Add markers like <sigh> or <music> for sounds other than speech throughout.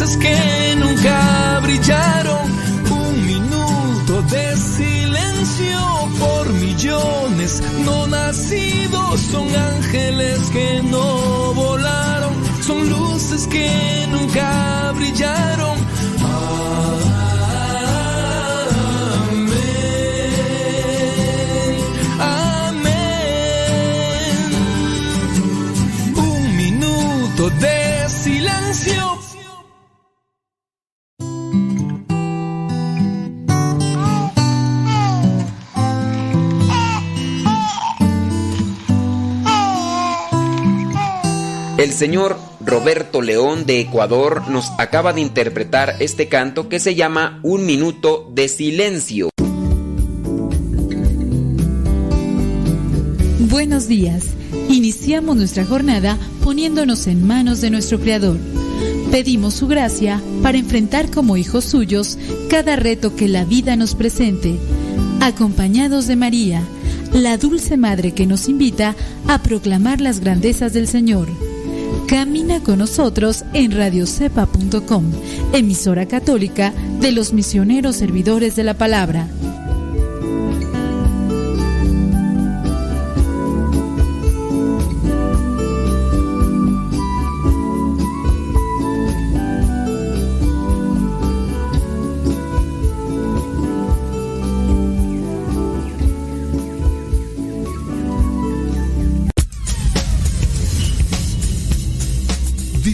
luces que nunca brillaron, un minuto de silencio por millones no nacidos, son ángeles que no volaron, son luces que nunca brillaron. El señor Roberto León de Ecuador nos acaba de interpretar este canto que se llama Un minuto de silencio. Buenos días. Iniciamos nuestra jornada poniéndonos en manos de nuestro Creador. Pedimos su gracia para enfrentar como hijos suyos cada reto que la vida nos presente, acompañados de María, la dulce Madre que nos invita a proclamar las grandezas del Señor. Camina con nosotros en radiocepa.com, emisora católica de los misioneros servidores de la palabra.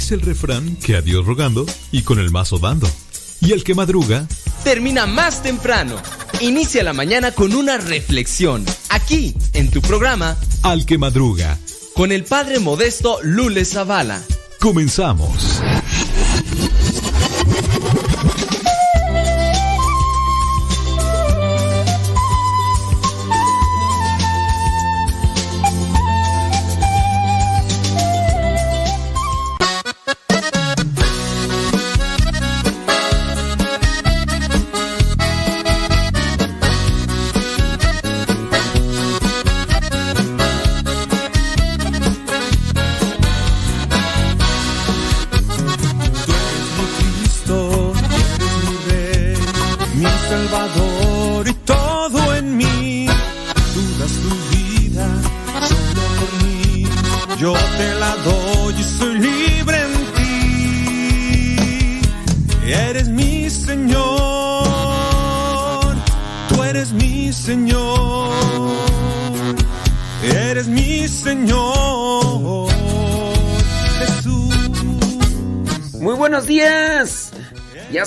Dice el refrán que a Dios rogando y con el mazo dando. Y el que madruga, termina más temprano. Inicia la mañana con una reflexión, aquí, en tu programa, al que madruga. con el padre modesto Lule Zavala. Comenzamos.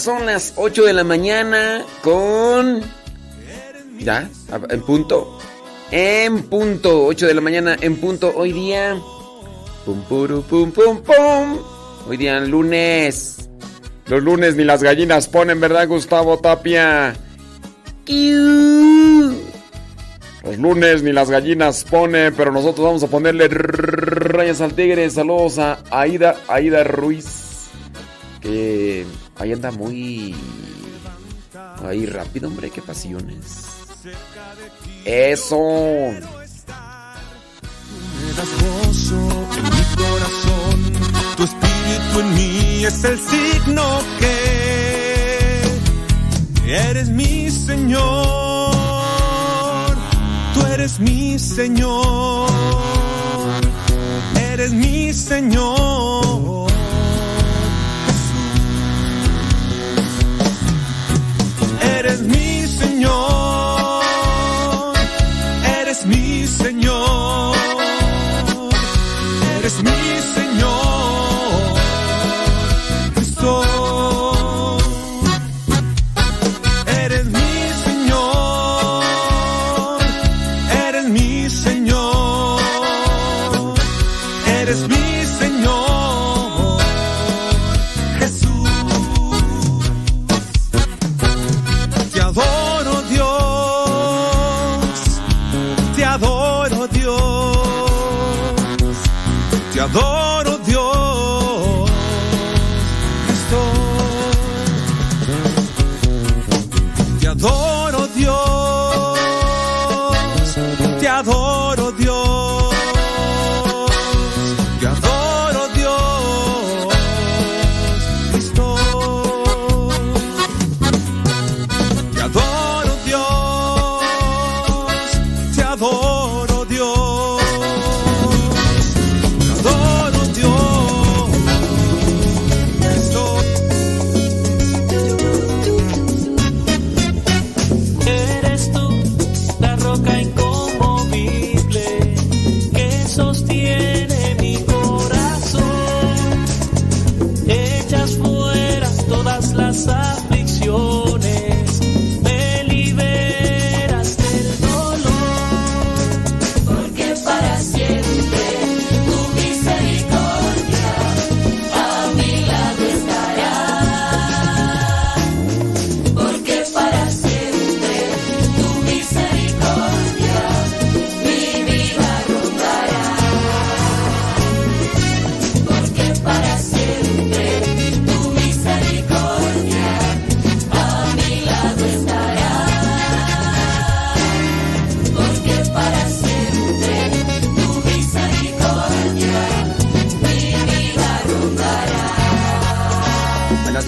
Son las 8 de la mañana con... ¿Ya? ¿En punto? En punto. 8 de la mañana en punto. Hoy día... Pum, puru, pum, pum, pum. Hoy día lunes. Los lunes ni las gallinas ponen, ¿verdad, Gustavo Tapia? Los lunes ni las gallinas ponen, pero nosotros vamos a ponerle rayas al tigre. Saludos a Aida, Aida Ruiz que ahí anda muy ahí rápido, hombre, qué pasiones. Eso. Me das gozo en mi corazón, tu espíritu en mí es el signo que eres mi Señor, tú eres mi Señor, eres mi Señor. Eres mi Señor,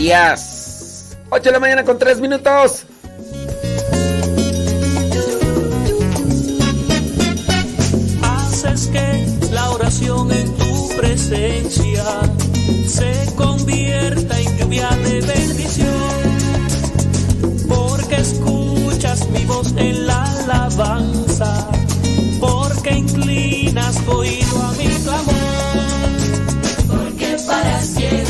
8 de la mañana con 3 minutos. Haces que la oración en tu presencia se convierta en lluvia de bendición. Porque escuchas mi voz en la alabanza. Porque inclinas tu oído a mi clamor. Porque para siempre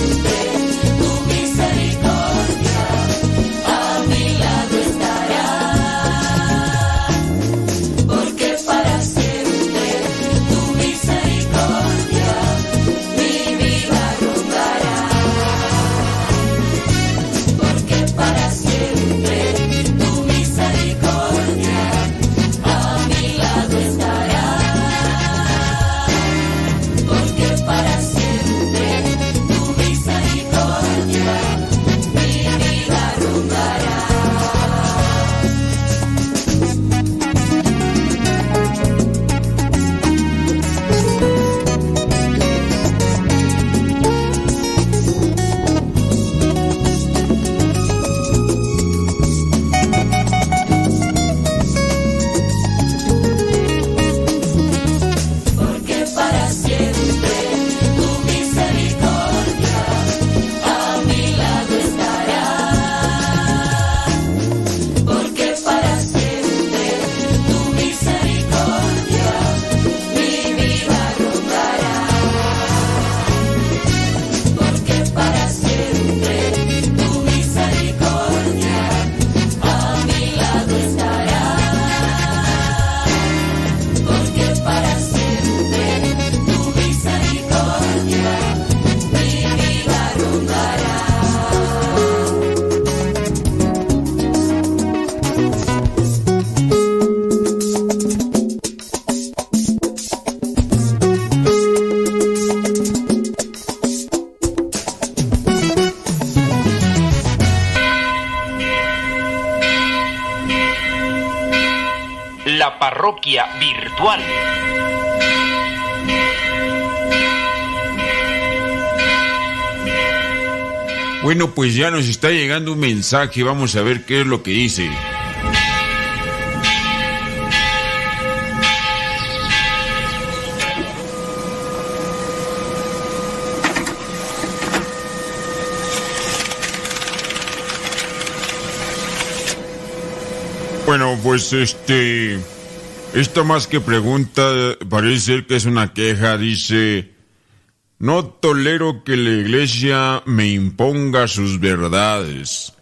virtual. Bueno, pues ya nos está llegando un mensaje, vamos a ver qué es lo que dice. Bueno, pues este... Esto más que pregunta parece ser que es una queja. Dice, no tolero que la iglesia me imponga sus verdades.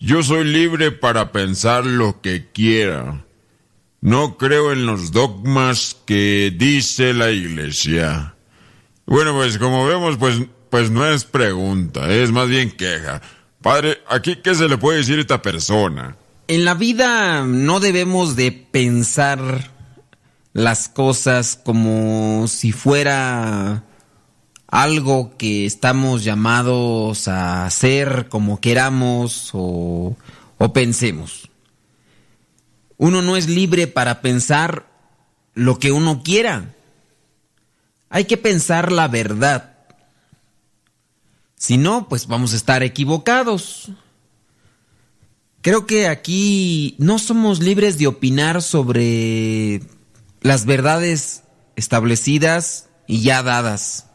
Yo soy libre para pensar lo que quiera. No creo en los dogmas que dice la iglesia. Bueno, pues como vemos, pues, pues no es pregunta, es más bien queja. Padre, ¿aquí qué se le puede decir a esta persona? En la vida no debemos de pensar las cosas como si fuera algo que estamos llamados a hacer como queramos o, o pensemos. Uno no es libre para pensar lo que uno quiera. Hay que pensar la verdad. Si no, pues vamos a estar equivocados. Creo que aquí no somos libres de opinar sobre las verdades establecidas y ya dadas.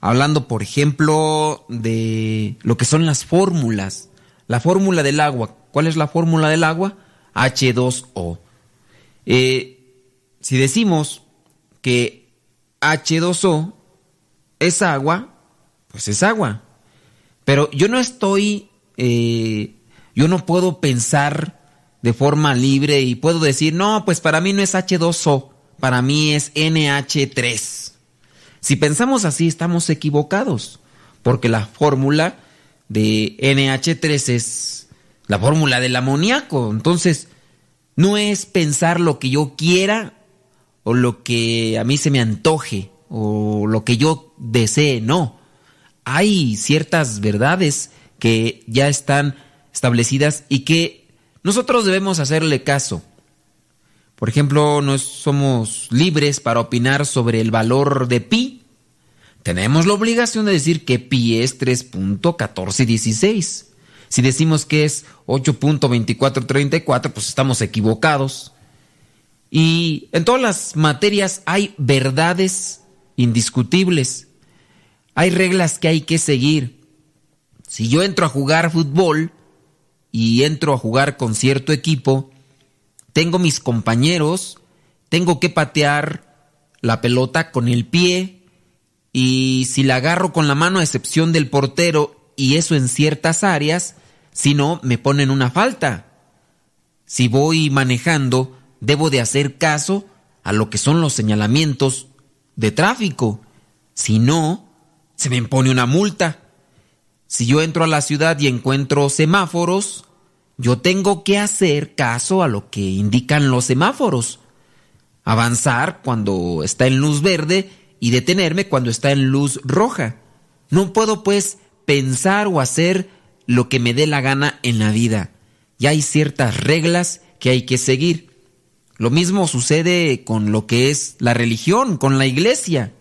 Hablando, por ejemplo, de lo que son las fórmulas. La fórmula del agua. ¿Cuál es la fórmula del agua? H2O. Eh, si decimos que H2O es agua, pues es agua. Pero yo no estoy, eh, yo no puedo pensar de forma libre y puedo decir, no, pues para mí no es H2O, para mí es NH3. Si pensamos así, estamos equivocados, porque la fórmula de NH3 es la fórmula del amoníaco. Entonces, no es pensar lo que yo quiera o lo que a mí se me antoje o lo que yo desee, no. Hay ciertas verdades que ya están establecidas y que nosotros debemos hacerle caso. Por ejemplo, no somos libres para opinar sobre el valor de pi. Tenemos la obligación de decir que pi es 3.1416. Si decimos que es 8.2434, pues estamos equivocados. Y en todas las materias hay verdades indiscutibles. Hay reglas que hay que seguir. Si yo entro a jugar fútbol y entro a jugar con cierto equipo, tengo mis compañeros, tengo que patear la pelota con el pie y si la agarro con la mano a excepción del portero y eso en ciertas áreas, si no, me ponen una falta. Si voy manejando, debo de hacer caso a lo que son los señalamientos de tráfico. Si no, se me impone una multa. Si yo entro a la ciudad y encuentro semáforos, yo tengo que hacer caso a lo que indican los semáforos. Avanzar cuando está en luz verde y detenerme cuando está en luz roja. No puedo pues pensar o hacer lo que me dé la gana en la vida. Ya hay ciertas reglas que hay que seguir. Lo mismo sucede con lo que es la religión, con la iglesia.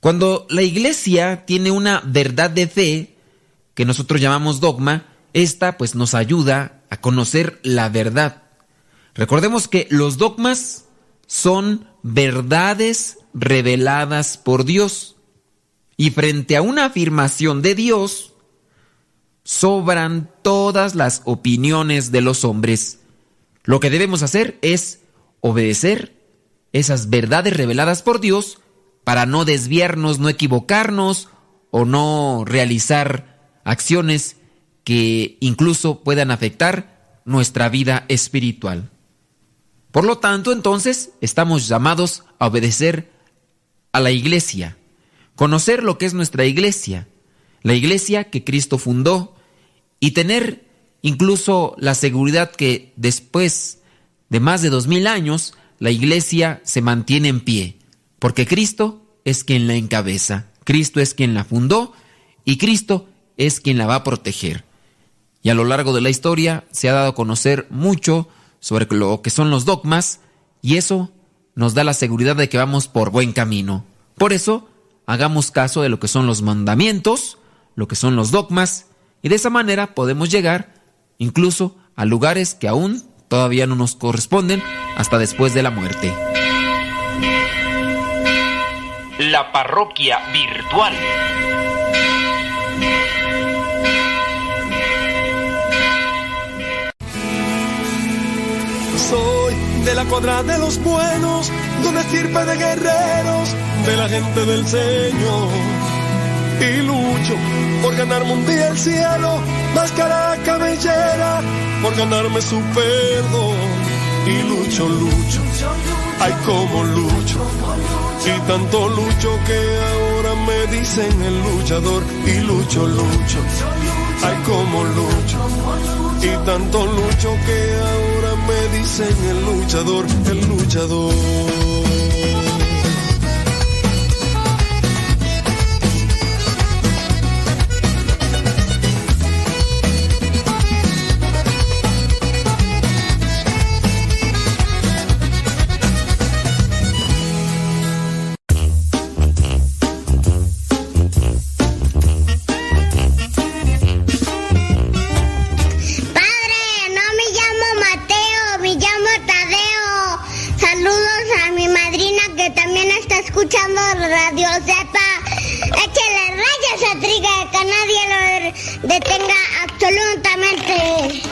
Cuando la iglesia tiene una verdad de fe, que nosotros llamamos dogma, esta pues nos ayuda a conocer la verdad. Recordemos que los dogmas son verdades reveladas por Dios. Y frente a una afirmación de Dios, sobran todas las opiniones de los hombres. Lo que debemos hacer es obedecer esas verdades reveladas por Dios para no desviarnos, no equivocarnos o no realizar acciones que incluso puedan afectar nuestra vida espiritual. Por lo tanto, entonces, estamos llamados a obedecer a la iglesia, conocer lo que es nuestra iglesia, la iglesia que Cristo fundó y tener incluso la seguridad que después de más de dos mil años la iglesia se mantiene en pie, porque Cristo es quien la encabeza, Cristo es quien la fundó y Cristo es quien la va a proteger y a lo largo de la historia se ha dado a conocer mucho sobre lo que son los dogmas y eso nos da la seguridad de que vamos por buen camino. Por eso, hagamos caso de lo que son los mandamientos, lo que son los dogmas y de esa manera podemos llegar incluso a lugares que aún todavía no nos corresponden hasta después de la muerte. La parroquia virtual. Soy de la cuadra de los buenos, donde sirve de guerreros, de la gente del Señor. Y lucho por ganarme un día el cielo, máscara cabellera, por ganarme su perdón. Y lucho, lucho, ay como lucho, y tanto lucho que ahora me dicen el luchador. Y lucho, lucho, ay como lucho, y tanto lucho que ahora me dicen el luchador, el luchador. Radio Zepa, eche las rayas a triga que nadie lo detenga absolutamente.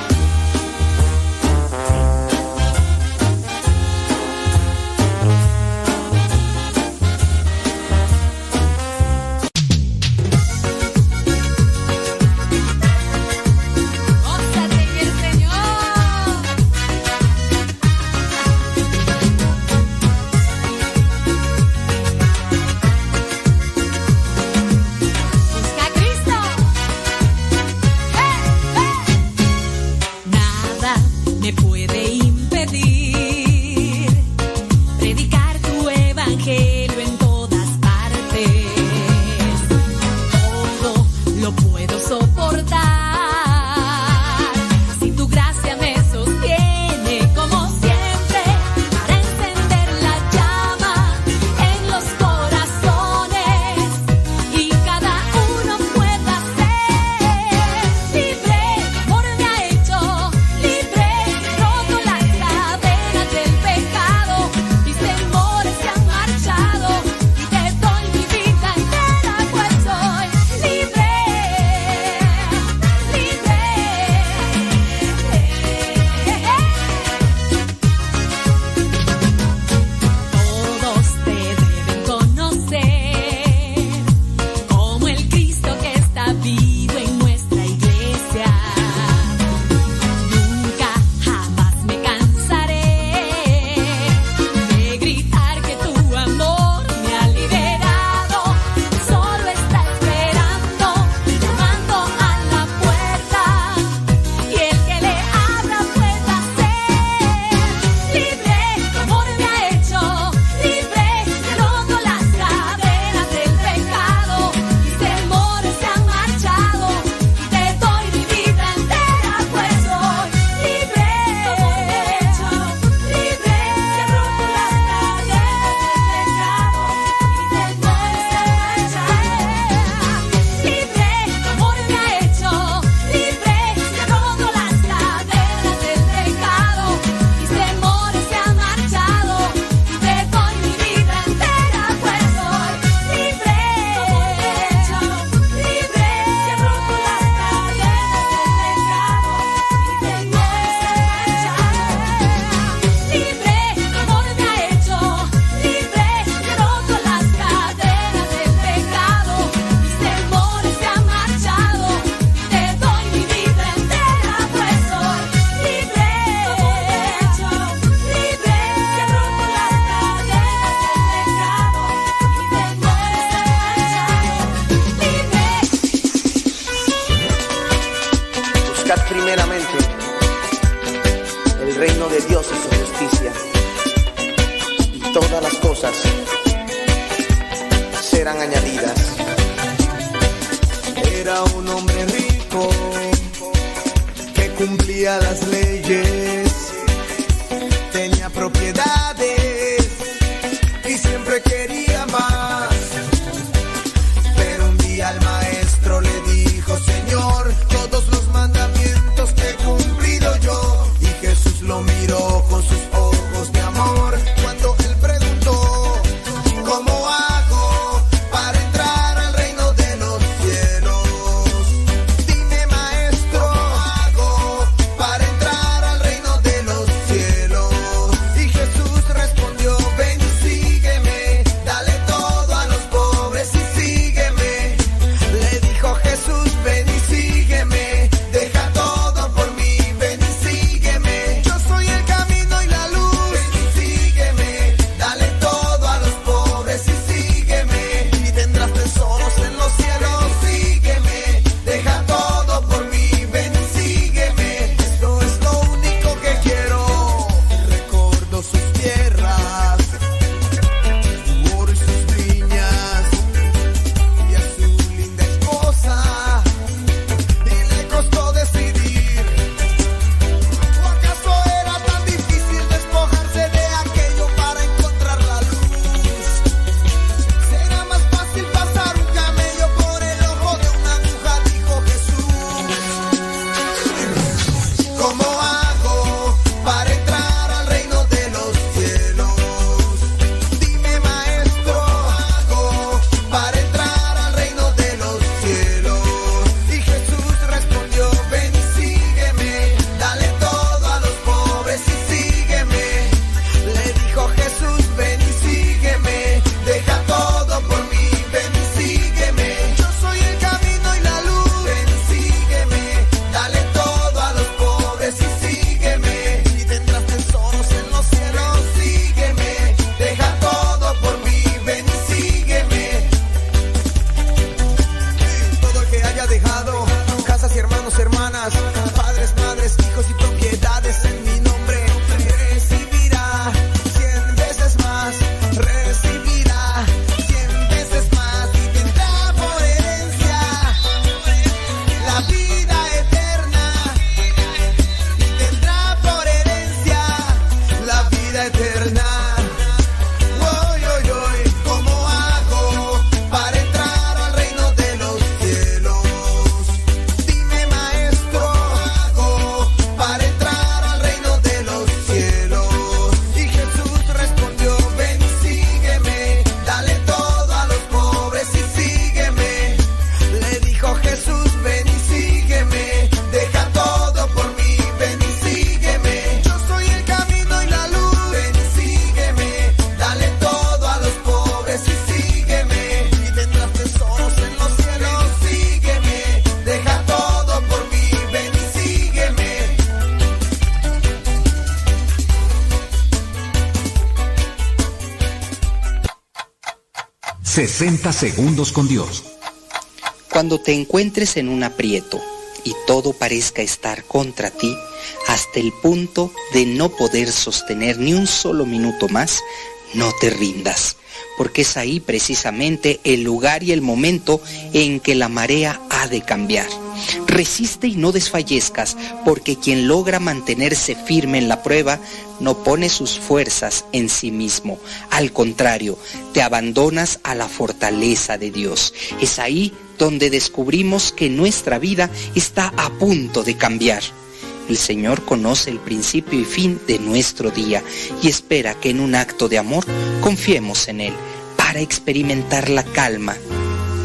Cumplía las leyes, 60 segundos con Dios. Cuando te encuentres en un aprieto y todo parezca estar contra ti, hasta el punto de no poder sostener ni un solo minuto más, no te rindas, porque es ahí precisamente el lugar y el momento en que la marea ha de cambiar. Resiste y no desfallezcas, porque quien logra mantenerse firme en la prueba no pone sus fuerzas en sí mismo. Al contrario, te abandonas a la fortaleza de Dios. Es ahí donde descubrimos que nuestra vida está a punto de cambiar. El Señor conoce el principio y fin de nuestro día y espera que en un acto de amor confiemos en Él para experimentar la calma,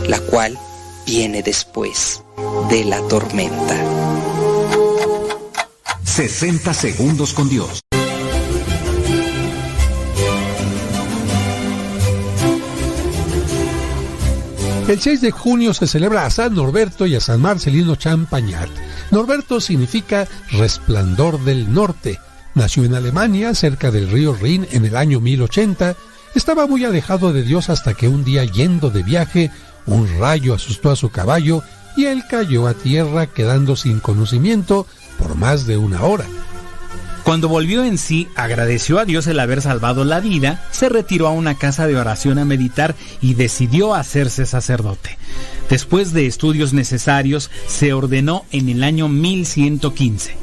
la cual viene después de la tormenta. 60 segundos con Dios. El 6 de junio se celebra a San Norberto y a San Marcelino Champagnat. Norberto significa resplandor del norte. Nació en Alemania, cerca del río Rin, en el año 1080. Estaba muy alejado de Dios hasta que un día yendo de viaje, un rayo asustó a su caballo y él cayó a tierra quedando sin conocimiento por más de una hora. Cuando volvió en sí, agradeció a Dios el haber salvado la vida, se retiró a una casa de oración a meditar y decidió hacerse sacerdote. Después de estudios necesarios, se ordenó en el año 1115.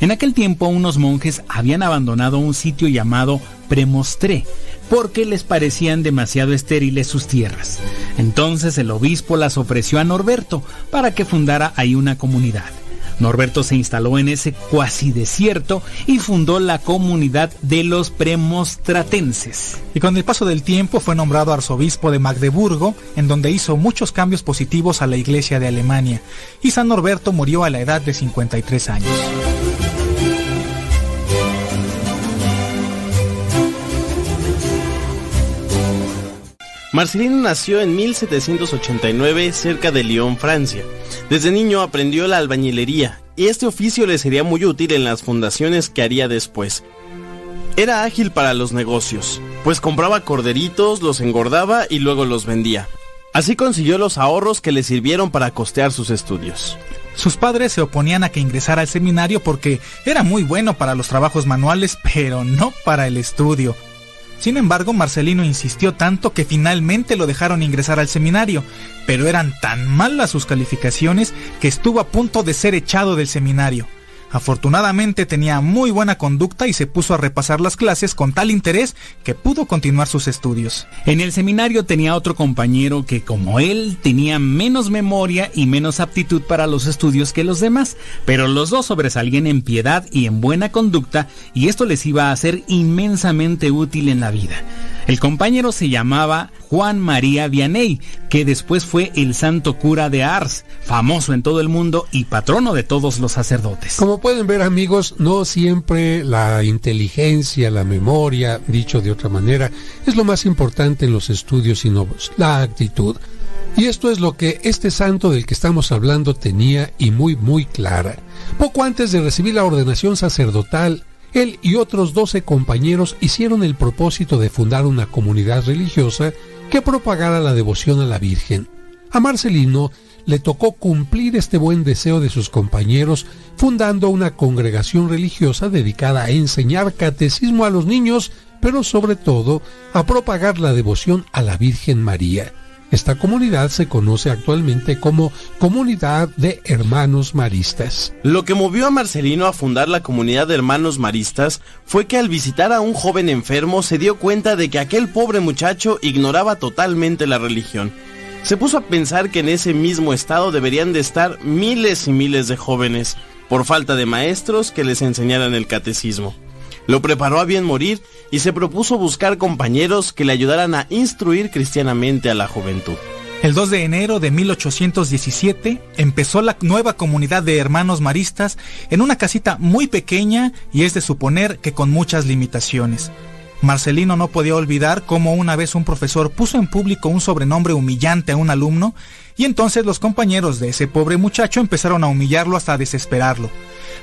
En aquel tiempo unos monjes habían abandonado un sitio llamado Premostré, porque les parecían demasiado estériles sus tierras. Entonces el obispo las ofreció a Norberto para que fundara ahí una comunidad. Norberto se instaló en ese cuasi desierto y fundó la comunidad de los premostratenses. Y con el paso del tiempo fue nombrado arzobispo de Magdeburgo, en donde hizo muchos cambios positivos a la iglesia de Alemania. Y San Norberto murió a la edad de 53 años. Marcelino nació en 1789 cerca de Lyon, Francia. Desde niño aprendió la albañilería y este oficio le sería muy útil en las fundaciones que haría después. Era ágil para los negocios, pues compraba corderitos, los engordaba y luego los vendía. Así consiguió los ahorros que le sirvieron para costear sus estudios. Sus padres se oponían a que ingresara al seminario porque era muy bueno para los trabajos manuales, pero no para el estudio. Sin embargo, Marcelino insistió tanto que finalmente lo dejaron ingresar al seminario, pero eran tan malas sus calificaciones que estuvo a punto de ser echado del seminario. Afortunadamente tenía muy buena conducta y se puso a repasar las clases con tal interés que pudo continuar sus estudios. En el seminario tenía otro compañero que como él tenía menos memoria y menos aptitud para los estudios que los demás, pero los dos sobresalían en piedad y en buena conducta y esto les iba a ser inmensamente útil en la vida. El compañero se llamaba Juan María Vianney, que después fue el santo cura de Ars, famoso en todo el mundo y patrono de todos los sacerdotes. Como pueden ver amigos, no siempre la inteligencia, la memoria, dicho de otra manera, es lo más importante en los estudios, sino la actitud. Y esto es lo que este santo del que estamos hablando tenía y muy muy clara. Poco antes de recibir la ordenación sacerdotal, él y otros doce compañeros hicieron el propósito de fundar una comunidad religiosa que propagara la devoción a la Virgen. A Marcelino le tocó cumplir este buen deseo de sus compañeros fundando una congregación religiosa dedicada a enseñar catecismo a los niños, pero sobre todo a propagar la devoción a la Virgen María. Esta comunidad se conoce actualmente como Comunidad de Hermanos Maristas. Lo que movió a Marcelino a fundar la comunidad de Hermanos Maristas fue que al visitar a un joven enfermo se dio cuenta de que aquel pobre muchacho ignoraba totalmente la religión. Se puso a pensar que en ese mismo estado deberían de estar miles y miles de jóvenes, por falta de maestros que les enseñaran el catecismo. Lo preparó a bien morir y se propuso buscar compañeros que le ayudaran a instruir cristianamente a la juventud. El 2 de enero de 1817 empezó la nueva comunidad de hermanos maristas en una casita muy pequeña y es de suponer que con muchas limitaciones. Marcelino no podía olvidar cómo una vez un profesor puso en público un sobrenombre humillante a un alumno y entonces los compañeros de ese pobre muchacho empezaron a humillarlo hasta desesperarlo.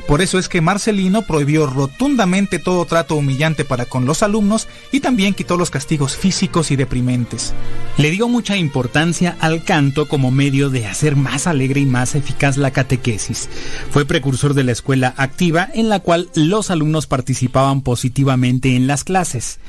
Por eso es que Marcelino prohibió rotundamente todo trato humillante para con los alumnos y también quitó los castigos físicos y deprimentes. Le dio mucha importancia al canto como medio de hacer más alegre y más eficaz la catequesis. Fue precursor de la escuela activa en la cual los alumnos participaban positivamente en las clases.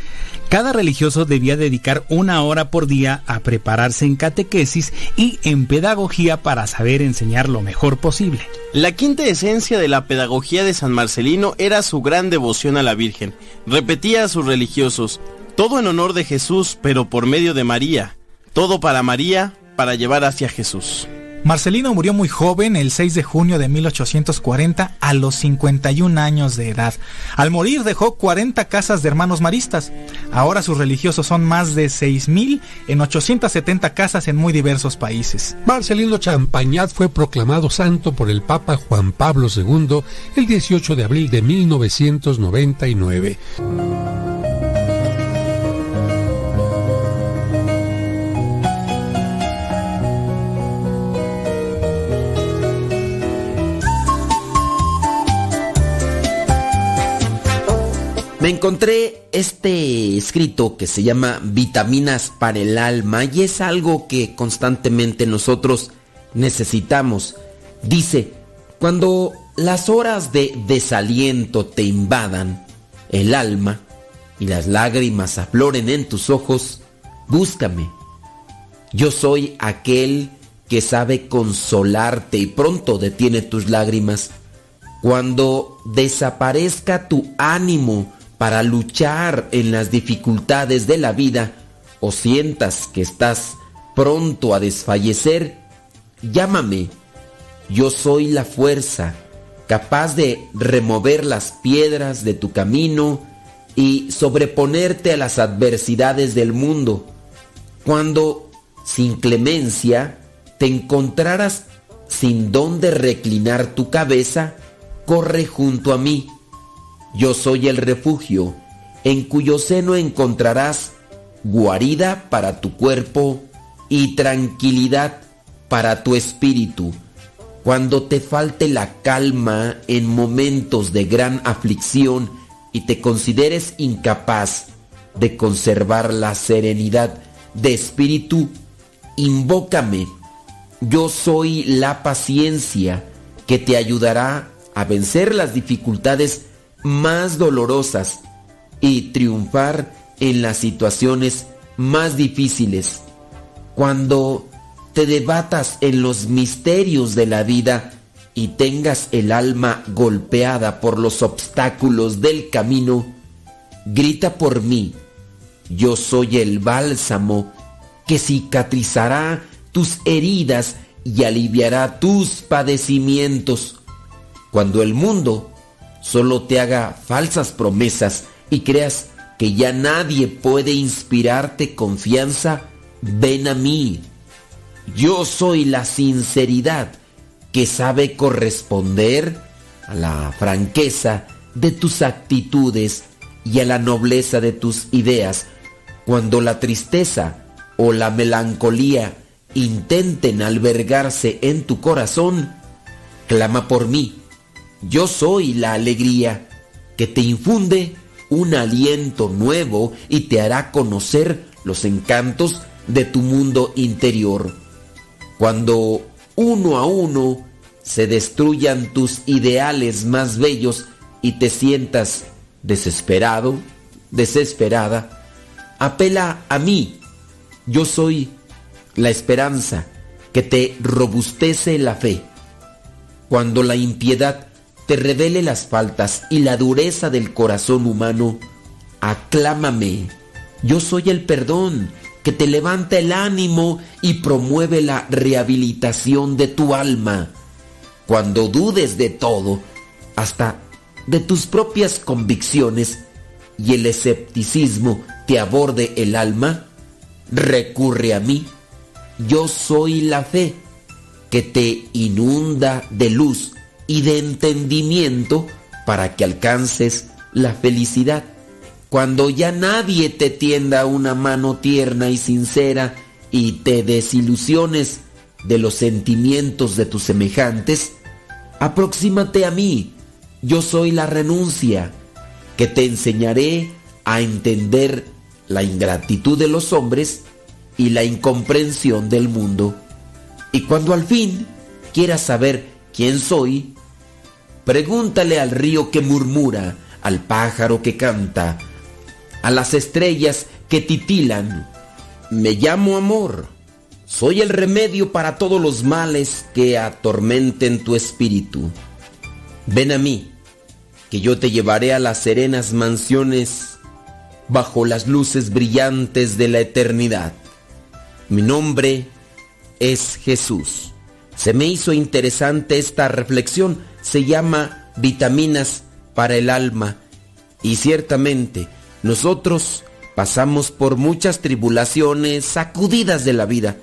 Cada religioso debía dedicar una hora por día a prepararse en catequesis y en pedagogía para saber enseñar lo mejor posible. La quinta esencia de la pedagogía de San Marcelino era su gran devoción a la Virgen. Repetía a sus religiosos, todo en honor de Jesús, pero por medio de María. Todo para María, para llevar hacia Jesús. Marcelino murió muy joven el 6 de junio de 1840 a los 51 años de edad. Al morir dejó 40 casas de hermanos maristas. Ahora sus religiosos son más de 6.000 en 870 casas en muy diversos países. Marcelino Champañat fue proclamado santo por el Papa Juan Pablo II el 18 de abril de 1999. Encontré este escrito que se llama Vitaminas para el alma y es algo que constantemente nosotros necesitamos. Dice, cuando las horas de desaliento te invadan el alma y las lágrimas afloren en tus ojos, búscame. Yo soy aquel que sabe consolarte y pronto detiene tus lágrimas. Cuando desaparezca tu ánimo para luchar en las dificultades de la vida o sientas que estás pronto a desfallecer, llámame. Yo soy la fuerza capaz de remover las piedras de tu camino y sobreponerte a las adversidades del mundo. Cuando, sin clemencia, te encontraras sin dónde reclinar tu cabeza, corre junto a mí. Yo soy el refugio, en cuyo seno encontrarás guarida para tu cuerpo y tranquilidad para tu espíritu. Cuando te falte la calma en momentos de gran aflicción y te consideres incapaz de conservar la serenidad de espíritu, invócame. Yo soy la paciencia que te ayudará a vencer las dificultades más dolorosas y triunfar en las situaciones más difíciles. Cuando te debatas en los misterios de la vida y tengas el alma golpeada por los obstáculos del camino, grita por mí. Yo soy el bálsamo que cicatrizará tus heridas y aliviará tus padecimientos. Cuando el mundo solo te haga falsas promesas y creas que ya nadie puede inspirarte confianza, ven a mí. Yo soy la sinceridad que sabe corresponder a la franqueza de tus actitudes y a la nobleza de tus ideas. Cuando la tristeza o la melancolía intenten albergarse en tu corazón, clama por mí. Yo soy la alegría que te infunde un aliento nuevo y te hará conocer los encantos de tu mundo interior. Cuando uno a uno se destruyan tus ideales más bellos y te sientas desesperado, desesperada, apela a mí. Yo soy la esperanza que te robustece la fe. Cuando la impiedad te revele las faltas y la dureza del corazón humano, aclámame. Yo soy el perdón que te levanta el ánimo y promueve la rehabilitación de tu alma. Cuando dudes de todo, hasta de tus propias convicciones, y el escepticismo te aborde el alma, recurre a mí. Yo soy la fe que te inunda de luz y de entendimiento para que alcances la felicidad. Cuando ya nadie te tienda una mano tierna y sincera y te desilusiones de los sentimientos de tus semejantes, aproxímate a mí. Yo soy la renuncia, que te enseñaré a entender la ingratitud de los hombres y la incomprensión del mundo. Y cuando al fin quieras saber quién soy, Pregúntale al río que murmura, al pájaro que canta, a las estrellas que titilan. Me llamo amor. Soy el remedio para todos los males que atormenten tu espíritu. Ven a mí, que yo te llevaré a las serenas mansiones bajo las luces brillantes de la eternidad. Mi nombre es Jesús. Se me hizo interesante esta reflexión se llama vitaminas para el alma. Y ciertamente nosotros pasamos por muchas tribulaciones, sacudidas de la vida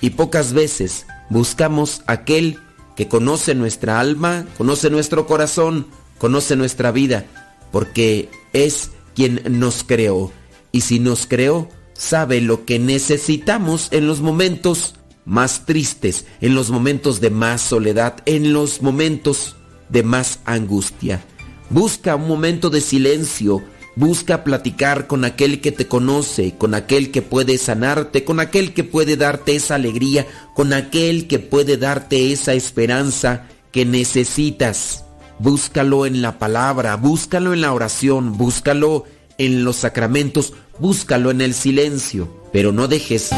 y pocas veces buscamos aquel que conoce nuestra alma, conoce nuestro corazón, conoce nuestra vida, porque es quien nos creó. Y si nos creó, sabe lo que necesitamos en los momentos más tristes, en los momentos de más soledad, en los momentos de más angustia. Busca un momento de silencio Busca platicar con aquel que te conoce, con aquel que puede sanarte, con aquel que puede darte esa alegría, con aquel que puede darte esa esperanza que necesitas. Búscalo en la palabra, búscalo en la oración, búscalo en los sacramentos, búscalo en el silencio, pero no dejes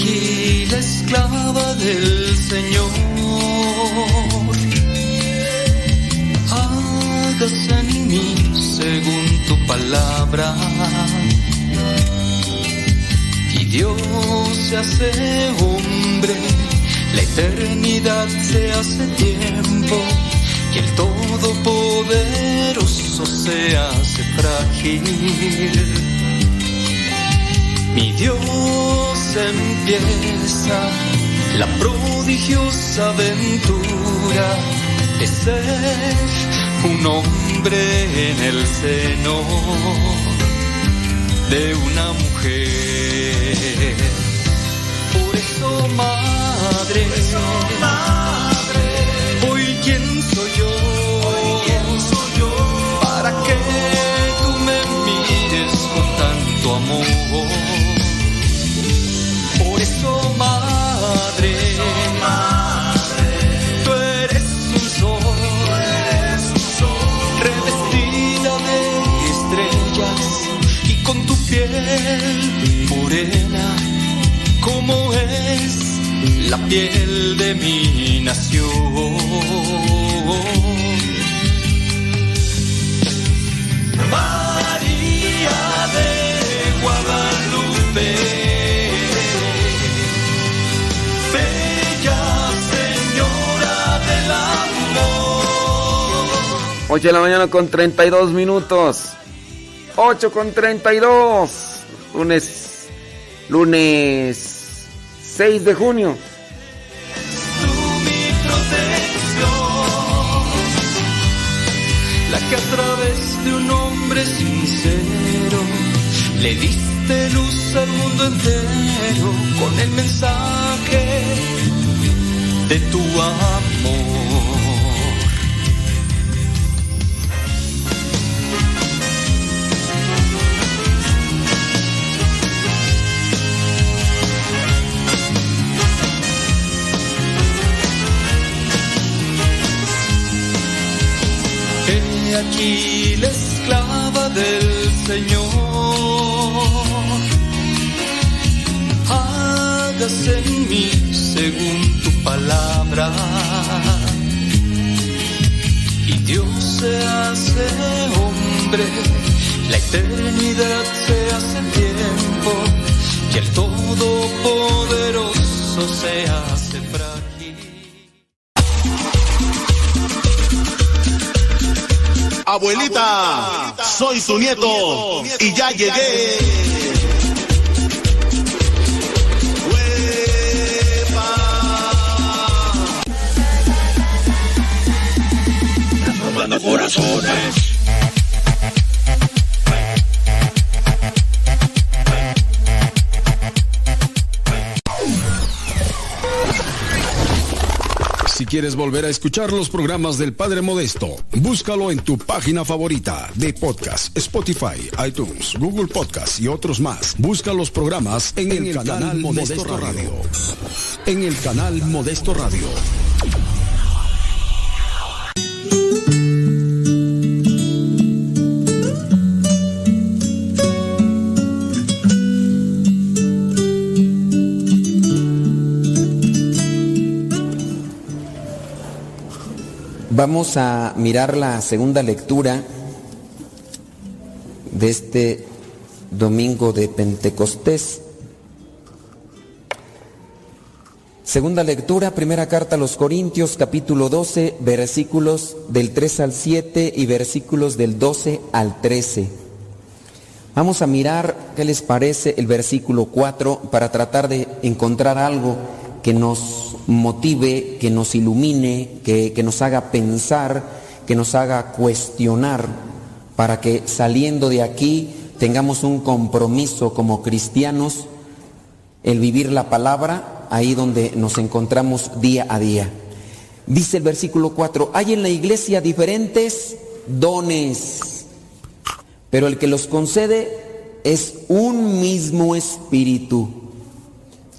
aquí la esclava del Señor. Hágase en mí según tu palabra. Y Dios se hace hombre, la eternidad se hace tiempo. Y el Todopoderoso se hace frágil. Mi Dios empieza la prodigiosa aventura de ser un hombre en el seno de una mujer. Por eso, madre, hoy quién soy yo, la piel de mi nación. María de Guadalupe. 8 de la mañana con 32 minutos. 8 con 32. Lunes. Lunes 6 de junio. Que a través de un hombre sincero le diste luz al mundo entero con el mensaje de tu amor. Aquí la esclava del Señor. Hágase en mí según tu palabra. Y Dios se hace hombre, la eternidad se hace tiempo, y el Todopoderoso se hace Abuelita, soy tu nieto y ya llegué. Corazones. Quieres volver a escuchar los programas del Padre Modesto, búscalo en tu página favorita de podcast, Spotify, iTunes, Google Podcast y otros más. Busca los programas en, el, canal, Modesto, Radio. En el canal Modesto Radio. Vamos a mirar la segunda lectura de este domingo de Pentecostés. Segunda lectura, primera carta a los Corintios, capítulo 12, versículos del 3 al 7 y versículos del 12 al 13. Vamos a mirar qué les parece el versículo 4 para tratar de encontrar algo que nos motive, que nos ilumine, que, que, nos haga pensar, que nos haga cuestionar, para que saliendo de aquí tengamos un compromiso como cristianos, el vivir la palabra ahí donde nos encontramos día a día. Dice el versículo 4, hay en la iglesia diferentes dones, pero el que los concede es un mismo espíritu,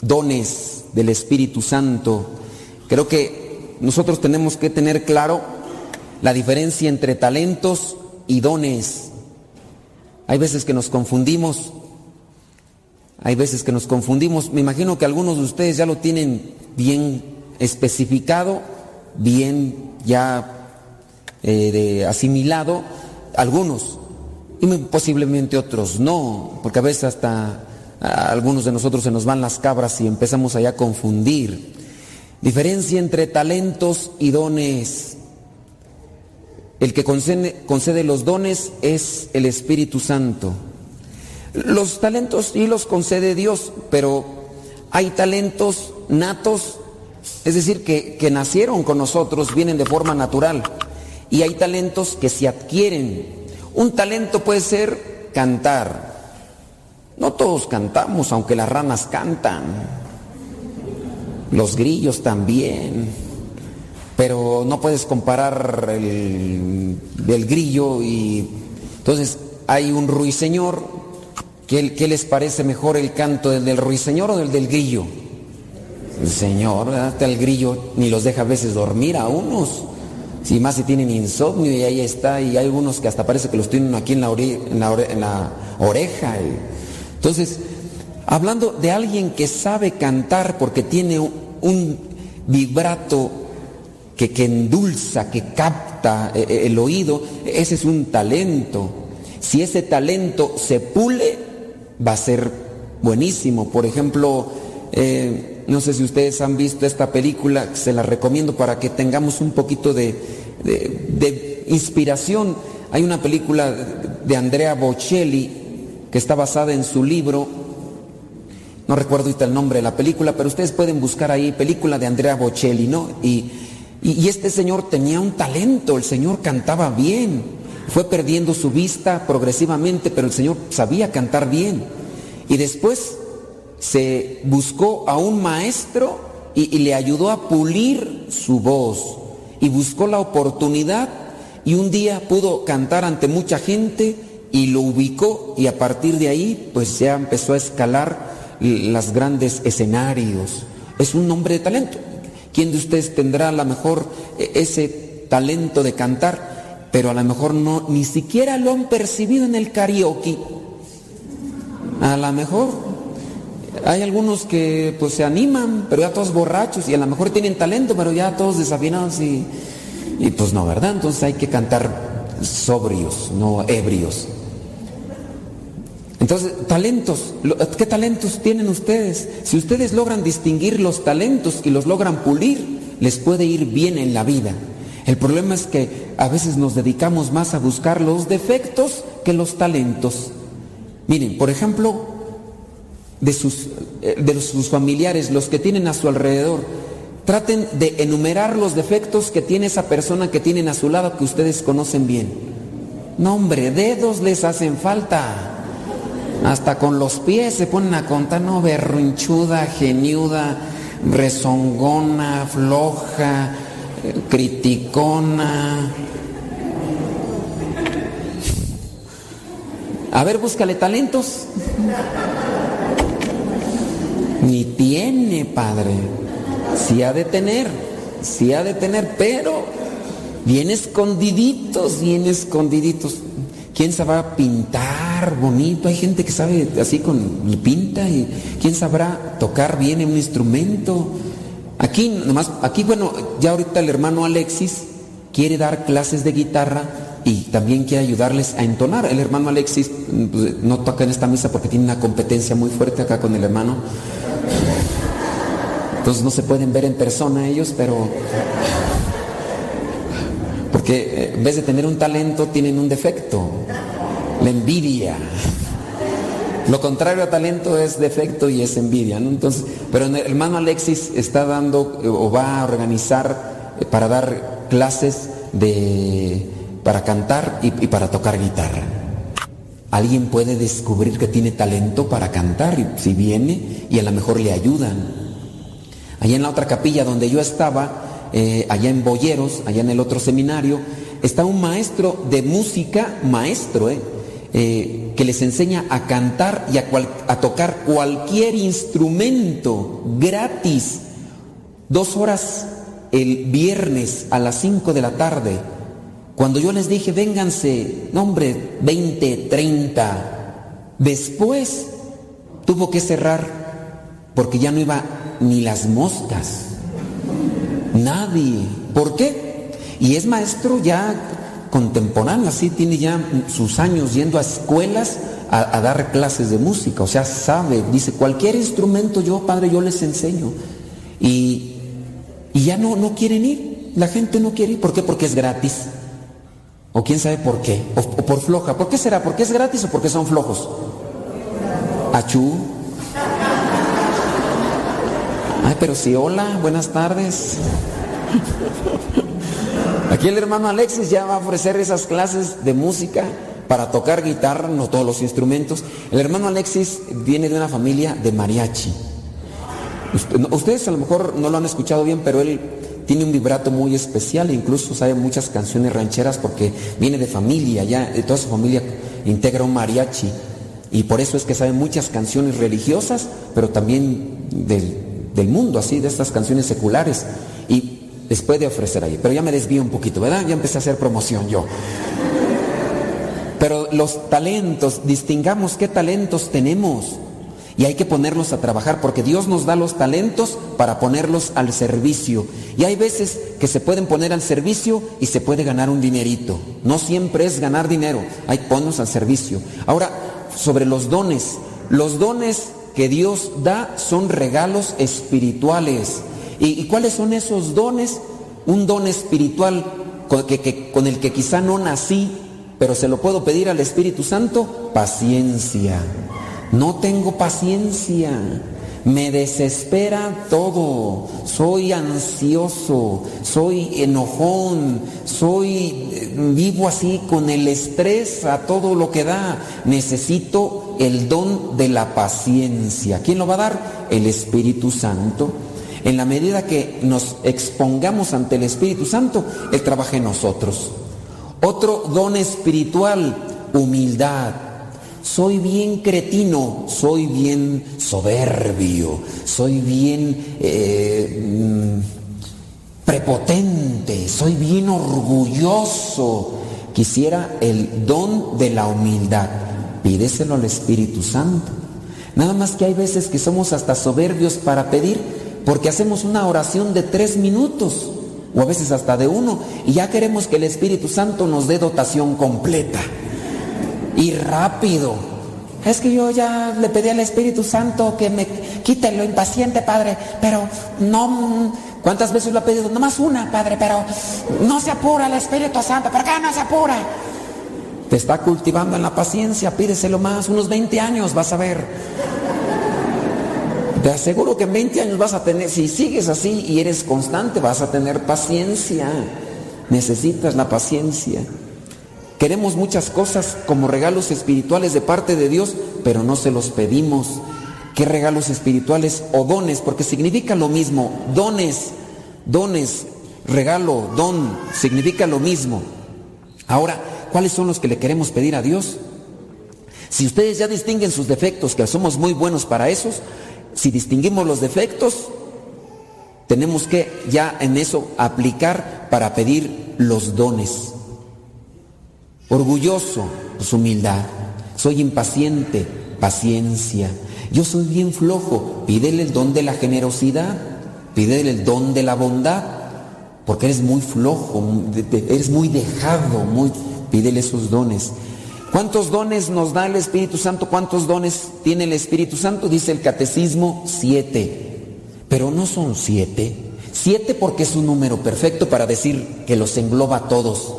dones del Espíritu Santo. Creo que nosotros tenemos que tener claro la diferencia entre talentos y dones. Hay veces que nos confundimos. Hay veces que nos confundimos. Me imagino que algunos de ustedes ya lo tienen bien especificado, bien ya eh, asimilado. Algunos. Y posiblemente otros no. Porque a veces hasta algunos de nosotros se nos van las cabras y empezamos allá a confundir. Diferencia entre talentos y dones. El que concede, los dones es el Espíritu Santo. Los talentos sí los concede Dios, pero hay talentos natos, es decir, que, que nacieron con nosotros, vienen de forma natural. Y hay talentos que se adquieren. Un talento puede ser cantar. No todos cantamos, aunque las ranas cantan. Los grillos también pero no puedes comparar el, grillo y entonces hay un ruiseñor, ¿qué, ¿qué les parece mejor el canto del, ruiseñor o del del grillo? El señor, hasta el grillo ni los deja a veces dormir a unos, si más si tienen insomnio y ahí está, y hay unos que hasta parece que los tienen aquí en la, oreja. Entonces, hablando de alguien que sabe cantar porque tiene un vibrato que, endulza, que capta eh, eh, el oído, ese es un talento. Si ese talento se pule, va a ser buenísimo. Por ejemplo, eh, no sé si ustedes han visto esta película, se la recomiendo para que tengamos un poquito de, de inspiración. Hay una película de Andrea Bocelli que está basada en su libro, no recuerdo ahorita el nombre de la película, pero ustedes pueden buscar ahí película de Andrea Bocelli, ¿no? Y y, este señor tenía un talento, el señor cantaba bien, fue perdiendo su vista progresivamente, pero el señor sabía cantar bien. Y después se buscó a un maestro y, le ayudó a pulir su voz y buscó la oportunidad y un día pudo cantar ante mucha gente y lo ubicó y a partir de ahí pues ya empezó a escalar los grandes escenarios. Es un hombre de talento. ¿Quién de ustedes tendrá a lo mejor e, ese talento de cantar, pero a lo mejor no, ni siquiera lo han percibido en el karaoke? A lo mejor hay algunos que pues se animan, pero ya todos borrachos y a lo mejor tienen talento, pero ya todos desafinados y, y pues no, ¿verdad? Entonces hay que cantar sobrios, no ebrios. Entonces, talentos, ¿qué talentos tienen ustedes? Si ustedes logran distinguir los talentos y los logran pulir, les puede ir bien en la vida. El problema es que a veces nos dedicamos más a buscar los defectos que los talentos. Miren, por ejemplo, de sus, eh, de sus familiares, los que tienen a su alrededor, traten de enumerar los defectos que tiene esa persona que tienen a su lado que ustedes conocen bien. No, hombre, dedos les hacen falta. Hasta con los pies se ponen a contar, no, berrinchuda, geniuda, rezongona, floja, criticona. A ver, búscale talentos. Ni tiene, padre. Sí ha de tener, sí ha de tener, pero bien escondiditos, bien escondiditos. ¿Quién sabrá pintar bonito? Hay gente que sabe así con pinta y quién sabrá tocar bien un instrumento. Aquí nomás, aquí bueno, ya ahorita el hermano Alexis quiere dar clases de guitarra y también quiere ayudarles a entonar. El hermano Alexis pues, no toca en esta misa porque tiene una competencia muy fuerte acá con el hermano. Entonces no se pueden ver en persona ellos, pero porque eh, en vez de tener un talento, tienen un defecto, la envidia. Lo contrario a talento es defecto y es envidia. Entonces, pero el hermano Alexis está dando eh, o va a organizar eh, para dar clases de para cantar y, para tocar guitarra. alguien puede descubrir que tiene talento para cantar, y si viene, y a lo mejor le ayudan. Allá en la otra capilla donde yo estaba, eh, allá en Boyeros, allá en el otro seminario, está un maestro de música, maestro, eh, eh, que les enseña a cantar y a, a tocar cualquier instrumento gratis. Dos horas el viernes a las 5 de la tarde. Cuando yo les dije, vénganse, nombre, 20, 30, después tuvo que cerrar porque ya no iba ni las moscas. Nadie. ¿Por qué? Y es maestro ya contemporáneo, así tiene ya sus años yendo a escuelas a, dar clases de música, o sea, sabe, dice, cualquier instrumento yo, padre, yo les enseño. Y, y ya no, no quieren ir, la gente no quiere ir, ¿por qué? Porque es gratis. O quién sabe por qué, o, o por floja. ¿Por qué será? ¿Porque es gratis o porque son flojos? Achú. Ay, pero sí, hola, buenas tardes. Aquí el hermano Alexis ya va a ofrecer esas clases de música para tocar guitarra, no todos los instrumentos. El hermano Alexis viene de una familia de mariachi. Ustedes a lo mejor no lo han escuchado bien, pero él tiene un vibrato muy especial, incluso sabe muchas canciones rancheras porque viene de familia, ya toda su familia integra un mariachi. Y por eso es que sabe muchas canciones religiosas, pero también del, del mundo, así, de estas canciones seculares. Y les puede ofrecer ahí. Pero ya me desvío un poquito, ¿verdad? Ya empecé a hacer promoción yo. Pero los talentos, distingamos qué talentos tenemos. Y hay que ponerlos a trabajar porque Dios nos da los talentos para ponerlos al servicio. Y hay veces que se pueden poner al servicio y se puede ganar un dinerito. No siempre es ganar dinero, hay ponnos al servicio. Ahora, sobre los dones. Los dones que Dios da son regalos espirituales. ¿Y, cuáles son esos dones? Un don espiritual con, con el que quizá no nací, pero se lo puedo pedir al Espíritu Santo, paciencia. No tengo paciencia. Me desespera todo. Soy ansioso, soy enojón, soy vivo así con el estrés a todo lo que da. Necesito el don de la paciencia. ¿Quién lo va a dar? El Espíritu Santo. En la medida que nos expongamos ante el Espíritu Santo, Él trabaja en nosotros. Otro don espiritual, humildad. Soy bien cretino, soy bien soberbio, soy bien eh, prepotente, soy bien orgulloso. Quisiera el don de la humildad. Pídeselo al Espíritu Santo. Nada más que hay veces que somos hasta soberbios para pedir porque hacemos una oración de tres minutos o a veces hasta de uno y ya queremos que el Espíritu Santo nos dé dotación completa y rápido. Es que yo ya le pedí al Espíritu Santo que me quite lo impaciente, Padre, pero no... ¿Cuántas veces lo ha pedido? Nomás una, Padre, pero no se apura el Espíritu Santo. ¿Por qué no se apura? Te está cultivando en la paciencia, pídeselo más, unos 20 años vas a ver. Te aseguro que en 20 años vas a tener, si sigues así y eres constante, vas a tener paciencia. Necesitas la paciencia. Queremos muchas cosas como regalos espirituales de parte de Dios, pero no se los pedimos. ¿Qué regalos espirituales o dones? Porque significa lo mismo. Dones, dones, regalo, don, significa lo mismo. Ahora, ¿cuáles son los que le queremos pedir a Dios? Si ustedes ya distinguen sus defectos, que somos muy buenos para esos, si distinguimos los defectos, tenemos que ya en eso aplicar para pedir los dones. Orgulloso, pues humildad. Soy impaciente, paciencia. Yo soy bien flojo, pídele el don de la generosidad, pídele el don de la bondad, porque eres muy flojo, eres muy dejado, muy, pídele esos dones. ¿Cuántos dones nos da el Espíritu Santo? ¿Cuántos dones tiene el Espíritu Santo? Dice el catecismo, siete. Pero no son siete. Siete porque es un número perfecto para decir que los engloba a todos.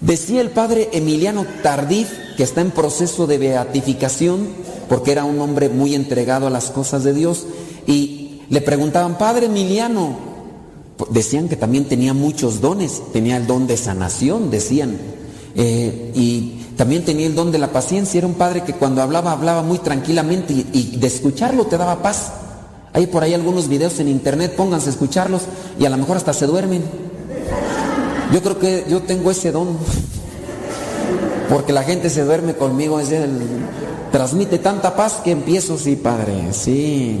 Decía el padre Emiliano Tardif, que está en proceso de beatificación, porque era un hombre muy entregado a las cosas de Dios, y le preguntaban, padre Emiliano, decían que también tenía muchos dones, tenía el don de sanación, decían, eh, y también tenía el don de la paciencia. Era un padre que cuando hablaba, hablaba muy tranquilamente y, de escucharlo te daba paz. Hay por ahí algunos videos en internet, pónganse a escucharlos y a lo mejor hasta se duermen. Yo creo que yo tengo ese don. Porque la gente se duerme conmigo, es el, transmite tanta paz que empiezo, sí, padre, sí.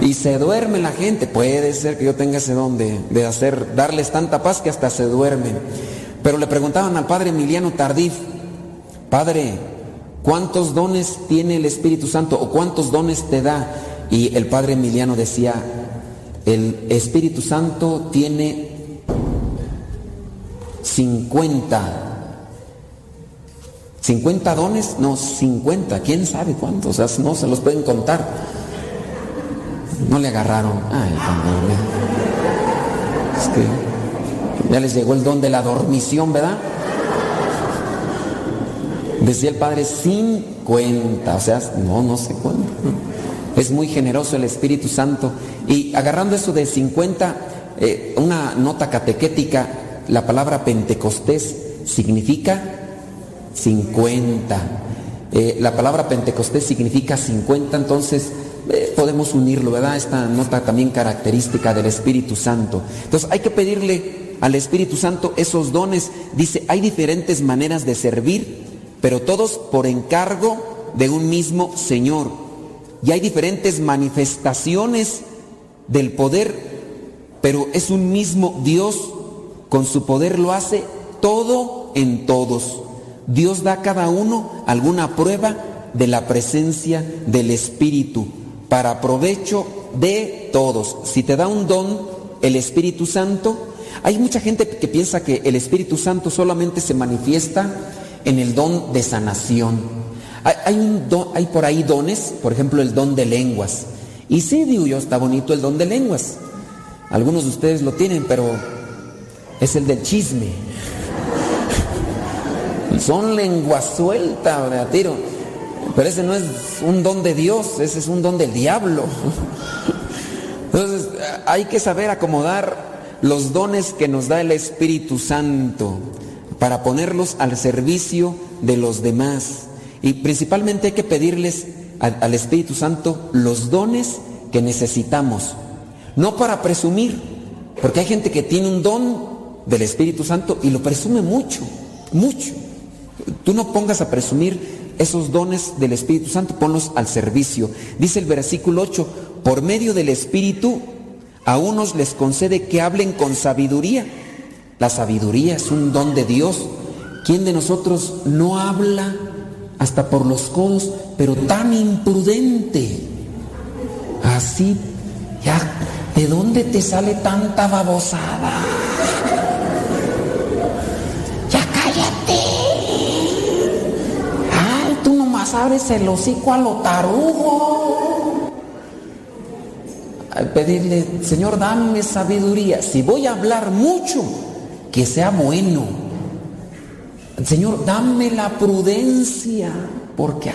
Y se duerme la gente. Puede ser que yo tenga ese don de, de hacer, darles tanta paz que hasta se duermen. Pero le preguntaban al padre Emiliano Tardif, padre, ¿cuántos dones tiene el Espíritu Santo o cuántos dones te da? Y el padre Emiliano decía, el Espíritu Santo tiene 50. ¿50 dones? No, 50. ¿Quién sabe cuántos? No se los pueden contar. No le agarraron. Ay, es que ya les llegó el don de la dormición, ¿verdad? Decía el Padre 50, o sea, no, no sé cuánto. Es muy generoso el Espíritu Santo. Y agarrando eso de 50, eh, una nota catequética, la palabra Pentecostés significa 50. Eh, la palabra Pentecostés significa 50, entonces eh, podemos unirlo, ¿verdad? Esta nota también característica del Espíritu Santo. Entonces hay que pedirle al Espíritu Santo esos dones. Dice, hay diferentes maneras de servir, pero todos por encargo de un mismo Señor. Y hay diferentes manifestaciones del poder, pero es un mismo Dios. Con su poder lo hace todo en todos. Dios da a cada uno alguna prueba de la presencia del Espíritu para provecho de todos. Si te da un don el Espíritu Santo, hay mucha gente que piensa que el Espíritu Santo solamente se manifiesta en el don de sanación. Hay, hay por ahí dones, por ejemplo el don de lenguas. Y sí, digo yo, está bonito el don de lenguas. Algunos de ustedes lo tienen, pero es el del chisme. <laughs> Son lenguas sueltas, ¿verdad, tiro? Pero ese no es un don de Dios, ese es un don del diablo. <laughs> Entonces, hay que saber acomodar los dones que nos da el Espíritu Santo para ponerlos al servicio de los demás. Y principalmente hay que pedirles al, Espíritu Santo los dones que necesitamos. No para presumir, porque hay gente que tiene un don del Espíritu Santo y lo presume mucho, mucho. Tú no pongas a presumir esos dones del Espíritu Santo, ponlos al servicio. Dice el versículo 8, por medio del Espíritu a unos les concede que hablen con sabiduría. La sabiduría es un don de Dios. ¿Quién de nosotros no habla hasta por los codos, pero tan imprudente. Así, ya, ¿de dónde te sale tanta babosada? Ya cállate. Ay, tú nomás abres el hocico a lo tarugo. Pedirle, Señor, dame sabiduría. Si voy a hablar mucho, que sea bueno Señor, dame la prudencia, porque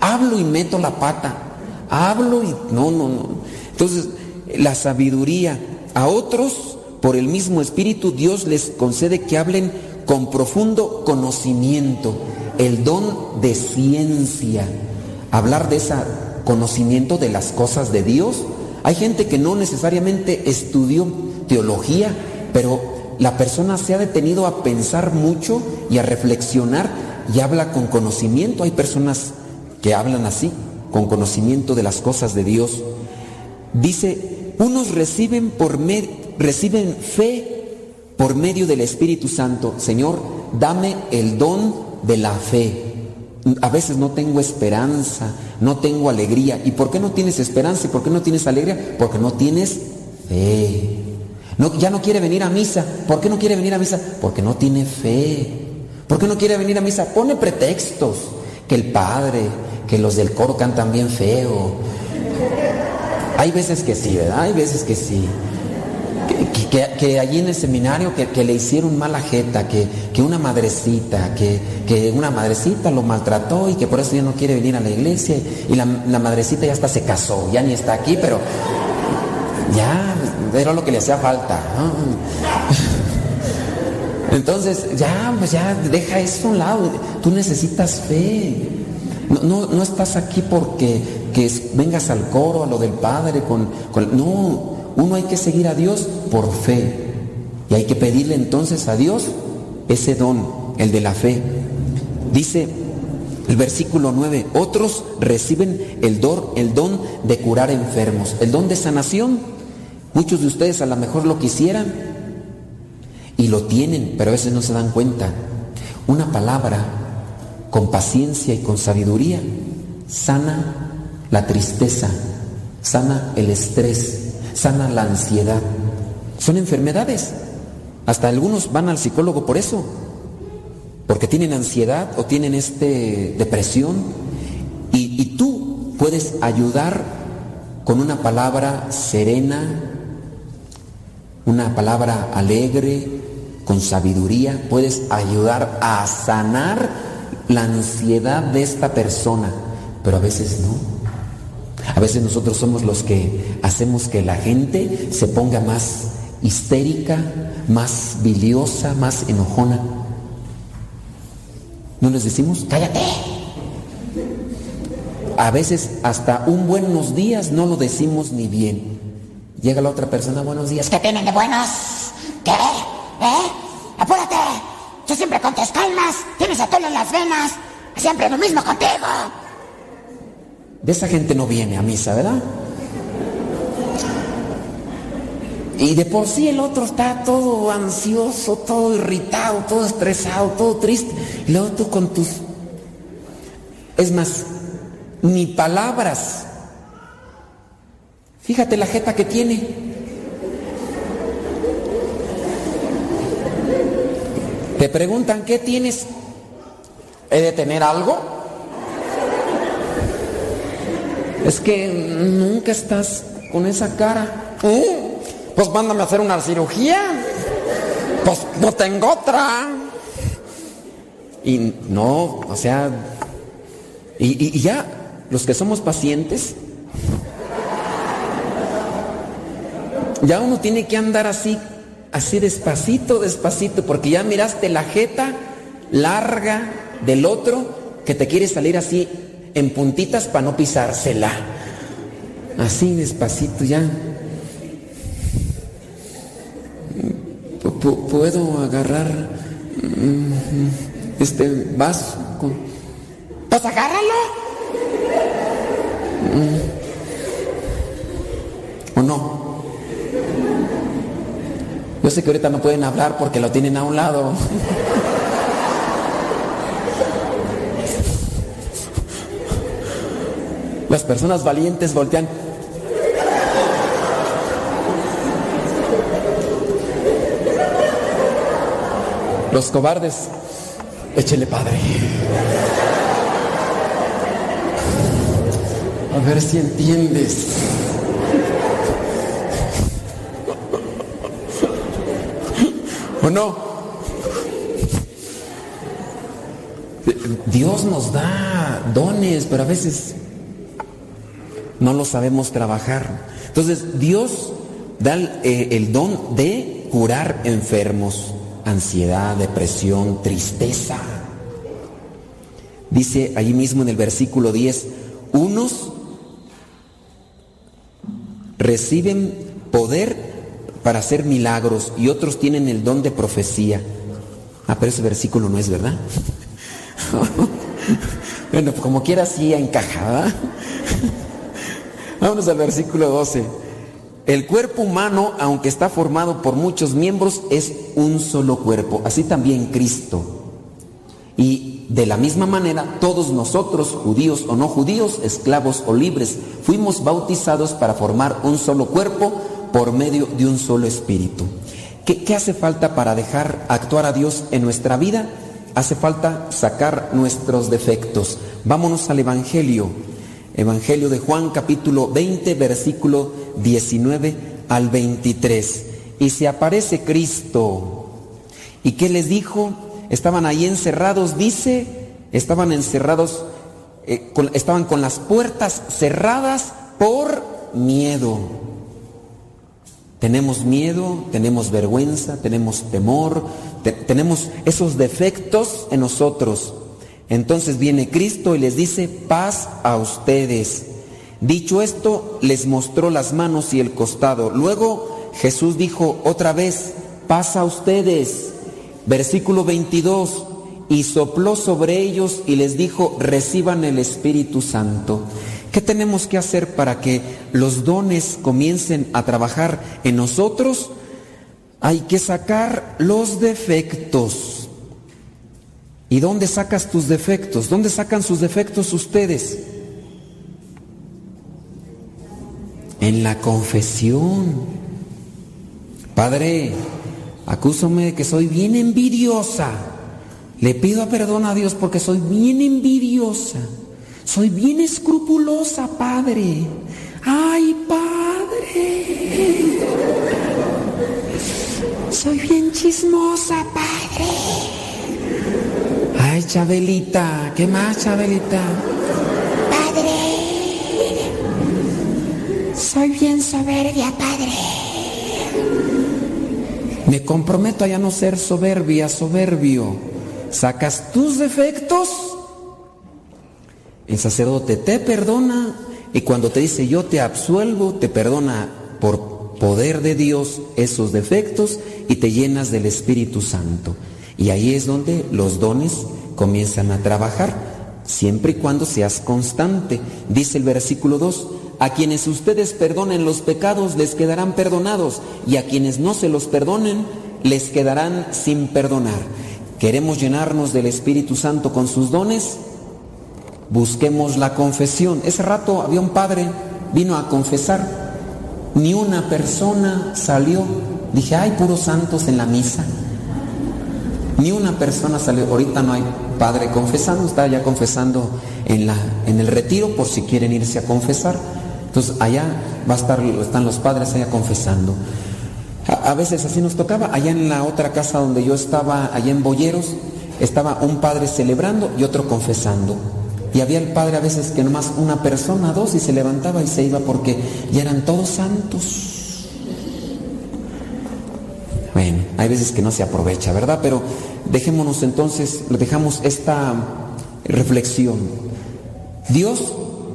hablo y meto la pata, hablo y no, no, no. Entonces, la sabiduría a otros, por el mismo Espíritu, Dios les concede que hablen con profundo conocimiento, el don de ciencia, hablar de ese conocimiento de las cosas de Dios. Hay gente que no necesariamente estudió teología, pero la persona se ha detenido a pensar mucho y a reflexionar y habla con conocimiento. Hay personas que hablan así, con conocimiento de las cosas de Dios. Dice, unos reciben, por reciben fe por medio del Espíritu Santo. Señor, dame el don de la fe. A veces no tengo esperanza, no tengo alegría. ¿Y por qué no tienes esperanza y por qué no tienes alegría? Porque no tienes fe ya no quiere venir a misa. ¿Por qué no quiere venir a misa? Porque no tiene fe. ¿Por qué no quiere venir a misa? Pone pretextos. Que el padre, que los del coro cantan bien feo. Hay veces que sí, ¿verdad? Hay veces que sí. Que, allí en el seminario que, le hicieron mala jeta, que, una madrecita, que, una madrecita lo maltrató y que por eso ya no quiere venir a la iglesia y la, la madrecita ya hasta se casó, ya ni está aquí, pero ya, era lo que le hacía falta. <laughs> Entonces, ya, pues ya, deja eso a un lado. Tú necesitas fe. No, no, estás aquí porque que vengas al coro, a lo del Padre, con... No, uno hay que seguir a Dios por fe. Y hay que pedirle entonces a Dios ese don, el de la fe. Dice el versículo 9, otros reciben el don, el don de curar enfermos, el don de sanación. Muchos de ustedes a lo mejor lo quisieran y lo tienen, pero a veces no se dan cuenta. Una palabra con paciencia y con sabiduría sana la tristeza, sana el estrés, sana la ansiedad. Son enfermedades. Hasta algunos van al psicólogo por eso, porque tienen ansiedad o tienen este depresión y, y tú puedes ayudar con una palabra serena, una palabra alegre, con sabiduría, puedes ayudar a sanar la ansiedad de esta persona, pero a veces no. A veces nosotros somos los que hacemos que la gente se ponga más histérica, más biliosa, más enojona. ¿No les decimos? Cállate. A veces hasta un buenos días no lo decimos ni bien. Llega la otra persona, buenos días. ¿Qué tienen de buenos? ¿Qué? ¿Eh? ¡Apúrate! Tú siempre con tus calmas, tienes atole en las venas, siempre lo mismo contigo. De esa gente no viene a misa, ¿verdad? Y de por sí el otro está todo ansioso, todo irritado, todo estresado, todo triste. Y luego tú con tus... Es más, ni palabras. Fíjate la jeta que tiene. Te preguntan, ¿qué tienes? ¿He de tener algo? Es que nunca estás con esa cara. ¿Eh? Pues mándame a hacer una cirugía. Pues no tengo otra. Y no, o sea, y, y ya los que somos pacientes, ya uno tiene que andar así, así despacito, despacito, porque ya miraste la jeta larga del otro que te quiere salir así en puntitas para no pisársela. Así despacito ya. puedo agarrar mm, este vaso con... Pues agárralo. ¿O no? Yo sé que ahorita no pueden hablar porque lo tienen a un lado. Las personas valientes voltean. Los cobardes, échele padre. A ver si entiendes. ¿O no? Dios nos da dones, pero a veces no lo sabemos trabajar. Entonces Dios da el, eh, el don de curar enfermos ansiedad, depresión, tristeza. Dice allí mismo en el versículo 10, unos reciben poder para hacer milagros y otros tienen el don de profecía. Ah, pero ese versículo no es verdad. <laughs> bueno, como quiera sí encajada. Vámonos al versículo 12. El cuerpo humano, aunque está formado por muchos miembros, es un solo cuerpo. Así también Cristo. Y de la misma manera, todos nosotros, judíos o no judíos, esclavos o libres, fuimos bautizados para formar un solo cuerpo por medio de un solo espíritu. ¿Qué, qué hace falta para dejar actuar a Dios en nuestra vida? Hace falta sacar nuestros defectos. Vámonos al Evangelio. Evangelio de Juan capítulo 20 versículo 19 al 23. Y se aparece Cristo. ¿Y qué les dijo? Estaban ahí encerrados, dice, estaban encerrados, eh, estaban con las puertas cerradas por miedo. Tenemos miedo, tenemos vergüenza, tenemos temor, tenemos esos defectos en nosotros. Entonces viene Cristo y les dice, paz a ustedes. Dicho esto, les mostró las manos y el costado. Luego Jesús dijo otra vez, paz a ustedes. Versículo 22, y sopló sobre ellos y les dijo, reciban el Espíritu Santo. ¿Qué tenemos que hacer para que los dones comiencen a trabajar en nosotros? Hay que sacar los defectos. ¿Y dónde sacas tus defectos? ¿Dónde sacan sus defectos ustedes? En la confesión. Padre, acúsame de que soy bien envidiosa. Le pido perdón a Dios porque soy bien envidiosa. Soy bien escrupulosa, Padre. Ay, Padre. Soy bien chismosa, Padre. Ay, Chabelita. ¿Qué más, Chabelita? Padre. Soy bien soberbia, Padre. Me comprometo a ya no ser soberbia, soberbio. Sacas tus defectos el sacerdote te perdona y cuando te dice yo te absuelvo, te perdona por poder de Dios esos defectos y te llenas del Espíritu Santo. Y ahí es donde los dones comienzan a trabajar, siempre y cuando seas constante. Dice el versículo 2, a quienes ustedes perdonen los pecados les quedarán perdonados y a quienes no se los perdonen les quedarán sin perdonar. ¿Queremos llenarnos del Espíritu Santo con sus dones? busquemos la confesión. Ese rato había un padre, vino a confesar, ni una persona salió. Dije, hay puros santos en la misa. Ni una persona salió. Ahorita no hay padre confesando, está ya confesando en, la, en el retiro por si quieren irse a confesar. Entonces allá va a estar, están los padres allá confesando. A, a veces así nos tocaba. Allá en la otra casa donde yo estaba, allá en Boyeros, estaba un padre celebrando y otro confesando. Y había el padre a veces que nomás una persona, dos, y se levantaba y se iba porque ya eran todos santos. Hay veces que no se aprovecha, ¿verdad? Pero dejémonos entonces, dejamos esta reflexión. Dios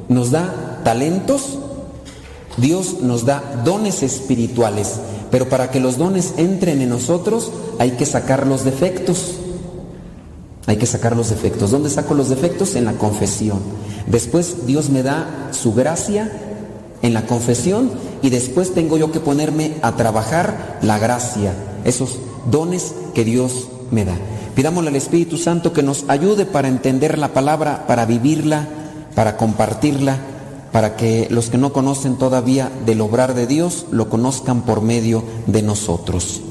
nos da talentos, Dios nos da dones espirituales, pero para que los dones entren en nosotros hay que sacar los defectos. Hay que sacar los defectos. ¿Dónde saco los defectos? En la confesión. Después Dios me da su gracia en la confesión y después tengo yo que ponerme a trabajar la gracia, esos dones que Dios me da. Pidámosle al Espíritu Santo que nos ayude para entender la palabra, para vivirla, para compartirla, para que los que no conocen todavía del obrar de Dios lo conozcan por medio de nosotros.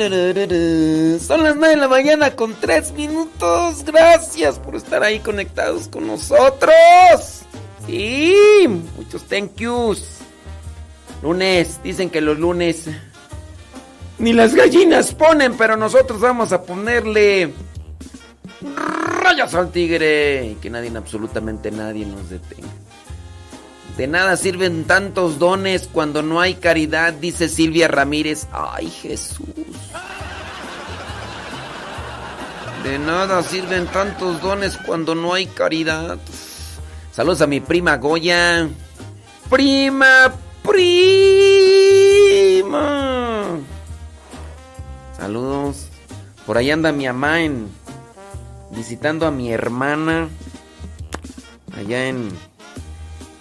Son las 9 de la mañana con 3 minutos. Gracias por estar ahí conectados con nosotros. Sí, muchos thank yous. Lunes, dicen que los lunes ni las gallinas ponen, pero nosotros vamos a ponerle rayas al tigre. Y que nadie, absolutamente nadie nos detenga. De nada sirven tantos dones cuando no hay caridad, dice Silvia Ramírez. Ay, Jesús. De nada sirven tantos dones cuando no hay caridad. Saludos a mi prima Goya. Prima, prima. Saludos. Por ahí anda mi mamá en visitando a mi hermana allá en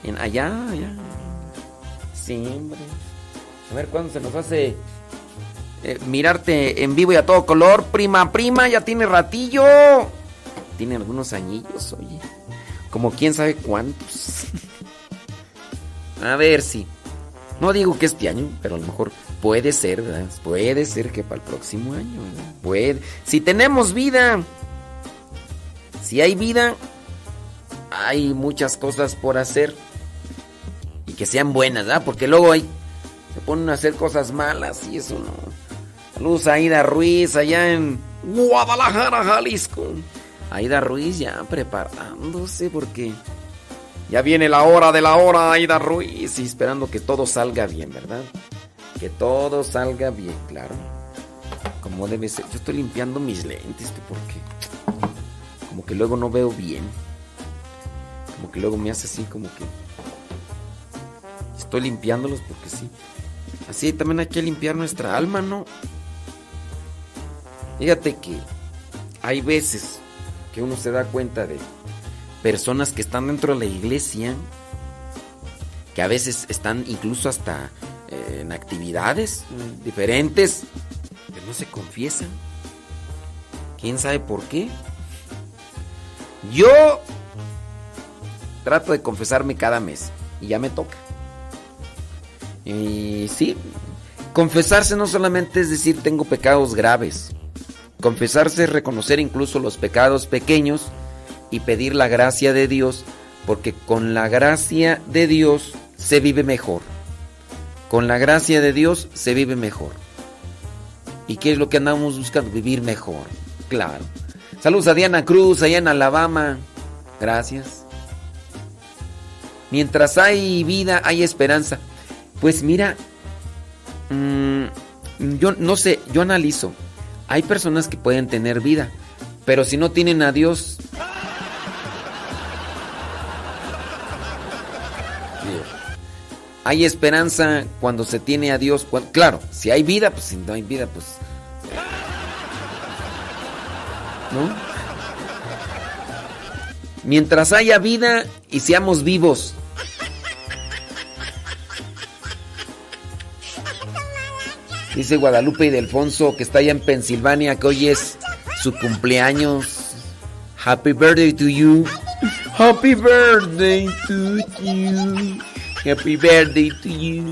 en allá, allá. Sí, hombre. A ver cuándo se nos hace eh, mirarte en vivo y a todo color, prima, prima, ya tiene ratillo. Tiene algunos añillos, oye. Como quién sabe cuántos. <laughs> a ver si. No digo que este año, pero a lo mejor puede ser, ¿verdad? Puede ser que para el próximo año. ¿verdad? Puede. Si tenemos vida. Si hay vida, hay muchas cosas por hacer. Y que sean buenas, ¿verdad? Porque luego hay, se ponen a hacer cosas malas y eso no. A Aida Ruiz allá en Guadalajara, Jalisco. Aida Ruiz ya preparándose porque ya viene la hora de la hora, Aida Ruiz, y esperando que todo salga bien, ¿verdad? Que todo salga bien, claro. Como debe ser. Yo estoy limpiando mis lentes, ¿tú ¿por qué? Como que luego no veo bien. Como que luego me hace así como que... Estoy limpiándolos porque sí. Así también hay que limpiar nuestra alma, ¿no? Fíjate que hay veces que uno se da cuenta de personas que están dentro de la iglesia, que a veces están incluso hasta eh, en actividades eh, diferentes, que no se confiesan. ¿Quién sabe por qué? Yo trato de confesarme cada mes y ya me toca. Y sí, confesarse no solamente es decir tengo pecados graves. Confesarse es reconocer incluso los pecados pequeños y pedir la gracia de Dios, porque con la gracia de Dios se vive mejor. Con la gracia de Dios se vive mejor. ¿Y qué es lo que andamos buscando? Vivir mejor. Claro. Saludos a Diana Cruz, allá en Alabama. Gracias. Mientras hay vida, hay esperanza. Pues mira, mm, yo no sé, yo analizo. Hay personas que pueden tener vida, pero si no tienen a Dios... Hay esperanza cuando se tiene a Dios. claro, si hay vida, pues si no hay vida, pues... ¿No? Mientras haya vida y seamos vivos. Dice Guadalupe y Delfonso que está allá en Pensilvania, que hoy es su cumpleaños. Happy birthday to you. Happy birthday to you. Happy birthday to you.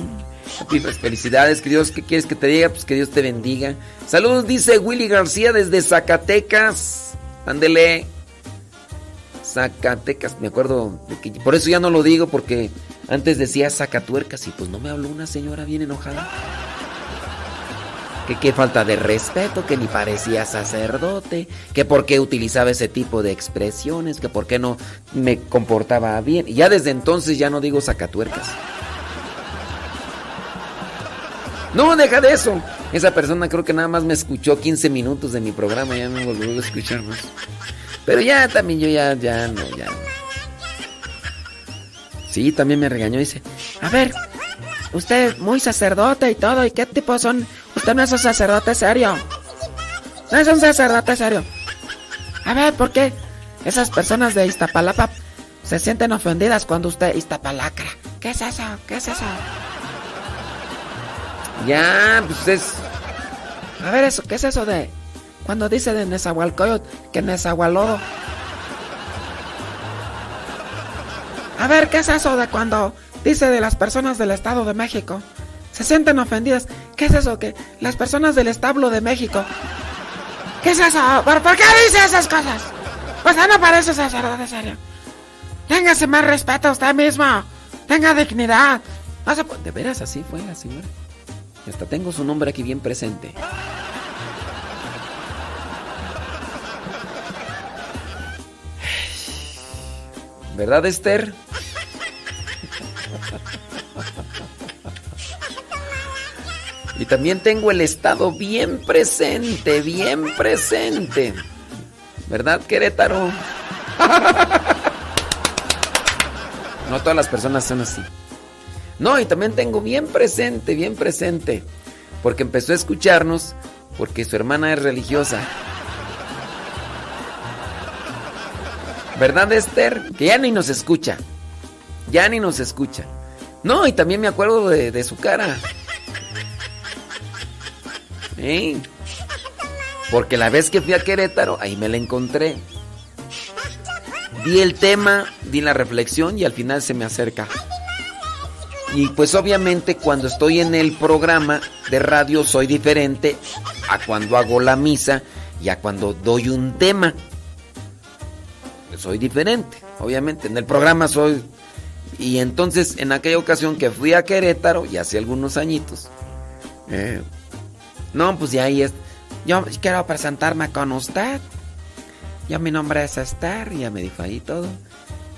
Happy, pues, felicidades, que Dios, ¿qué quieres que te diga? Pues que Dios te bendiga. Saludos, dice Willy García desde Zacatecas. Ándele. Zacatecas, me acuerdo de que por eso ya no lo digo porque antes decía Zacatuercas y pues no me habló una señora bien enojada. Que qué falta de respeto, que ni parecía sacerdote, que por qué utilizaba ese tipo de expresiones, que por qué no me comportaba bien. Y ya desde entonces ya no digo sacatuercas. No, deja de eso. Esa persona creo que nada más me escuchó 15 minutos de mi programa, ya no volvió a escuchar más. Pero ya también yo ya, ya no, ya. Sí, también me regañó dice, a ver, usted es muy sacerdote y todo, ¿y qué tipo son? Usted no es un sacerdote serio. No es un sacerdote serio. A ver, ¿por qué esas personas de Iztapalapa se sienten ofendidas cuando usted Iztapalacra? ¿Qué es eso? ¿Qué es eso? Ya, pues es... A ver eso, ¿qué es eso de... Cuando dice de Nezahualcóyotl que Nezahualodo. A ver, ¿qué es eso de cuando dice de las personas del Estado de México? Se sienten ofendidas. ¿Qué es eso que las personas del establo de México? ¿Qué es eso? ¿Por, qué dice esas cosas? Pues no parece sacerdote serio. Téngase más respeto a usted mismo. Tenga dignidad. De veras así fue la señora. Hasta tengo su nombre aquí bien presente. ¿Verdad, Esther? Y también tengo el estado bien presente, bien presente. ¿Verdad, Querétaro? No todas las personas son así. No, y también tengo bien presente, bien presente. Porque empezó a escucharnos porque su hermana es religiosa. ¿Verdad, Esther? Que ya ni nos escucha. Ya ni nos escucha. No, y también me acuerdo de, su cara. ¿Eh? Porque la vez que fui a Querétaro, ahí me la encontré. Di el tema, di la reflexión y al final se me acerca. Y pues obviamente cuando estoy en el programa de radio soy diferente a cuando hago la misa y a cuando doy un tema soy diferente, obviamente. En el programa soy... Y entonces en aquella ocasión que fui a Querétaro, y hace algunos añitos, eh, no, pues ya ahí es... Yo quiero presentarme con usted. Ya mi nombre es Esther, y ya me dijo ahí todo.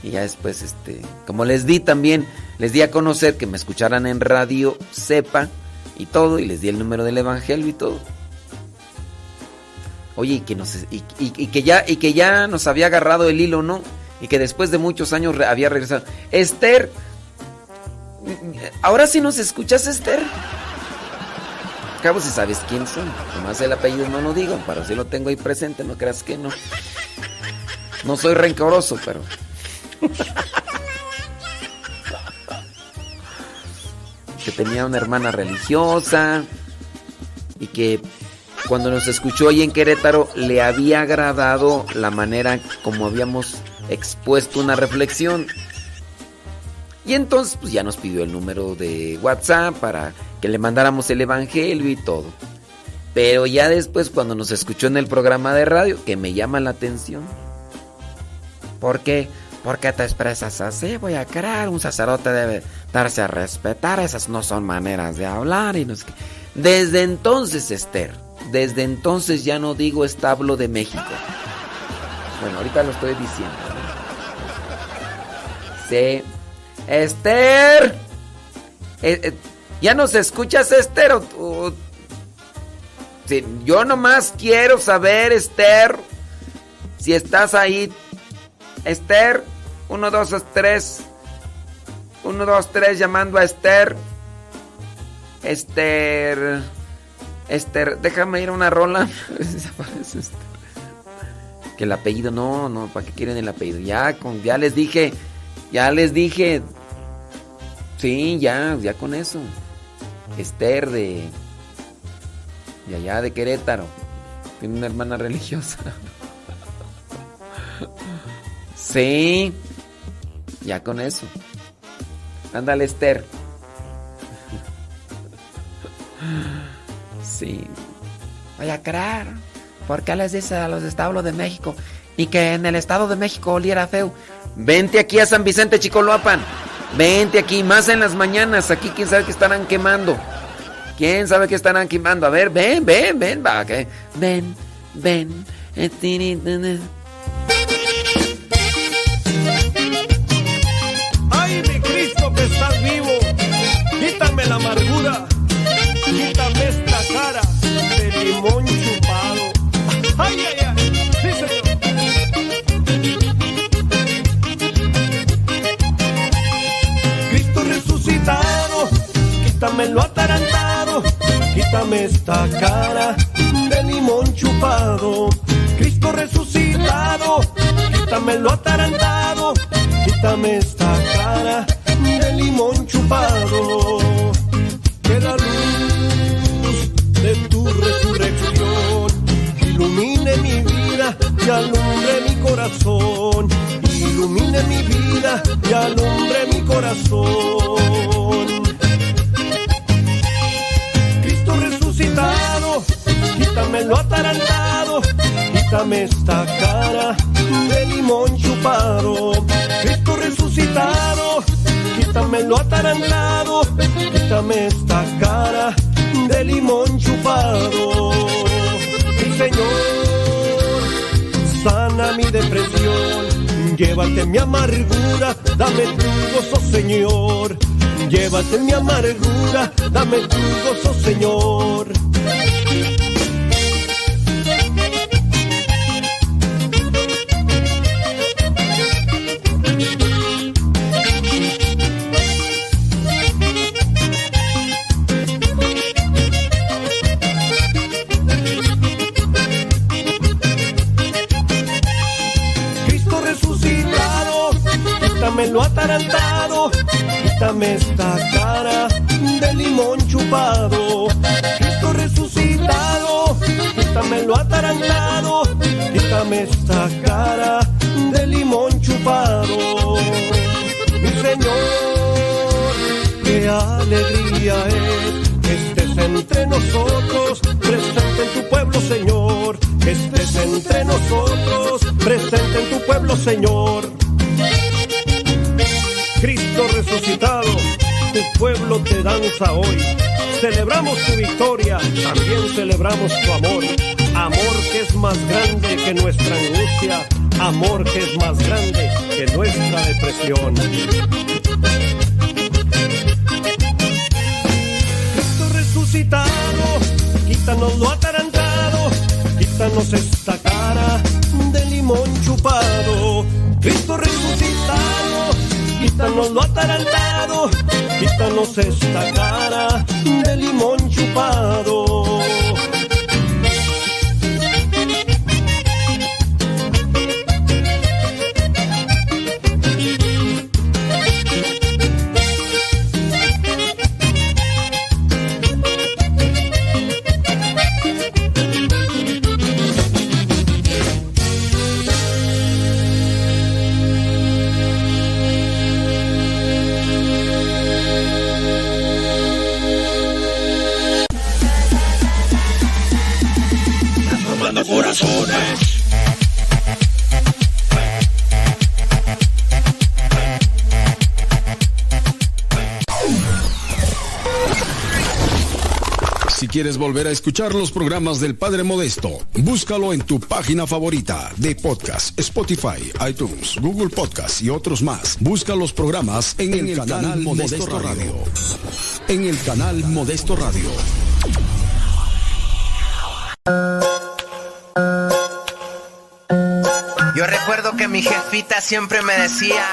Y ya después, este, como les di también, les di a conocer que me escucharan en radio Sepa y todo, y les di el número del Evangelio y todo. Oye, y que, nos, y, que ya, y que ya nos había agarrado el hilo, ¿no? Y que después de muchos años había regresado. Esther, ahora sí nos escuchas, Esther. Cabo si sabes quién son. Nomás el apellido no lo digo, pero si lo tengo ahí presente, no creas que no. No soy rencoroso, pero. que tenía una hermana religiosa y que cuando nos escuchó ahí en Querétaro, le había agradado la manera como habíamos expuesto una reflexión. Y entonces pues ya nos pidió el número de WhatsApp para que le mandáramos el Evangelio y todo. Pero ya después cuando nos escuchó en el programa de radio, que me llama la atención. ¿Por qué? ¿Por qué te expresas así? Voy a crear, un sacerdote debe darse a respetar, esas no son maneras de hablar y. Desde entonces, Esther, desde entonces ya no digo establo de México. Bueno, ahorita lo estoy diciendo. Sí. Esther. Eh, eh, ¿Ya nos escuchas, Esther? ¿O, Sí, yo nomás quiero saber, Esther, si estás ahí. Esther, 1, 2, 3. 1, 2, 3, llamando a Esther. Esther. Esther, déjame ir a una rola. <laughs> que el apellido, no, no, ¿para qué quieren el apellido? Ya, con, ya les dije, ya les dije. Sí, ya, ya con eso. Esther de. De allá de Querétaro. Tiene una hermana religiosa. <laughs> Sí. Ya con eso. Ándale, Esther. <laughs> Sí. Voy a creer. ¿Por qué les dice a los establos de México? Y que en el estado de México oliera feo. Vente aquí a San Vicente Chicoloapan. Vente aquí, más en las mañanas. Aquí quién sabe que estarán quemando. ¿Quién sabe que estarán quemando? A ver, ven, ven, ven, va, que ven, ven. Ay, mi Cristo que estás vivo, quítame la amargura, quítame esta cara de limón quítame lo atarantado, quítame esta cara de limón chupado. Cristo resucitado, quítame lo atarantado, quítame esta cara de limón chupado. Que la luz de tu resurrección ilumine mi vida y alumbre mi corazón. Ilumine mi vida y alumbre mi corazón. Quítame lo atarantado, quítame esta cara de limón chupado. Cristo resucitado, quítame lo atarantado, quítame esta cara de limón chupado. Mi Señor, sana mi depresión, llévate mi amargura, dame tu gozo, Señor. Llévate mi amargura, dame tu gozo, Señor. Atarantado, quítame esta cara de limón chupado. Cristo resucitado, quítame lo atarantado, quítame esta cara de limón chupado. Mi Señor, qué alegría es que estés entre nosotros, presente en tu pueblo, Señor. Que estés entre nosotros, presente en tu pueblo, Señor. Cristo resucitado, tu pueblo te danza hoy. Celebramos tu victoria, también celebramos tu amor. Amor que es más grande que nuestra angustia, amor que es más grande que nuestra depresión. Cristo resucitado, quítanos lo atarantado, quítanos esta cara de limón chupado. Cristo resucitado, quítanos lo atarantado, quítanos esta cara de limón chupado. Quieres volver a escuchar los programas del Padre Modesto, búscalo en tu página favorita de podcast, Spotify, iTunes, Google Podcast y otros más. Busca los programas en, el, canal, Modesto, Radio. En el canal Modesto Radio. Yo recuerdo que mi jefita siempre me decía,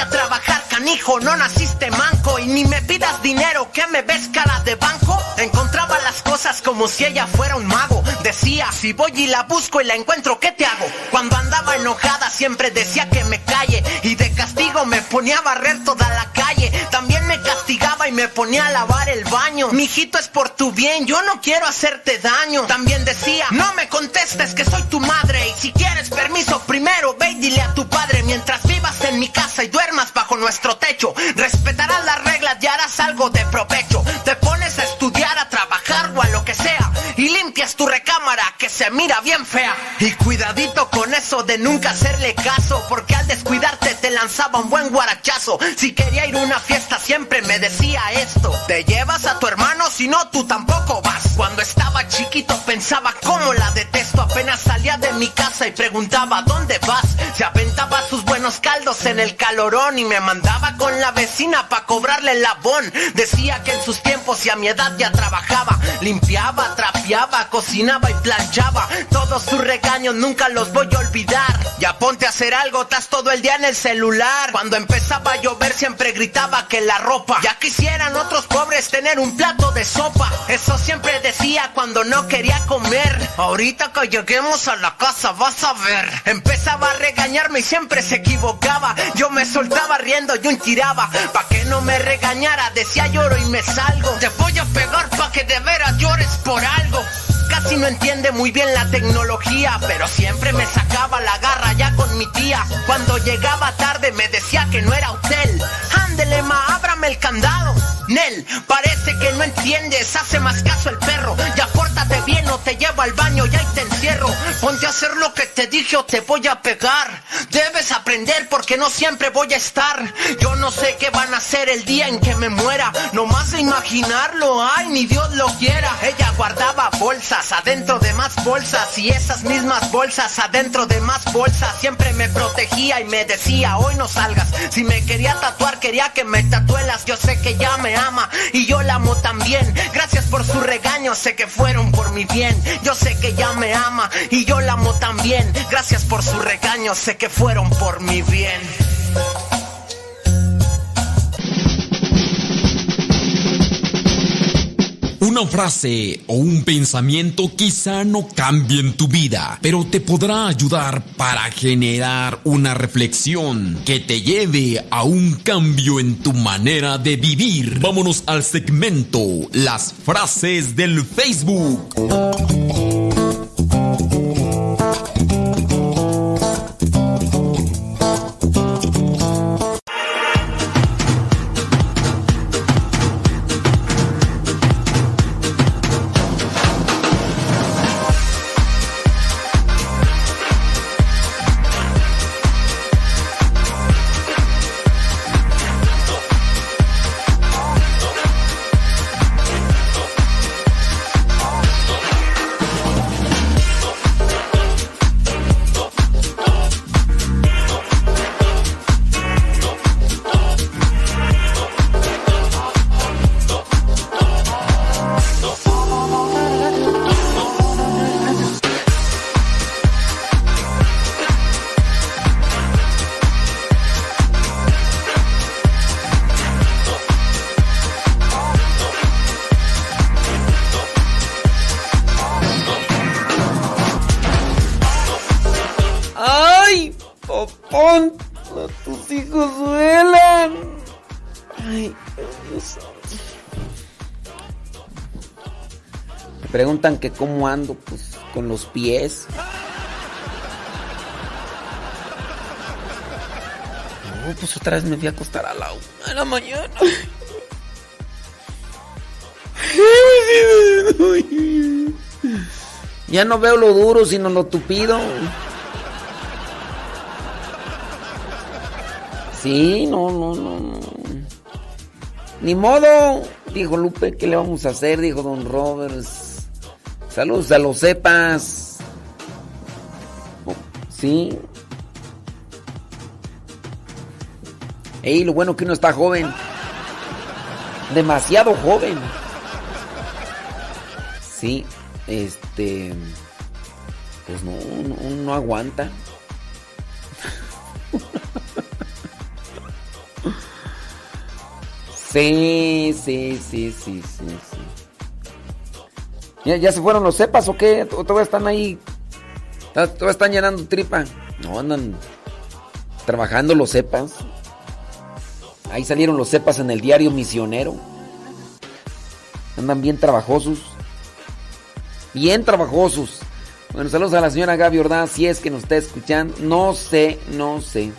a trabajar, canijo, no naciste manco y ni me pidas dinero, que me ves cara de banco. Encontraba las cosas como si ella fuera un mago. Decía, si voy y la busco y la encuentro, ¿qué te hago? Cuando andaba enojada siempre decía que me calle y de castigo me ponía a barrer toda la calle. También me castigaba y me ponía a lavar el baño. Mijito es por tu bien, yo no quiero hacerte daño. También decía, no me contestes que soy tu madre y si quieres permiso primero ve y dile a tu padre mientras vivas en mi casa y duermas bajo nuestro techo. Respetarás las reglas y harás algo de provecho. Te pones a estudiar, a trabajar o a lo que sea y limpias tu recámara que se mira bien fea. Y cuidadito con eso de nunca hacerle caso porque al descuidarte te lanzaba un buen guarachazo. Si quería ir a una fiesta siempre me decía esto. Te llevas a tu hermano si no tú tampoco vas. Cuando estaba chiquito pensaba cómo la detesto. Apenas salía de mi casa y preguntaba ¿dónde vas? Se aventaba sus buenos caldos en el calorón y me mandaba con la vecina pa' cobrarle el labón. Decía que en sus tiempos y a mi edad ya trabajaba. Limpiaba, trapeaba, cocinaba y planchaba. Todos sus regaños nunca los voy a olvidar. Ya ponte a hacer algo, estás todo el día en el celular. Cuando empezaba a llover siempre gritaba que la ropa. Ya quisieran otros pobres tener un plato de sopa. Eso siempre decía cuando no quería comer. Ahorita que lleguemos a la casa vas a ver. Empezaba a regañarme y siempre se equivocaba. Yo me soltaba riendo y un tiraba. Pa' que no me regañara, decía lloro y me salgo. Te voy a pegar pa' que de veras llores por algo. Casi no entiende muy bien la tecnología, pero siempre me sacaba la garra ya con mi tía. Cuando llegaba tarde me decía que no era hotel. Ándele, ma, ábrame el candado. Nel, parece que no entiendes, hace más caso el perro. Ya pórtate bien o te llevo al baño y ahí te encierro. Ponte a hacer lo que te dije o te voy a pegar. Debes aprender porque no siempre voy a estar. Yo no sé qué van a hacer el día en que me muera. No más de imaginarlo, ay, ni Dios lo quiera. Ella guardaba bolsas adentro de más bolsas y esas mismas bolsas adentro de más bolsas. Siempre me protegía y me decía, hoy no salgas. Si me quería tatuar, quería que me tatuelas. Yo sé que ya me y yo la amo también. Gracias por su regaño, sé que fueron por mi bien. Yo sé que ya me ama y yo la amo también. Gracias por su regaño, sé que fueron por mi bien. Una frase o un pensamiento quizá no cambien tu vida, pero te podrá ayudar para generar una reflexión que te lleve a un cambio en tu manera de vivir. Vámonos al segmento Las frases del Facebook. Que cómo ando, pues con los pies. No, pues otra vez me fui a acostar a la una de la mañana. Ya no veo lo duro, sino lo tupido. Sí, no, no, no. Ni modo, dijo Lupe, ¿qué le vamos a hacer? Dijo Don Roberts. Saludos a los cepas. Sí. Ey, lo bueno que uno está joven. Demasiado joven. Sí, este. Pues no, no, no aguanta. <laughs> Sí, sí, sí, sí, sí. ¿Ya, ¿Ya, se fueron los cepas o qué? ¿O todavía están ahí? ¿Todavía están llenando tripa? No, andan trabajando los cepas. Ahí salieron los cepas en el diario misionero. Andan bien trabajosos. Bien trabajosos. Bueno, saludos a la señora Gaby Ordaz, si es que nos está escuchando. No sé, no sé.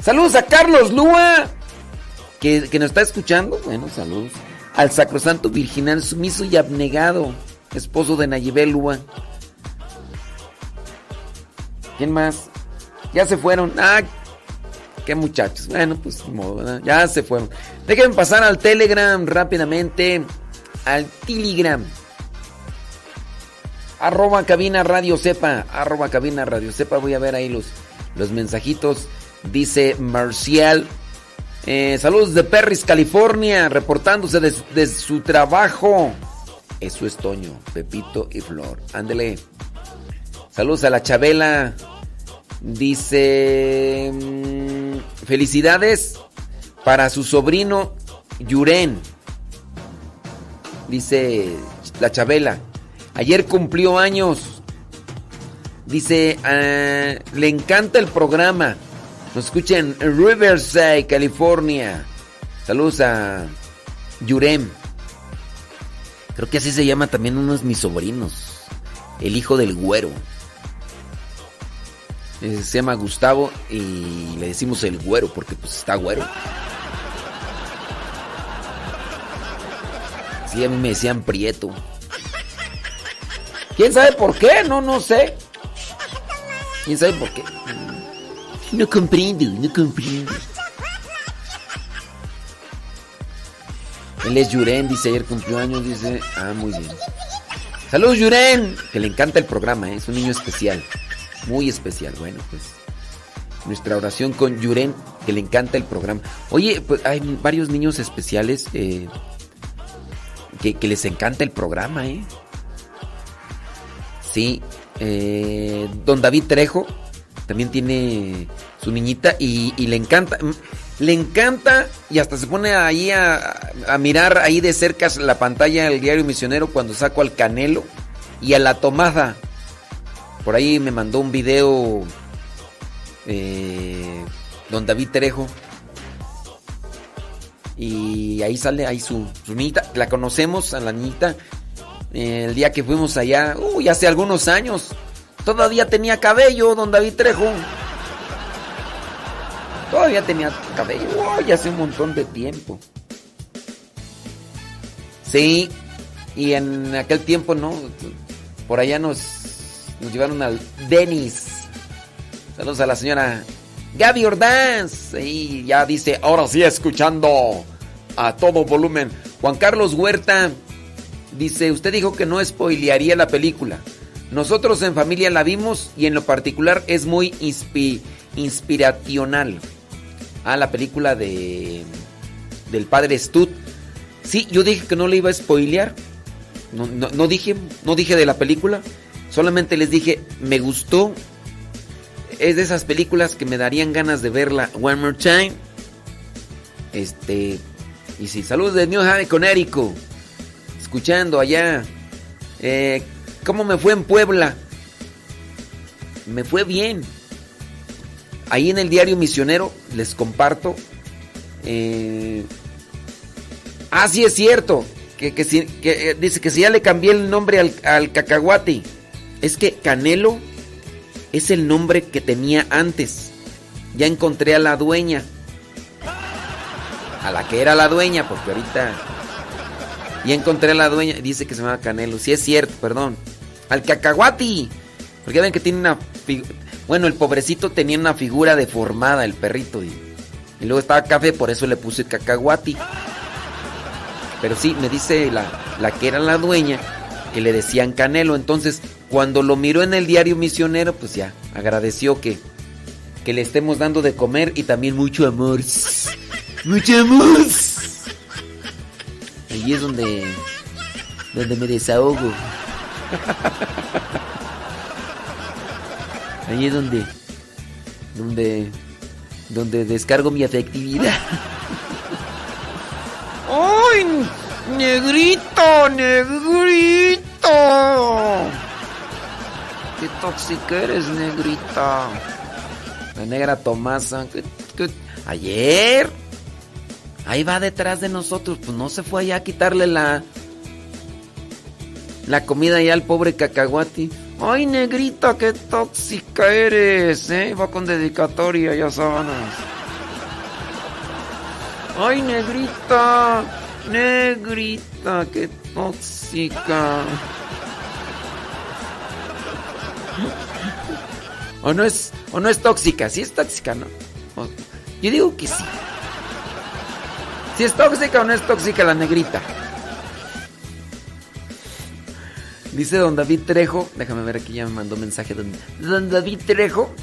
Saludos a Carlos Lua que, nos está escuchando, bueno, saludos. Al sacrosanto virginal sumiso y abnegado, esposo de Nayibel Lua. ¿Quién más? Ya se fueron. Ah, qué muchachos. Bueno, pues modo, ya se fueron. Déjenme pasar al Telegram rápidamente. Al Telegram. Arroba cabina radio sepa. Arroba cabina radio sepa. Voy a ver ahí los, los mensajitos. Dice Marcial eh, saludos de Perris, California, reportándose de, su trabajo. Eso es Toño, Pepito y Flor. Ándele. Saludos a la Chabela. Dice... Mm, felicidades para su sobrino Yuren. Dice la Chabela. Ayer cumplió años. Dice, ah, le encanta el programa. Nos escuchan en Riverside, California. Saludos a Yurem. Creo que así se llama también uno de mis sobrinos. El hijo del güero. Se llama Gustavo y le decimos el güero porque pues está güero. Sí, a mí me decían prieto. ¿Quién sabe por qué? No, no sé. ¿Quién sabe por qué? No comprendo, no comprendo. Él es Yuren, dice ayer cumplió años, dice. Ah, muy bien. Saludos, Yuren. Que le encanta el programa, ¿eh? es un niño especial. Muy especial. Bueno, pues. Nuestra oración con Yuren, que le encanta el programa. Oye, pues hay varios niños especiales eh, que, les encanta el programa, ¿eh? Sí. Eh, don David Trejo también tiene su niñita y, le encanta. Le encanta y hasta se pone ahí a, mirar ahí de cerca la pantalla del diario misionero cuando saco al canelo y a la tomada. Por ahí me mandó un video eh, don David Terejo. Y ahí sale ahí su, su niñita. La conocemos a la niñita el día que fuimos allá, uy, hace algunos años. Todavía tenía cabello, don David Trejo. Todavía tenía cabello. Uy, hace un montón de tiempo. Sí, y en aquel tiempo, ¿no? Por allá nos, nos llevaron al Denis. Saludos a la señora Gaby Ordaz. Y ya dice, ahora sí escuchando a todo volumen. Juan Carlos Huerta dice, usted dijo que no spoilearía la película. Nosotros en familia la vimos y en lo particular es muy inspiracional. Ah, la película de del padre Stud. Sí, yo dije que no le iba a spoilear. No, dije, no dije de la película. Solamente les dije, me gustó. Es de esas películas que me darían ganas de verla one more time. Este. Y sí, saludos de New Haven, Connecticut. Escuchando allá. Eh, ¿Cómo me fue en Puebla? Me fue bien. Ahí en el diario Misionero les comparto. Eh, ah, sí es cierto. Que, eh, dice que si ya le cambié el nombre al, al cacahuate. Es que Canelo es el nombre que tenía antes. Ya encontré a la dueña. A la que era la dueña, porque ahorita. Ya encontré a la dueña. Dice que se llama Canelo. Sí es cierto, perdón. al cacahuati. Porque ven que tiene una... Bueno, el pobrecito tenía una figura deformada, el perrito. Y, luego estaba café, por eso le puse cacahuati. Pero sí, me dice la, la que era la dueña que le decían Canelo. Entonces, cuando lo miró en el diario misionero, pues ya, agradeció que, que le estemos dando de comer y también mucho amor. Mucho amor. Ahí es donde, donde me desahogo. Ahí es donde, donde, donde descargo mi afectividad. <laughs> ¡Ay! ¡Negrito! ¡Negrito! ¡Qué tóxica eres, negrita! La negra Tomasa. Ayer. Ahí va detrás de nosotros. Pues no se fue allá a quitarle la. La comida ya al pobre cacahuati. Ay, negrita, qué tóxica eres, ¿eh? Va con dedicatoria, ya sabes. Ay, negrita, negrita, qué tóxica. O no es, o no es tóxica, sí es tóxica, ¿no? Yo digo que sí. Si es tóxica o no es tóxica la negrita. Dice don David Trejo. Déjame ver aquí, ya me mandó mensaje. Don, don David Trejo.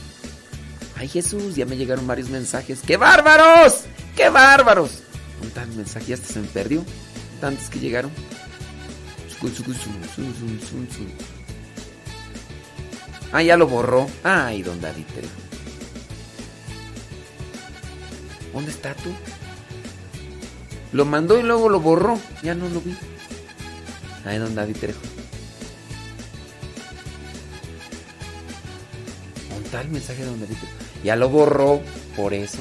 Ay Jesús, ya me llegaron varios mensajes. ¡Qué bárbaros! ¡Qué bárbaros! Un tal mensaje ya hasta se me perdió. Tantos que llegaron. Ah, ya lo borró. Ay, don David Trejo. ¿Dónde está tú? Lo mandó y luego lo borró. Ya no lo vi. Ay, don David Trejo. Tal mensaje de don David. Ya lo borró, por eso.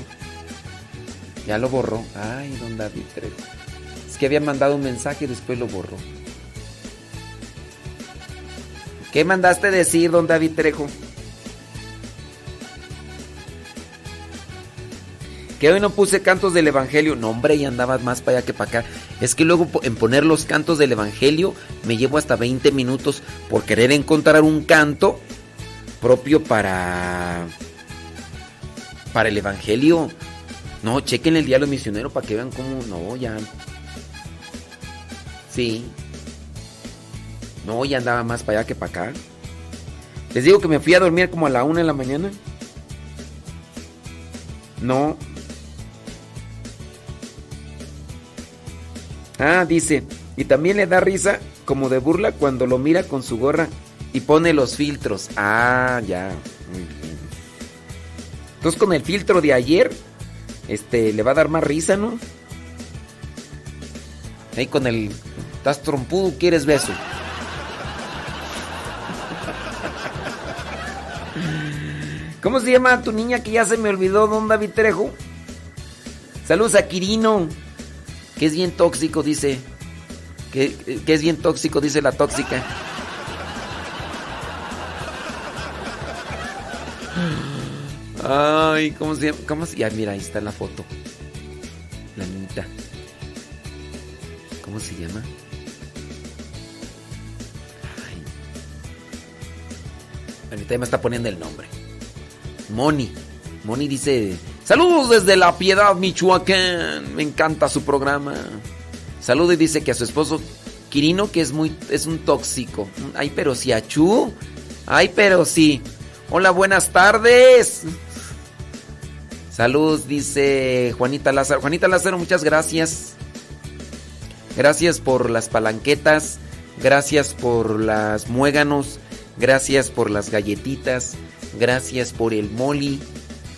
Ya lo borró. Ay, don David Trejo. Es que había mandado un mensaje y después lo borró. ¿Qué mandaste decir, don David Trejo? Que hoy no puse cantos del Evangelio. No, hombre, y andaba más para allá que para acá. Es que luego en poner los cantos del Evangelio me llevo hasta 20 minutos por querer encontrar un canto propio para para el evangelio. No, chequen el diálogo misionero para que vean cómo no ya. Sí. No, ya andaba más para allá que para acá. Les digo que me fui a dormir como a la una de la mañana. No. Ah, dice, y también le da risa como de burla cuando lo mira con su gorra y pone los filtros. Ah, ya. Entonces con el filtro de ayer, este, le va a dar más risa, ¿no? Ahí con el. Estás trompudo, quieres beso. ¿Cómo se llama tu niña que ya se me olvidó, don David Trejo? Saludos a Quirino, que es bien tóxico, dice. Que, que es bien tóxico, dice la tóxica. Ay, ¿cómo se llama? ¿Cómo se mira, ahí está la foto. La niñita. ¿Cómo se llama? Ay. Ahorita me está poniendo el nombre. Moni. Moni dice: Saludos desde La Piedad, Michoacán. Me encanta su programa. Saludos y dice que a su esposo Quirino, que es muy. es un tóxico. Ay, pero si achú. Ay, pero sí. Hola, buenas tardes. Salud, dice Juanita Lázaro. Juanita Lázaro, muchas gracias. Gracias por las palanquetas. Gracias por las muéganos. Gracias por las galletitas. Gracias por el moli.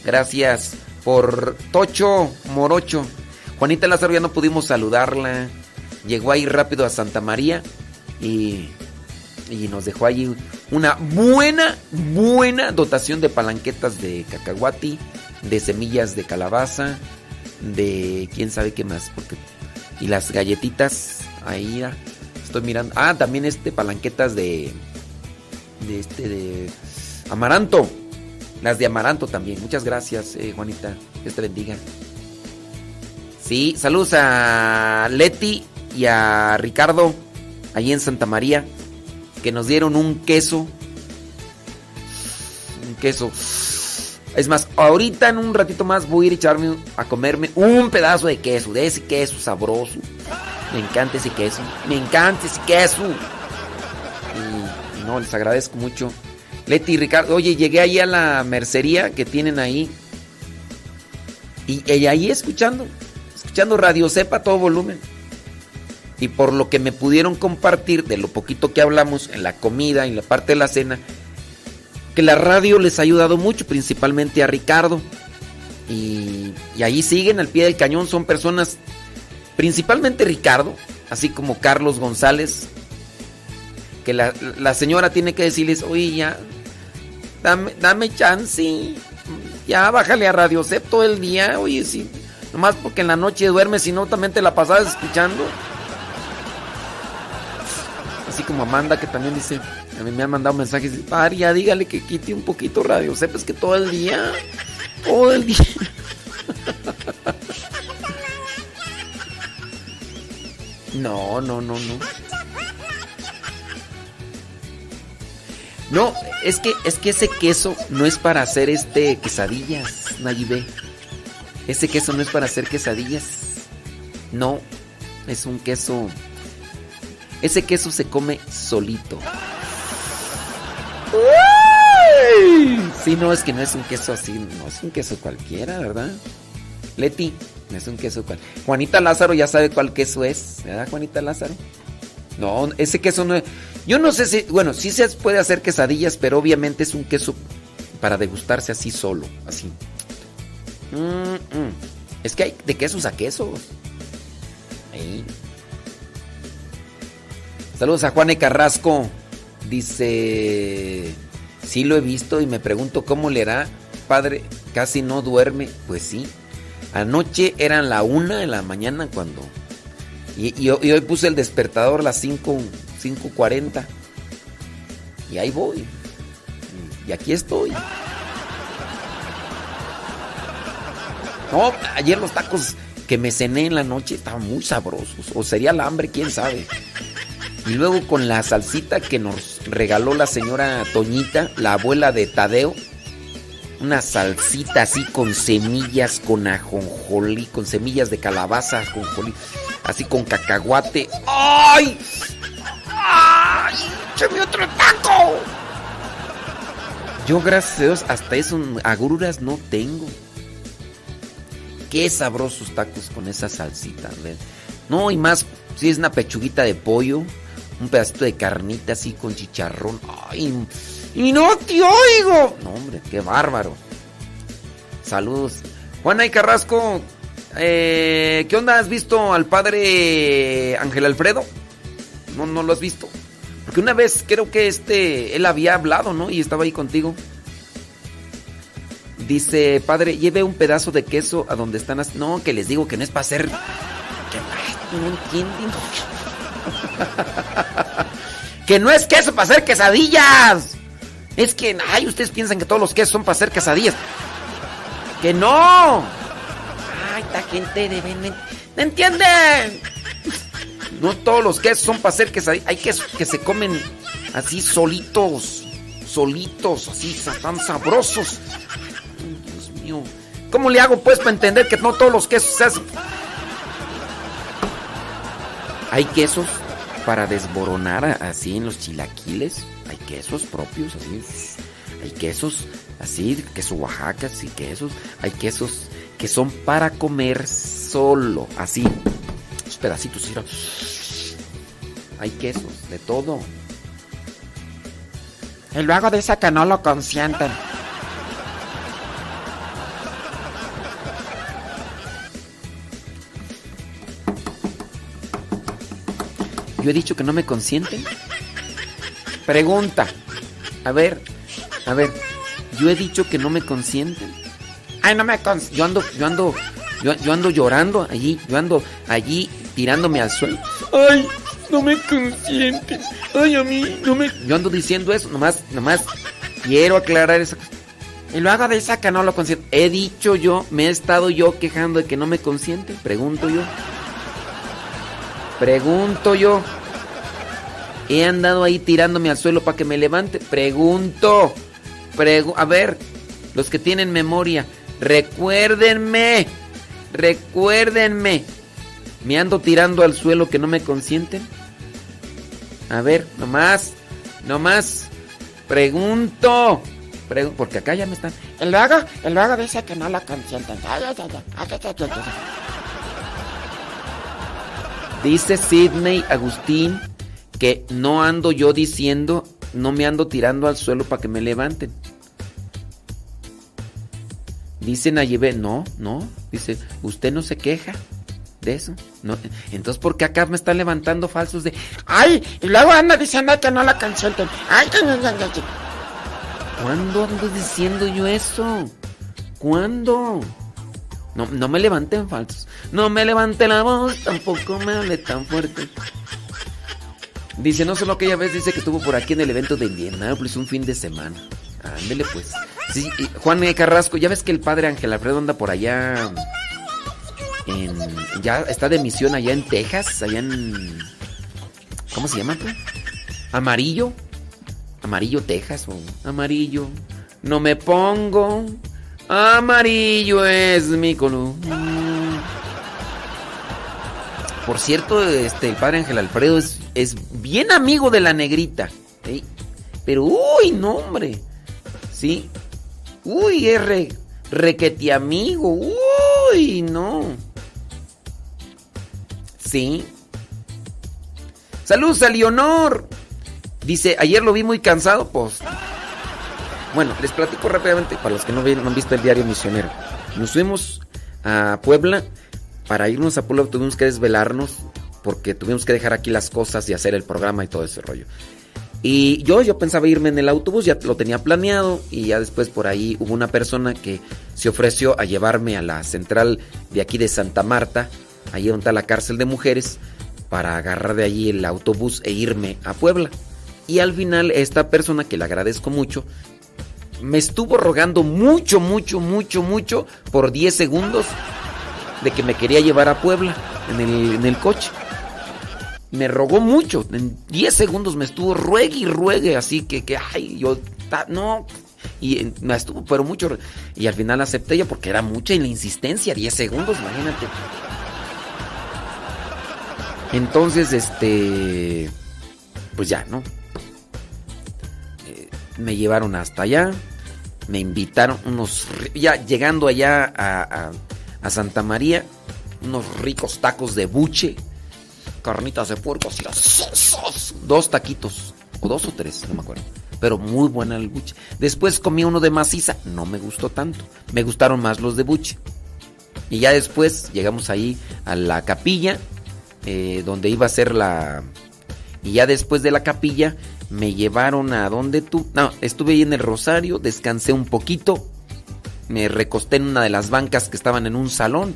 Gracias por Tocho Morocho. Juanita Lázaro ya no pudimos saludarla. Llegó ahí rápido a Santa María y, y nos dejó allí una buena, buena dotación de palanquetas de cacahuati, de semillas de calabaza, de quién sabe qué más, porque y las galletitas ahí estoy mirando. Ah, también este palanquetas de de este de amaranto. Las de amaranto también. Muchas gracias, eh, Juanita. Dios te bendiga. Sí, saludos a Leti y a Ricardo allí en Santa María. Que nos dieron un queso. Un queso. Es más, ahorita en un ratito más voy a ir a echarme a comerme un pedazo de queso, de ese queso sabroso. Me encanta ese queso, me encanta ese queso. Y no, les agradezco mucho. Leti y Ricardo, oye, llegué ahí a la mercería que tienen ahí. Y, y ahí escuchando, escuchando Radio Sepa todo volumen. Y por lo que me pudieron compartir de lo poquito que hablamos en la comida en la parte de la cena, que la radio les ha ayudado mucho, principalmente a Ricardo. Y, y ahí siguen al pie del cañón, son personas, principalmente Ricardo, así como Carlos González, que la, la señora tiene que decirles, oye, ya, dame, dame chance, ya bájale a Radio Cep todo el día, oye, sí, nomás porque en la noche duermes, si no también te la pasabas escuchando. Así como Amanda que también dice, a mí me han mandado mensajes, Pari, ya dígale que quite un poquito Radio Cep, es que todo el día, todo el día. <laughs> No, no, no, no. No, es que, es que ese queso no es para hacer este quesadillas, Nayibé. Ese queso no es para hacer quesadillas. No, es un queso. Ese queso se come solito. Sí, no, es que no es un queso así, no es un queso cualquiera, ¿verdad? Leti, no es un queso cual. Juanita Lázaro ya sabe cuál queso es, ¿verdad, Juanita Lázaro? No, ese queso no es. Yo no sé si, bueno, sí se puede hacer quesadillas, pero obviamente es un queso para degustarse así solo, así. Mm, mm. Es que hay de quesos a quesos. Ahí. Saludos a Juan e. Carrasco. Dice, sí lo he visto y me pregunto cómo le hará. Padre, casi no duerme. Pues sí. Anoche eran la una de la mañana cuando... Y, hoy puse el despertador a las 5, 5.40. Y ahí voy. Y aquí estoy. No, ayer los tacos que me cené en la noche estaban muy sabrosos. O sería el hambre, quién sabe. Y luego con la salsita que nos regaló la señora Toñita, la abuela de Tadeo. Una salsita así con semillas, con ajonjolí, con semillas de calabaza, ajonjolí, así con cacahuate. ¡Ay! ¡Ay! ¡Échame otro taco! Yo, gracias a Dios, hasta eso, agruras no tengo. Qué sabrosos tacos con esa salsita. No, y más, si es una pechuguita de pollo, un pedacito de carnita así con chicharrón. ¡Ay! ¡Y no te oigo! No, hombre, qué bárbaro. Saludos. Juana y Carrasco, eh, ¿qué onda? ¿Has visto al padre Ángel Alfredo? No, no lo has visto. Porque una vez creo que este, él había hablado, ¿no? Y estaba ahí contigo. Dice, padre, lleve un pedazo de queso a donde están las... No, que les digo que no es para hacer... No entienden. <laughs> que no es queso para hacer quesadillas. Es que, ay, ustedes piensan que todos los quesos son para hacer quesadillas. Que no. Ay, esta gente debe... ¿No entienden? No todos los quesos son para hacer quesadillas. Hay quesos que se comen así solitos. Solitos, así, tan sabrosos. Dios mío. ¿Cómo le hago pues para entender que no todos los quesos se hacen? Hay quesos para desboronar así en los chilaquiles. Hay quesos propios, así. Hay quesos así, queso Oaxaca, así quesos. Hay quesos que son para comer solo, así. Los pedacitos, mira. Hay quesos, de todo. Y luego dice que no lo consienten. Yo he dicho que no me consienten. Pregunta. A ver, a ver. Yo he dicho que no me consienten. Ay, no me consienten. Yo ando, yo ando, yo, yo ando llorando allí. Yo ando allí tirándome al suelo. Ay, no me consienten. Ay, a mí no me. Yo ando diciendo eso. Nomás, nomás quiero aclarar eso. Y luego dice que no lo consienten. He dicho yo, me he estado yo quejando de que no me consienten. Pregunto yo. Pregunto yo. He andado ahí tirándome al suelo para que me levante. Pregunto. a ver, los que tienen memoria, recuérdenme. Recuérdenme. ¿Me ando tirando al suelo que no me consienten? A ver, nomás. Nomás. Pregunto. porque acá ya me están. El vago, el vago dice que no la consienten. Dice Sidney Agustín que no ando yo diciendo, no me ando tirando al suelo para que me levanten. Dice Nayebe, no, no, dice, usted no se queja de eso. No, entonces, ¿por qué acá me están levantando falsos de... ¡Ay! Y luego anda diciendo que no la consienten. ¡Ay! ¿Cuándo ando diciendo yo eso? ¿Cuándo? No, no me levanten falsos. No me levante la voz, tampoco me hable tan fuerte. Dice, no solo aquella vez, dice que estuvo por aquí en el evento de Indianapolis un fin de semana. Ándele pues. Sí, Juan Carrasco, ya ves que el padre Ángel Alfredo anda por allá. Ya está de misión allá en Texas, allá en. ¿Cómo se llama? Amarillo. Amarillo, Texas o Amarillo. No me pongo. Amarillo es mi color. Por cierto, este, el padre Ángel Alfredo es, bien amigo de la negrita. Pero, uy, no, hombre. Sí. Uy, es re, requete amigo. Uy, no. Sí. Saludos a Leonor. Dice, ayer lo vi muy cansado, pues. Bueno, les platico rápidamente para los que no, han visto el diario misionero. Nos fuimos a Puebla. Para irnos a Puebla tuvimos que desvelarnos porque tuvimos que dejar aquí las cosas y hacer el programa y todo ese rollo. Y yo, yo pensaba irme en el autobús, ya lo tenía planeado y ya después por ahí hubo una persona que se ofreció a llevarme a la central de aquí de Santa Marta, ahí donde está la cárcel de mujeres, para agarrar de allí el autobús e irme a Puebla. Y al final esta persona, que le agradezco mucho, me estuvo rogando mucho, mucho, mucho, mucho por 10 segundos de que me quería llevar a Puebla en el, en el coche me rogó mucho. En 10 segundos me estuvo ruegue y ruegue, así que, que ay, yo, no. Y me estuvo, pero mucho. Y al final acepté yo porque era mucha y la insistencia, 10 segundos, imagínate. Entonces, este. Pues ya, ¿no? Eh, me llevaron hasta allá. Me invitaron unos. Ya llegando allá a, a Santa María, unos ricos tacos de buche carnitas de puerco, así, dos taquitos, o dos o tres, no me acuerdo. Pero muy buena el buche. Después comí uno de maciza, no me gustó tanto. Me gustaron más los de buche. Y ya después llegamos ahí a la capilla, eh, donde iba a ser la... Y ya después de la capilla me llevaron a donde tú... No, estuve ahí en el Rosario, descansé un poquito, me recosté en una de las bancas que estaban en un salón,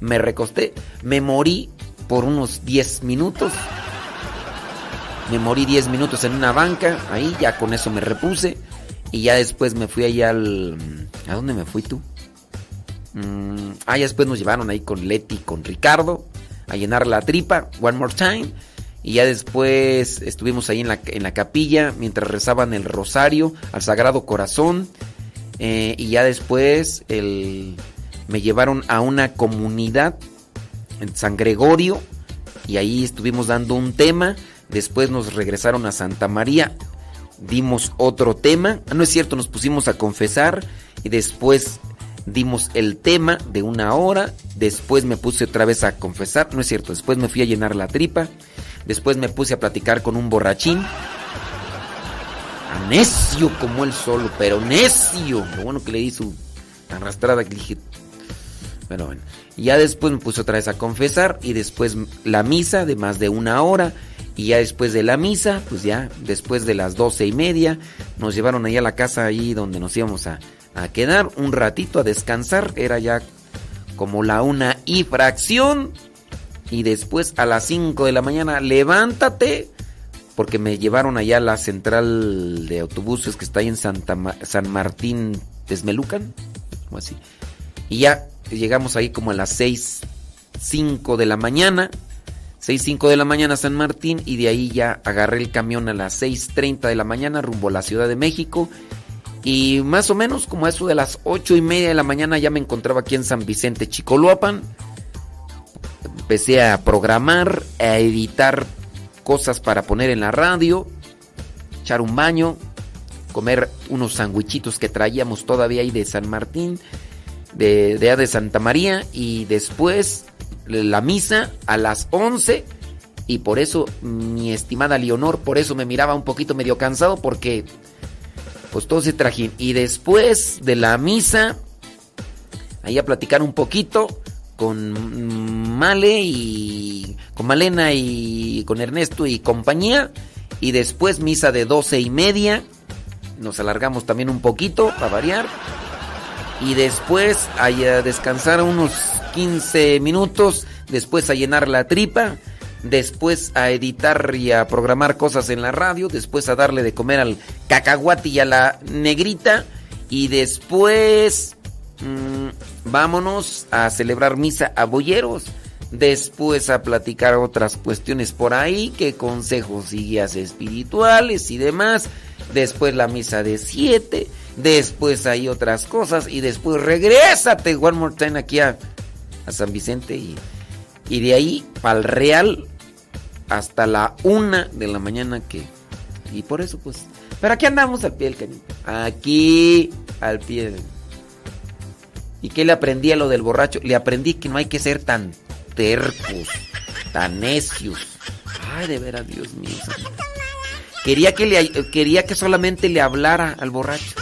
me recosté, me morí por unos 10 minutos. Me morí 10 minutos en una banca, ahí ya con eso me repuse. Y ya después me fui allá al... ¿A dónde me fui tú? Mm, ah, ya después nos llevaron ahí con Leti, con Ricardo, a llenar la tripa, one more time. Y ya después estuvimos ahí en la, en la capilla mientras rezaban el rosario al Sagrado Corazón. Eh, y ya después el, me llevaron a una comunidad en San Gregorio y ahí estuvimos dando un tema. Después nos regresaron a Santa María, dimos otro tema. Ah, no es cierto, nos pusimos a confesar y después dimos el tema de una hora. Después me puse otra vez a confesar, no es cierto, después me fui a llenar la tripa. Después me puse a platicar con un borrachín. Necio como él solo, pero necio. Lo bueno que le di su arrastrada que dije. Pero bueno. Ya después me puse otra vez a confesar y después la misa de más de una hora. Y ya después de la misa, pues ya después de las doce y media, nos llevaron ahí a la casa ahí donde nos íbamos a, a quedar un ratito a descansar. Era ya como la una y fracción. Y después a las cinco de la mañana, levántate. Porque me llevaron allá a la central de autobuses que está ahí en Santa San Martín Desmelucan. O así. Y ya llegamos ahí como a las 6, 5 de la mañana. 6, 5 de la mañana San Martín y de ahí ya agarré el camión a las 6.30 de la mañana rumbo a la Ciudad de México. Y más o menos como eso de las 8 y media de la mañana ya me encontraba aquí en San Vicente Chicoloapan. Empecé a programar, a editar cosas para poner en la radio, echar un baño, comer unos sandwichitos que traíamos todavía ahí de San Martín, de, de, de Santa María y después la misa a las 11 y por eso mi estimada Leonor, por eso me miraba un poquito medio cansado porque pues todo ese trajín. Y después de la misa, ahí a platicar un poquito con Male y con Malena y con Ernesto y compañía. Y después misa de doce y media. Nos alargamos también un poquito para variar. Y después a descansar unos 15 minutos. Después a llenar la tripa. Después a editar y a programar cosas en la radio. Después a darle de comer al cacahuate y a la negrita. Y después mmm, vámonos a celebrar misa a boyeros. Después a platicar otras cuestiones por ahí, que consejos y guías espirituales y demás. Después la misa de 7. Después hay otras cosas. Y después regrésate one more time aquí a, San Vicente. Y, y de ahí para el Real hasta la una de la mañana que... Y por eso pues... Pero aquí andamos al pie del cañón. Aquí al pie del... ¿Y qué le aprendí a lo del borracho? Le aprendí que no hay que ser tan tercos, tan necios. Ay, de veras, Dios mío. Quería que, le, quería que solamente le hablara al borracho.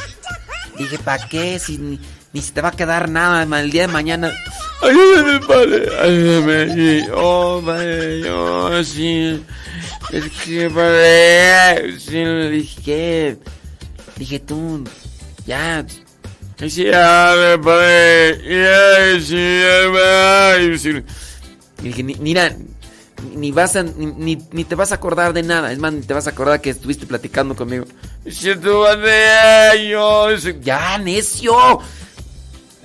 Dije, ¿para qué? Si ni, ni se te va a quedar nada el día de mañana. Ayúdame, padre. Ayúdame. Oh, padre. Yo, sí. Es que, padre. Sí, le dije, Dije, tú, ya. Y dije, mira, ni vas a, ni, ni, te vas a acordar de nada. Es más, ni te vas a acordar que estuviste platicando conmigo. Ya, necio.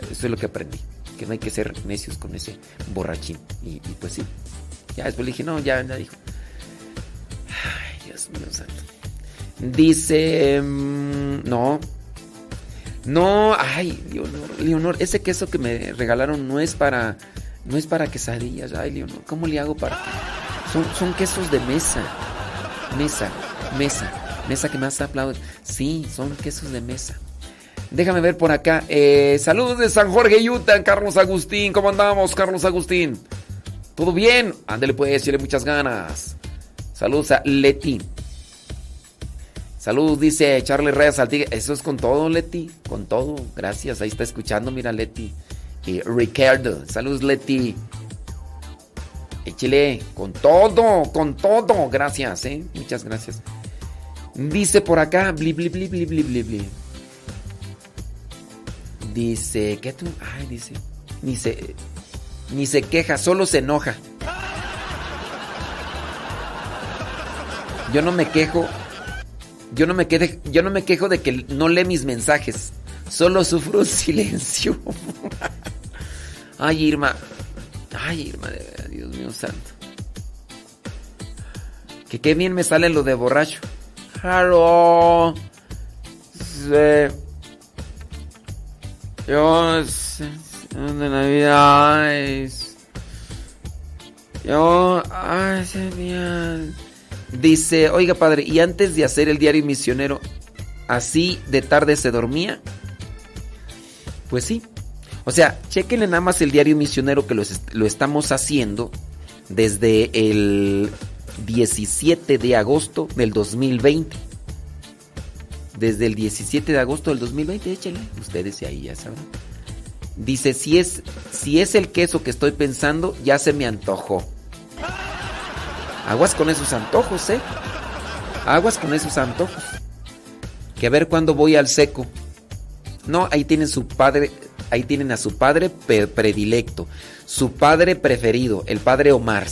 Eso es lo que aprendí. Que no hay que ser necios con ese borrachín. Y, pues sí. Ya después le dije, no, ya, ya dijo. Ay, Dios mío santo. Dice, mmm, no. No, ay, Leonor, Leonor, ese queso que me regalaron no es para no es para quesadillas. Ay, Leonor, ¿cómo le hago para.? Son, son quesos de mesa. Mesa, mesa. Mesa que más aplaude. Sí, son quesos de mesa. Déjame ver por acá. Eh, saludos de San Jorge, Utah, Carlos Agustín. ¿Cómo andamos, Carlos Agustín? ¿Todo bien? Ándale pues, tiene muchas ganas. Saludos a Leti. Saludos, dice Charlie Reyes. Eso es con todo, Leti. Con todo. Gracias. Ahí está escuchando, mira, Leti. Y Ricardo, saludos Leti. Échele, con todo, con todo. Gracias, eh. Muchas gracias. Dice por acá, bli, bli, bli, bli, bli, bli, bli. Dice, ¿qué tú? Ay, dice. Ni se, ni se queja, solo se enoja. Yo no me quejo. Yo no me, queje, yo no me quejo de que no lee mis mensajes. Solo sufro <laughs> silencio. Ay, Irma. Ay, Irma, de Dios mío santo. Que qué bien me sale lo de borracho. Hello. Sí. Yo de Navidad. Yo. Ay, Dice, oiga padre, ¿y antes de hacer el diario misionero, así de tarde se dormía? Pues sí. O sea, chequenle nada más el diario misionero que lo, lo estamos haciendo desde el 17 de agosto del 2020. Desde el 17 de agosto del 2020, échenle. Ustedes ahí ya sabrán. Dice, si es, si es el queso que estoy pensando, ya se me antojó. Aguas con esos antojos, ¿eh? Aguas con esos antojos. Que a ver cuándo voy al seco. No, ahí tienen su padre, ahí tienen a su padre predilecto, su padre preferido, el padre Omar.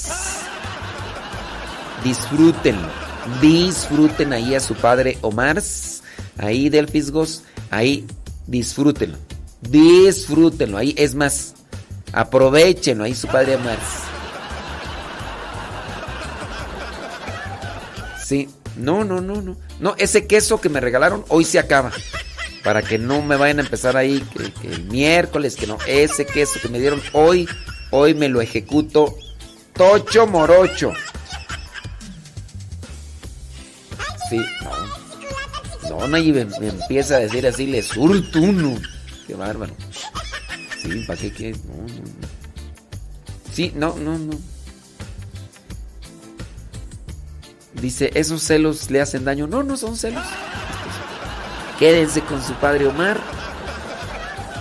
Disfrútenlo, disfruten ahí a su padre Omar, ahí del Fisgos, ahí disfrútenlo, disfrútenlo, ahí es más, aprovechenlo, ahí su padre Omar. Sí, no, no, no, no. No, ese queso que me regalaron hoy se acaba. Para que no me vayan a empezar ahí que, el miércoles, que no. Ese queso que me dieron hoy, hoy me lo ejecuto tocho morocho. Sí, no. No, no, y me, empieza a decir así, le surto uno. Qué bárbaro. Sí, ¿para qué quieres? No, no, no. Sí, no, no, no. Dice, ¿esos celos le hacen daño? No, no son celos. Quédense con su padre Omar.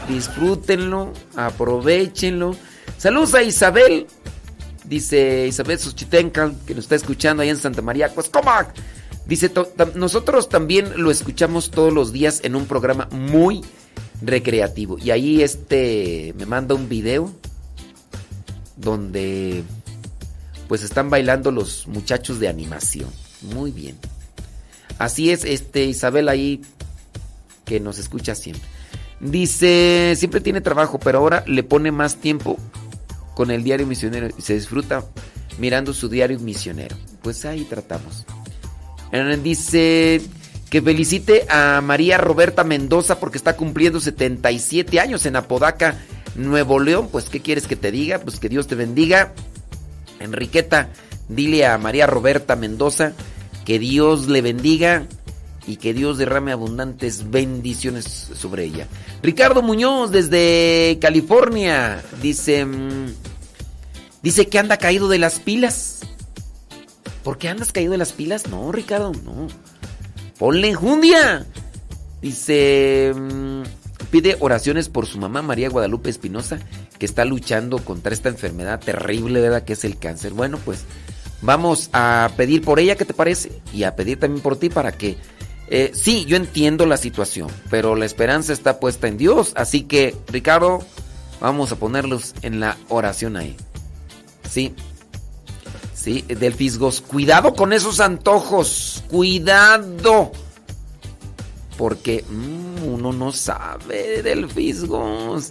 Disfrútenlo, aprovechenlo. Saludos a Isabel. Dice Isabel Suchitenca, que nos está escuchando ahí en Santa María. ¿cómo? Dice, nosotros también lo escuchamos todos los días en un programa muy recreativo. Y ahí este me manda un video donde pues están bailando los muchachos de animación. Muy bien. Así es, este Isabel ahí que nos escucha siempre. Dice, siempre tiene trabajo, pero ahora le pone más tiempo con el diario misionero y se disfruta mirando su diario misionero. Pues ahí tratamos. Dice que felicite a María Roberta Mendoza porque está cumpliendo 77 años en Apodaca, Nuevo León. Pues, ¿qué quieres que te diga? Pues que Dios te bendiga. Enriqueta, dile a María Roberta Mendoza que Dios le bendiga y que Dios derrame abundantes bendiciones sobre ella. Ricardo Muñoz desde California dice mm, dice que anda caído de las pilas. ¿Por qué andas caído de las pilas? No, Ricardo, no. Ponle enjundia. Dice mm, pide oraciones por su mamá María Guadalupe Espinosa que está luchando contra esta enfermedad terrible, ¿verdad? Que es el cáncer. Bueno, pues vamos a pedir por ella, ¿qué te parece? Y a pedir también por ti para que... Eh, sí, yo entiendo la situación, pero la esperanza está puesta en Dios. Así que, Ricardo, vamos a ponerlos en la oración ahí. Sí. Sí, del fisgos. Cuidado con esos antojos. Cuidado. Porque mm, uno no sabe del fisgos.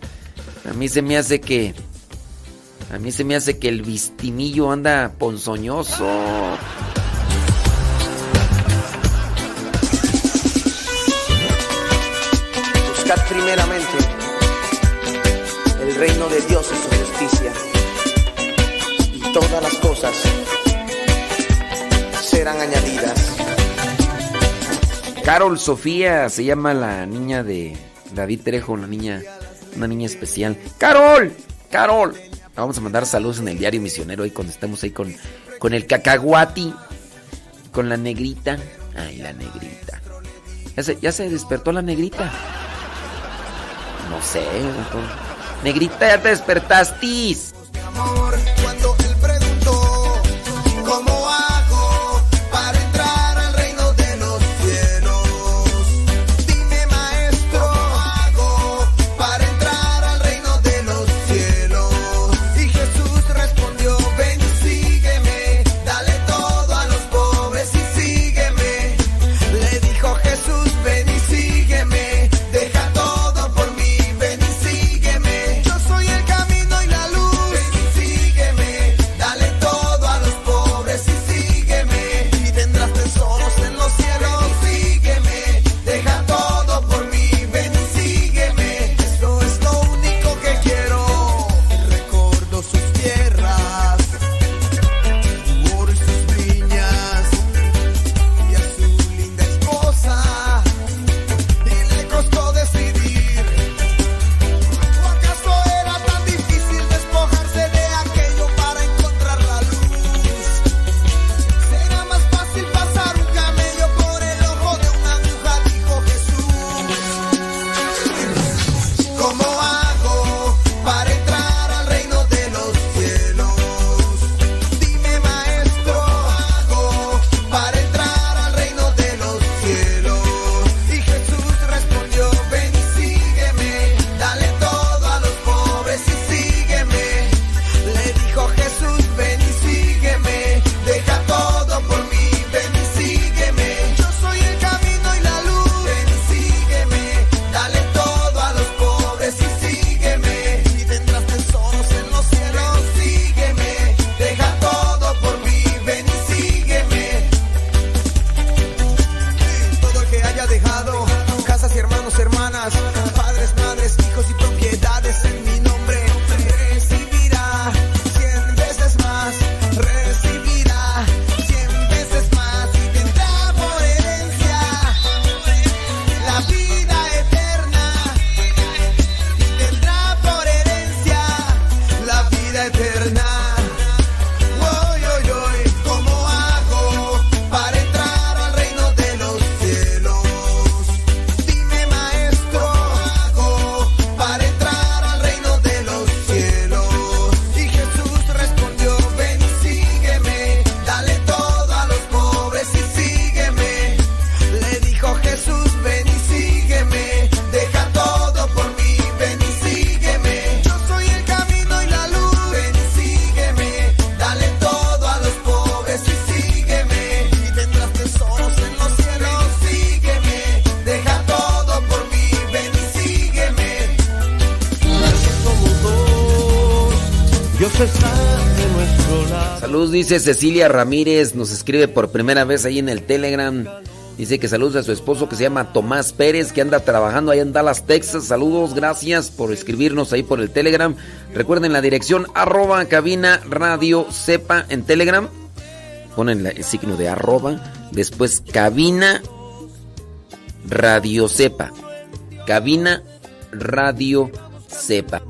A mí se me hace que. A mí se me hace que el vistimillo anda ponzoñoso. Buscad primeramente el reino de Dios y su justicia. Y todas las cosas serán añadidas. Carol Sofía se llama la niña de David Trejo, la niña una niña especial. ¡Carol! ¡Carol! Vamos a mandar saludos en el diario misionero ahí cuando estemos ahí con, con el cacahuati. Con la negrita. Ay, la negrita. ¿Ya se, ya se despertó la negrita? No sé. Negrita, ya te despertaste. Dice Cecilia Ramírez, nos escribe por primera vez ahí en el Telegram. Dice que saludos a su esposo que se llama Tomás Pérez, que anda trabajando allá en Dallas, Texas. Saludos, gracias por escribirnos ahí por el Telegram. Recuerden la dirección arroba cabina radio sepa en Telegram. Ponen el signo de arroba. Después cabina radio sepa. Cabina radio sepa.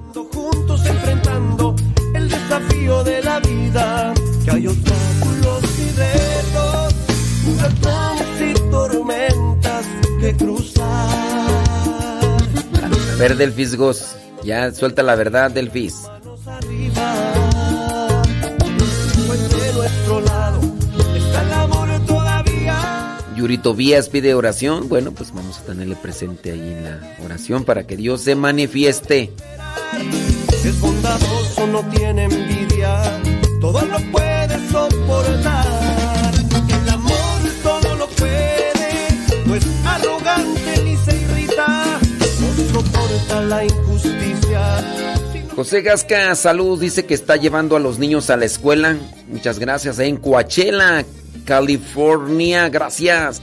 Ver, Delfisgos, ya suelta la verdad, Delfis. Yurito Vías pide oración. Bueno, pues vamos a tenerle presente ahí en la oración para que Dios se manifieste. Es bondadoso, no tiene envidia, José Gasca, salud, dice que está llevando a los niños a la escuela. Muchas gracias. En Coachella, California, gracias.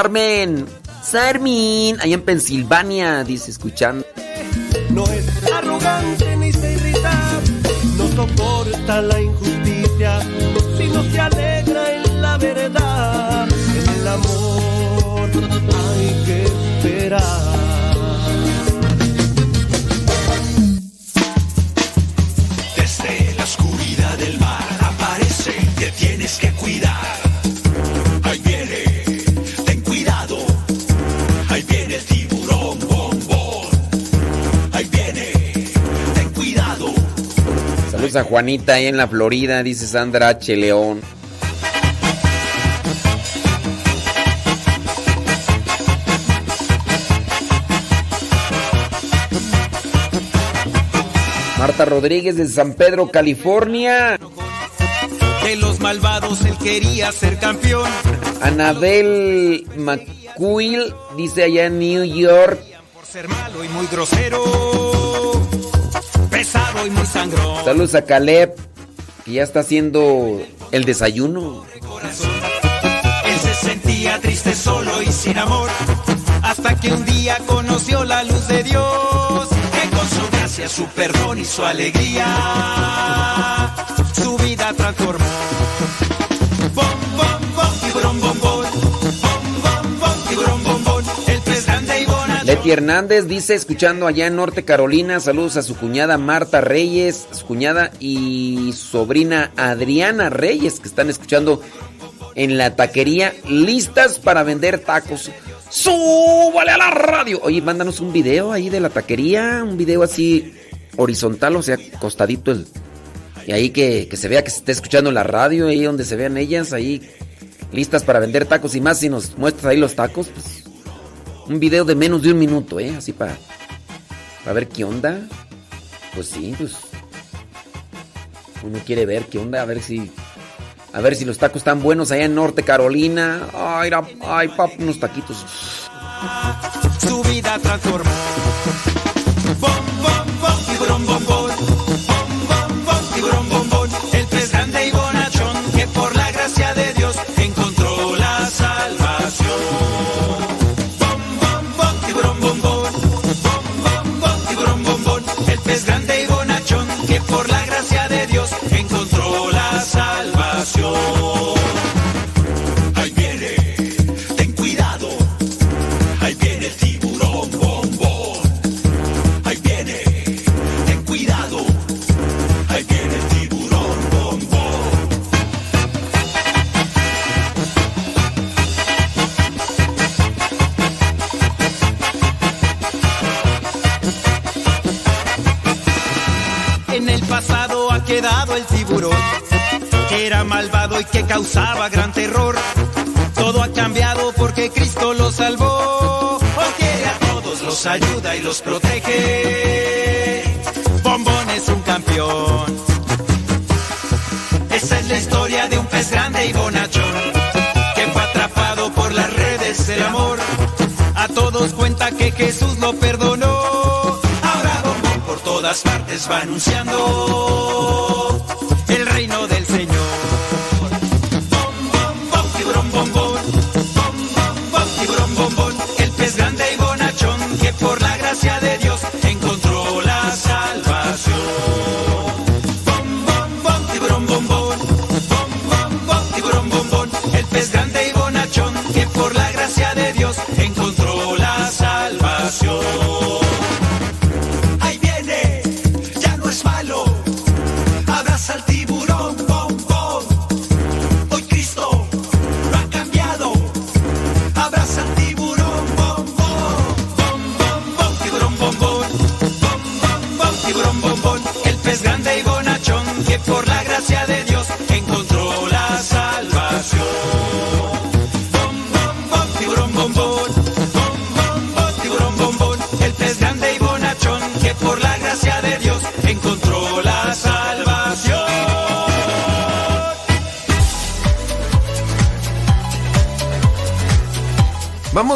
Carmen. Sarmin, allá en Pensilvania, dice escuchando. No es arrogante ni se irrita, no soporta la injusticia, sino se alegra en la verdad. En el amor hay que esperar. A Juanita ahí en la Florida, dice Sandra H. León. Marta Rodríguez de San Pedro, California. De los malvados él quería ser campeón. Anabel McQuill dice allá en New York. Por ser malo y muy grosero. Pesado y muy sangrón. Saludos a Caleb, que ya está haciendo el desayuno. Él se sentía triste, solo y sin amor. Hasta que un día conoció la luz de Dios. Que con su gracia, su perdón y su alegría. Su vida transformó. Bom, bom, bom, bom, bom. Bom, Leti Hernández dice, escuchando allá en Norte Carolina, saludos a su cuñada Marta Reyes, su cuñada y sobrina Adriana Reyes, que están escuchando en la taquería, listas para vender tacos. ¡Súbale a la radio! Oye, mándanos un video ahí de la taquería, un video así horizontal, o sea, costadito el... Y ahí que, que se vea que se esté escuchando la radio, ahí donde se vean ellas, ahí listas para vender tacos y más si nos muestras ahí los tacos, pues un video de menos de un minuto, ¿eh? Así para, para ver qué onda. Pues sí, pues. Uno quiere ver qué onda, a ver si. A ver si los tacos están buenos allá en Norte Carolina. Ay, ra- ay, pap, unos taquitos. Su vida transformó. Bom, bom, bom, bom, bom. Bom, bom, bom, bom, era malvado y que causaba gran terror. Todo ha cambiado porque Cristo lo salvó. Quiere a todos, los ayuda y los protege. Bombón es un campeón. Esa es la historia de un pez grande y bonachón que fue atrapado por las redes del amor. A todos cuenta que Jesús lo perdonó. Ahora Bombón por todas partes va anunciando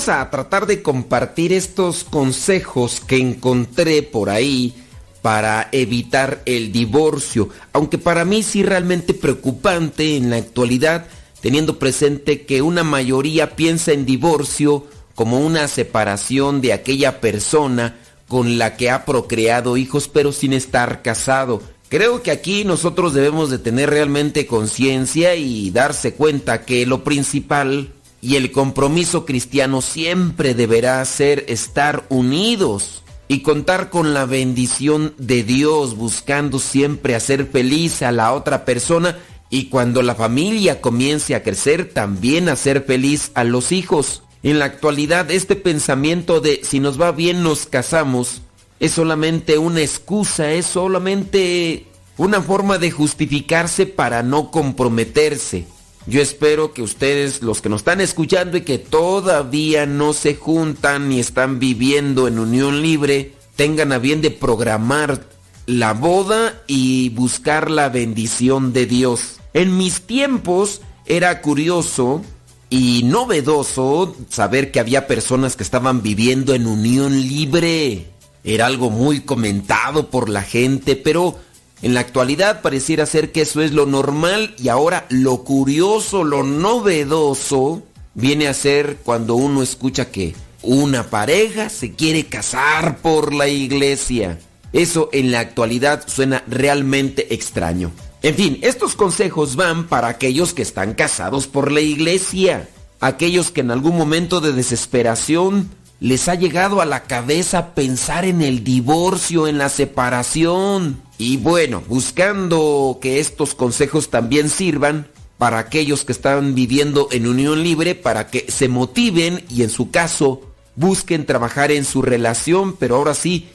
Vamos a tratar de compartir estos consejos que encontré por ahí para evitar el divorcio, aunque para mí sí realmente preocupante en la actualidad, teniendo presente que una mayoría piensa en divorcio como una separación de aquella persona con la que ha procreado hijos pero sin estar casado. Creo que aquí nosotros debemos de tener realmente conciencia y darse cuenta que lo principal y el compromiso cristiano siempre deberá ser estar unidos y contar con la bendición de Dios, buscando siempre hacer feliz a la otra persona y cuando la familia comience a crecer, también hacer feliz a los hijos. En la actualidad, este pensamiento de si nos va bien nos casamos es solamente una excusa, es solamente una forma de justificarse para no comprometerse. Yo espero que ustedes, los que nos están escuchando y que todavía no se juntan ni están viviendo en unión libre, tengan a bien de programar la boda y buscar la bendición de Dios. En mis tiempos era curioso y novedoso saber que había personas que estaban viviendo en unión libre. Era algo muy comentado por la gente, pero en la actualidad pareciera ser que eso es lo normal y ahora lo curioso, lo novedoso, viene a ser cuando uno escucha que una pareja se quiere casar por la iglesia. Eso en la actualidad suena realmente extraño. En fin, estos consejos van para aquellos que están casados por la iglesia, aquellos que en algún momento de desesperación les ha llegado a la cabeza pensar en el divorcio, en la separación. Y bueno, buscando que estos consejos también sirvan para aquellos que están viviendo en unión libre, para que se motiven y en su caso busquen trabajar en su relación, pero ahora sí,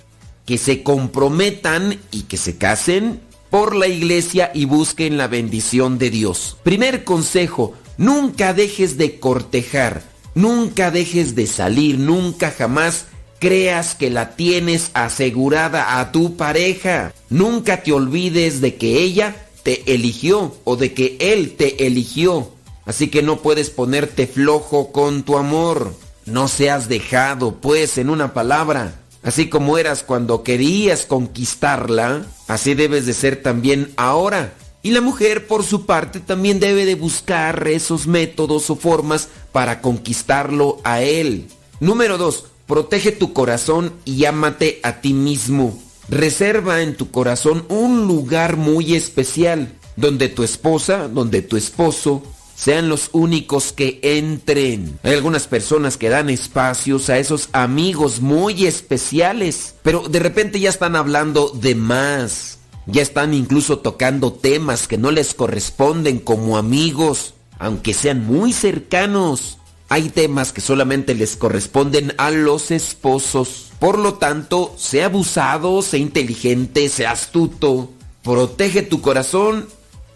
que se comprometan y que se casen por la iglesia y busquen la bendición de Dios. Primer consejo, nunca dejes de cortejar, nunca dejes de salir, nunca jamás creas que la tienes asegurada a tu pareja. Nunca te olvides de que ella te eligió o de que él te eligió. Así que no puedes ponerte flojo con tu amor. No seas dejado, pues, en una palabra. Así como eras cuando querías conquistarla, así debes de ser también ahora. Y la mujer, por su parte, también debe de buscar esos métodos o formas para conquistarlo a él. Número 2. Protege tu corazón y ámate a ti mismo. Reserva en tu corazón un lugar muy especial, donde tu esposa, donde tu esposo sean los únicos que entren. Hay algunas personas que dan espacios a esos amigos muy especiales, pero de repente ya están hablando de más. Ya están incluso tocando temas que no les corresponden como amigos, aunque sean muy cercanos. Hay temas que solamente les corresponden a los esposos. Por lo tanto, sea abusado, sea inteligente, sea astuto. Protege tu corazón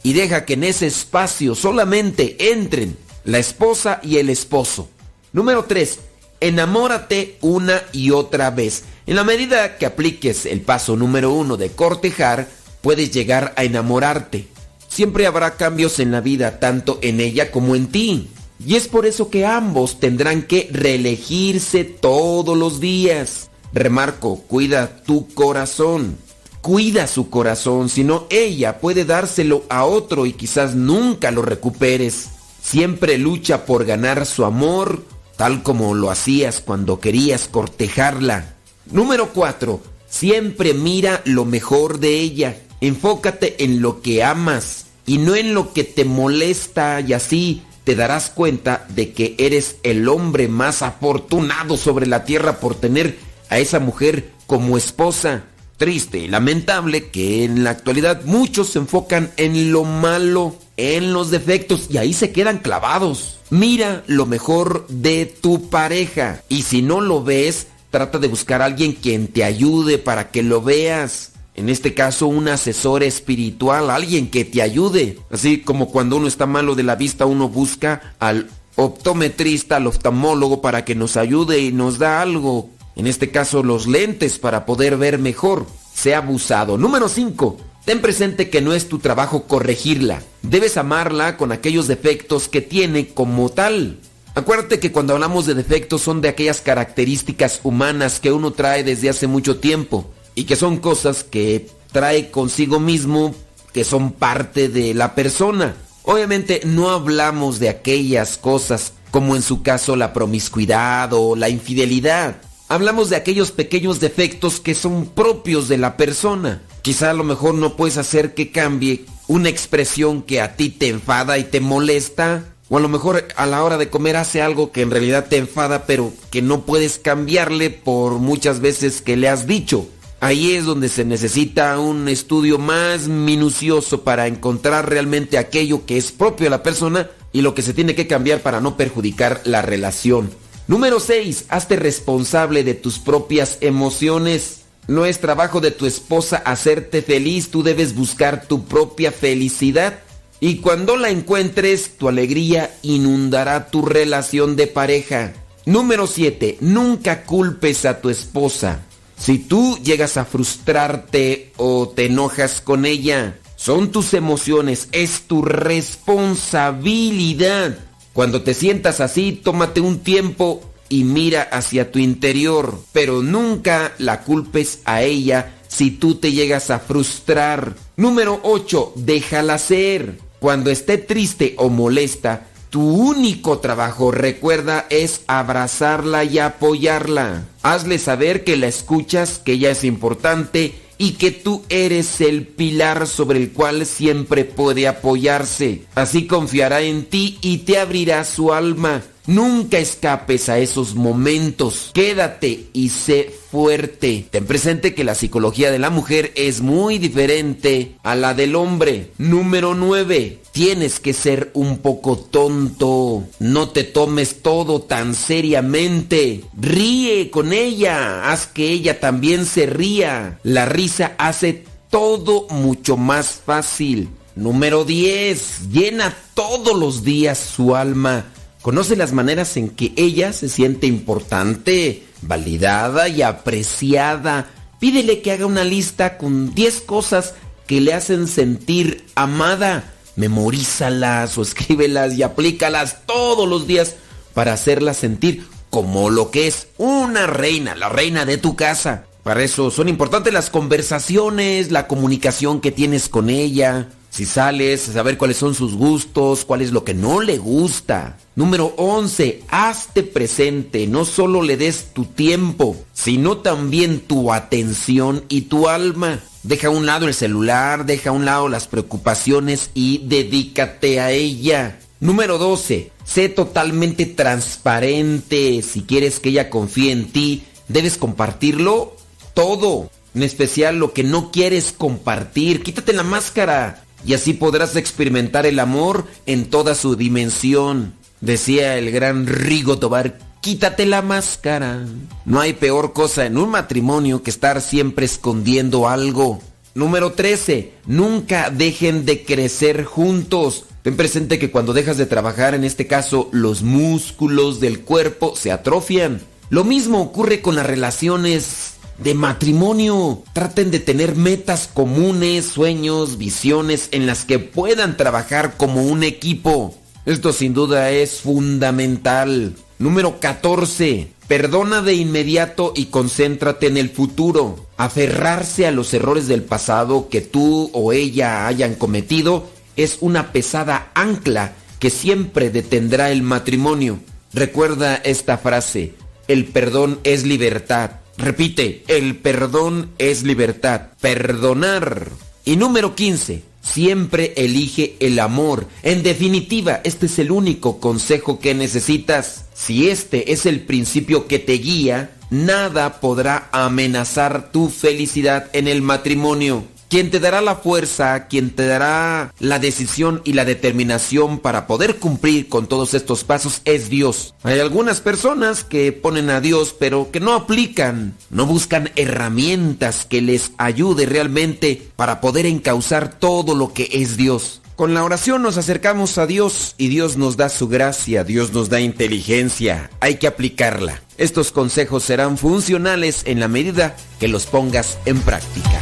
y deja que en ese espacio solamente entren la esposa y el esposo. Número 3. Enamórate una y otra vez. En la medida que apliques el paso número uno de cortejar, puedes llegar a enamorarte. Siempre habrá cambios en la vida, tanto en ella como en ti. Y es por eso que ambos tendrán que reelegirse todos los días. Remarco, cuida tu corazón. Cuida su corazón, si no ella puede dárselo a otro y quizás nunca lo recuperes. Siempre lucha por ganar su amor, tal como lo hacías cuando querías cortejarla. Número 4. Siempre mira lo mejor de ella. Enfócate en lo que amas y no en lo que te molesta y así te darás cuenta de que eres el hombre más afortunado sobre la tierra por tener a esa mujer como esposa. Triste y lamentable que en la actualidad muchos se enfocan en lo malo, en los defectos y ahí se quedan clavados. Mira lo mejor de tu pareja y si no lo ves, trata de buscar a alguien quien te ayude para que lo veas. En este caso, un asesor espiritual, alguien que te ayude. Así como cuando uno está malo de la vista, uno busca al optometrista, al oftalmólogo para que nos ayude y nos da algo en este caso los lentes para poder ver mejor, ha abusado. Número 5. Ten presente que no es tu trabajo corregirla. Debes amarla con aquellos defectos que tiene como tal. Acuérdate que cuando hablamos de defectos son de aquellas características humanas que uno trae desde hace mucho tiempo y que son cosas que trae consigo mismo que son parte de la persona. Obviamente no hablamos de aquellas cosas como en su caso la promiscuidad o la infidelidad. Hablamos de aquellos pequeños defectos que son propios de la persona. Quizá a lo mejor no puedes hacer que cambie una expresión que a ti te enfada y te molesta. O a lo mejor a la hora de comer hace algo que en realidad te enfada, pero que no puedes cambiarle por muchas veces que le has dicho. Ahí es donde se necesita un estudio más minucioso para encontrar realmente aquello que es propio de la persona y lo que se tiene que cambiar para no perjudicar la relación. Número 6. Hazte responsable de tus propias emociones. No es trabajo de tu esposa hacerte feliz, tú debes buscar tu propia felicidad. Y cuando la encuentres, tu alegría inundará tu relación de pareja. Número 7. Nunca culpes a tu esposa. Si tú llegas a frustrarte o te enojas con ella, son tus emociones, es tu responsabilidad. Cuando te sientas así, tómate un tiempo y mira hacia tu interior, pero nunca la culpes a ella si tú te llegas a frustrar. Número 8. Déjala ser. Cuando esté triste o molesta, tu único trabajo, recuerda, es abrazarla y apoyarla. Hazle saber que la escuchas, que ella es importante y que tú eres el pilar sobre el cual siempre puede apoyarse. Así confiará en ti y te abrirá su alma. Nunca escapes a esos momentos. Quédate y sé fuerte. Ten presente que la psicología de la mujer es muy diferente a la del hombre. Número 9. Tienes que ser un poco tonto. No te tomes todo tan seriamente. Ríe con ella. Haz que ella también se ría. La risa hace todo mucho más fácil. Número 10. Llena todos los días su alma. Conoce las maneras en que ella se siente importante, validada y apreciada. Pídele que haga una lista con 10 cosas que le hacen sentir amada memorízalas o escríbelas y aplícalas todos los días para hacerla sentir como lo que es una reina, la reina de tu casa. Para eso son importantes las conversaciones, la comunicación que tienes con ella. Si sales, saber cuáles son sus gustos, cuál es lo que no le gusta. Número 11. Hazte presente. No solo le des tu tiempo, sino también tu atención y tu alma. Deja a un lado el celular, deja a un lado las preocupaciones y dedícate a ella. Número 12. Sé totalmente transparente. Si quieres que ella confíe en ti, debes compartirlo todo. En especial lo que no quieres compartir. Quítate la máscara y así podrás experimentar el amor en toda su dimensión. Decía el gran Rigo Tobar, quítate la máscara. No hay peor cosa en un matrimonio que estar siempre escondiendo algo. Número 13. Nunca dejen de crecer juntos. Ten presente que cuando dejas de trabajar, en este caso, los músculos del cuerpo se atrofian. Lo mismo ocurre con las relaciones de matrimonio. Traten de tener metas comunes, sueños, visiones en las que puedan trabajar como un equipo. Esto sin duda es fundamental. Número 14. Perdona de inmediato y concéntrate en el futuro. Aferrarse a los errores del pasado que tú o ella hayan cometido es una pesada ancla que siempre detendrá el matrimonio. Recuerda esta frase, el perdón es libertad. Repite, el perdón es libertad. Perdonar. Y número 15, siempre elige el amor. En definitiva, este es el único consejo que necesitas. Si este es el principio que te guía, nada podrá amenazar tu felicidad en el matrimonio. Quien te dará la fuerza, quien te dará la decisión y la determinación para poder cumplir con todos estos pasos es Dios. Hay algunas personas que ponen a Dios pero que no aplican, no buscan herramientas que les ayude realmente para poder encauzar todo lo que es Dios. Con la oración nos acercamos a Dios y Dios nos da su gracia, Dios nos da inteligencia, hay que aplicarla. Estos consejos serán funcionales en la medida que los pongas en práctica.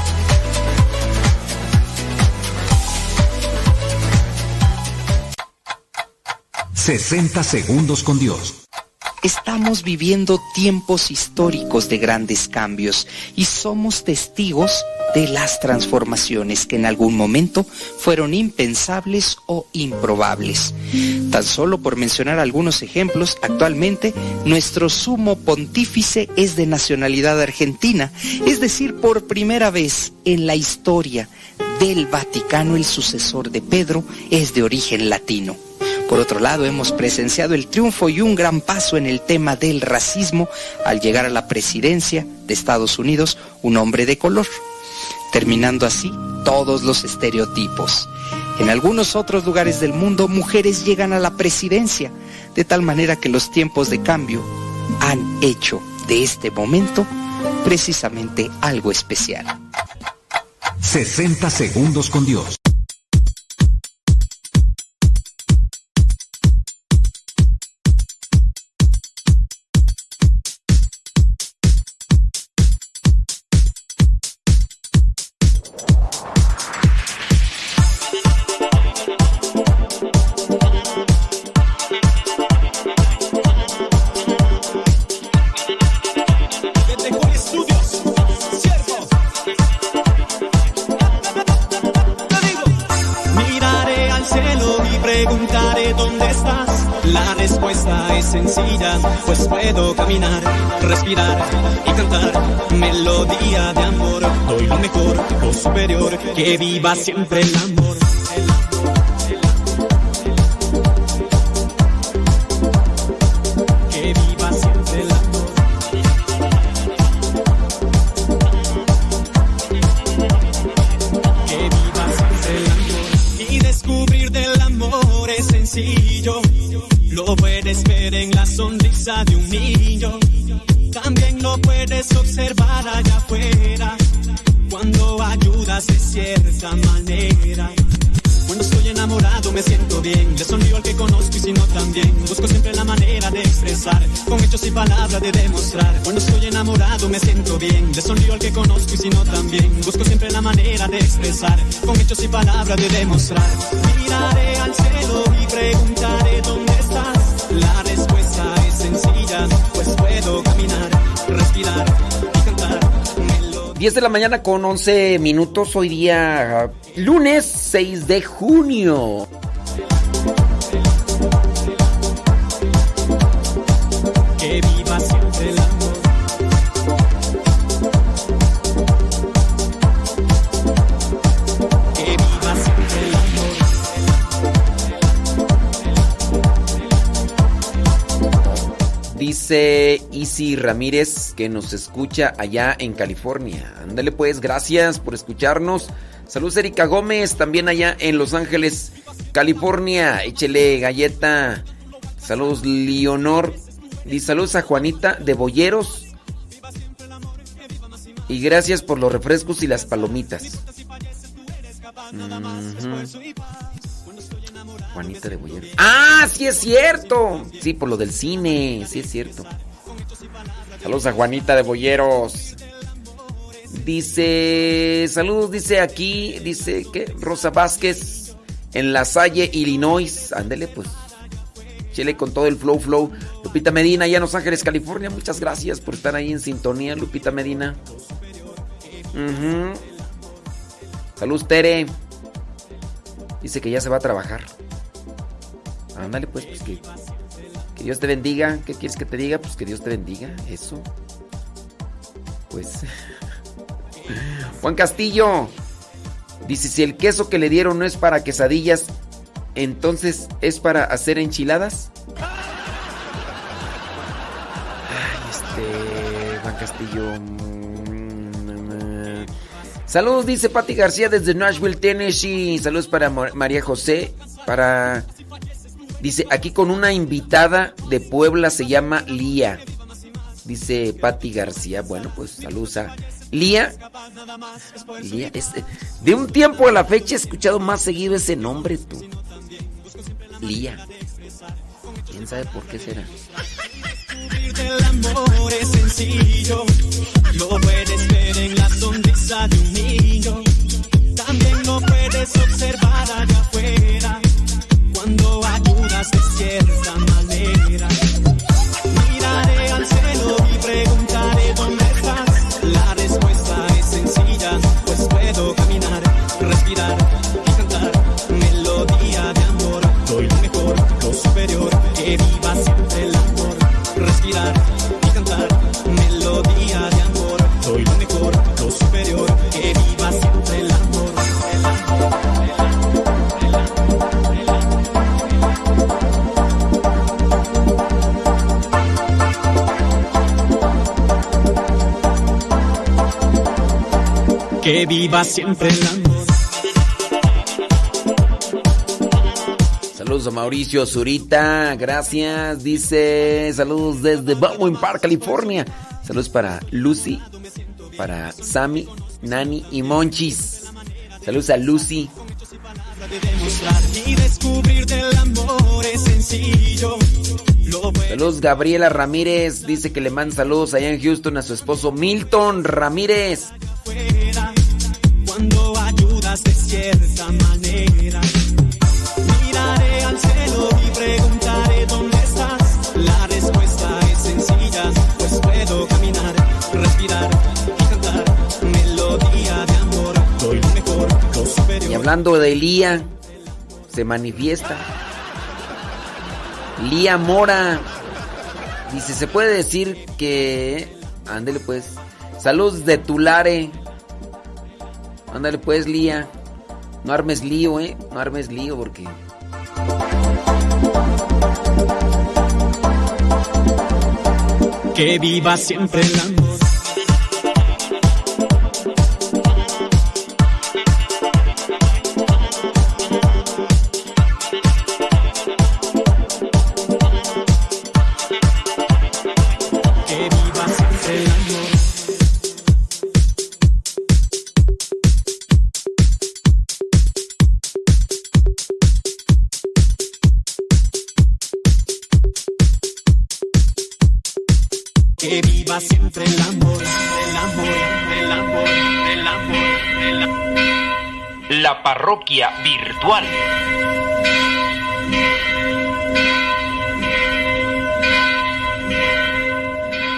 60 segundos con Dios. Estamos viviendo tiempos históricos de grandes cambios y somos testigos de las transformaciones que en algún momento fueron impensables o improbables. Tan solo por mencionar algunos ejemplos, actualmente nuestro sumo pontífice es de nacionalidad argentina, es decir, por primera vez en la historia del Vaticano el sucesor de Pedro es de origen latino. Por otro lado, hemos presenciado el triunfo y un gran paso en el tema del racismo al llegar a la presidencia de Estados Unidos un hombre de color, terminando así todos los estereotipos. En algunos otros lugares del mundo, mujeres llegan a la presidencia, de tal manera que los tiempos de cambio han hecho de este momento precisamente algo especial. 60 segundos con Dios. Pues puedo caminar, respirar y cantar. Melodía de amor, doy lo mejor, lo superior, que viva siempre el amor. Puedes observar allá afuera. Cuando ayudas de cierta manera. Cuando estoy enamorado me siento bien. Le sonrío al que conozco y si no también. Busco siempre la manera de expresar. Con hechos y palabras de demostrar. Cuando estoy enamorado me siento bien. Le sonrío al que conozco y si no también. Busco siempre la manera de expresar. Con hechos y palabras de demostrar. Miraré al cielo y preguntaré dónde estás. La respuesta es sencilla. 10 de la mañana con 11 minutos, hoy día lunes 6 de junio. Dice Isi Ramírez que nos escucha allá en California. Ándale pues, gracias por escucharnos. Saludos Erika Gómez, también allá en Los Ángeles, California. Échele galleta. Saludos Leonor. Y saludos a Juanita de Boyeros. Y gracias por los refrescos y las palomitas. Juanita de Boyeros. ¡Ah, sí es cierto! Sí, por lo del cine, sí es cierto. Saludos a Juanita de Boyeros. Dice, saludos, dice aquí, dice que Rosa Vázquez en La Salle, Illinois. Ándele, pues. Chile con todo el flow, flow. Lupita Medina, allá en Los Ángeles, California. Muchas gracias por estar ahí en sintonía, Lupita Medina. Saludos, Tere. Dice que ya se va a trabajar. Ándale, pues, pues que, que Dios te bendiga. ¿Qué quieres que te diga? Pues que Dios te bendiga. Eso. Pues. <laughs> Juan Castillo. Dice, si el queso que le dieron no es para quesadillas, entonces es para hacer enchiladas. Ay, este. Juan Castillo. mm, Saludos, dice Patti García desde Nashville, Tennessee. Saludos para María José. Para. Dice, aquí con una invitada de Puebla se llama Lía. Dice Patti García. Bueno, pues saludos a Lía. Lía, este, de un tiempo a la fecha he escuchado más seguido ese nombre tú. Lía. ¿Quién sabe por qué será? El amor es sencillo, lo puedes ver en la sonrisa de un niño. También lo puedes observar allá Viva siempre el amor. Saludos a Mauricio Zurita, gracias. Dice, saludos desde Baldwin Park, California. Saludos para Lucy, para Sammy, Nani y Monchis. Saludos a Lucy. Saludos Gabriela Ramírez, dice que le manda saludos allá en Houston a su esposo Milton Ramírez. Y hablando de Lía, se manifiesta. Lía Mora. Dice, se puede decir que... Ándele pues. Saludos de Tulare. Ándale pues, Lía. No armes lío, ¿eh? No armes lío porque... Que viva siempre el amor. Que viva siempre el amor, el amor, el amor, el amor, el amor. La parroquia virtual.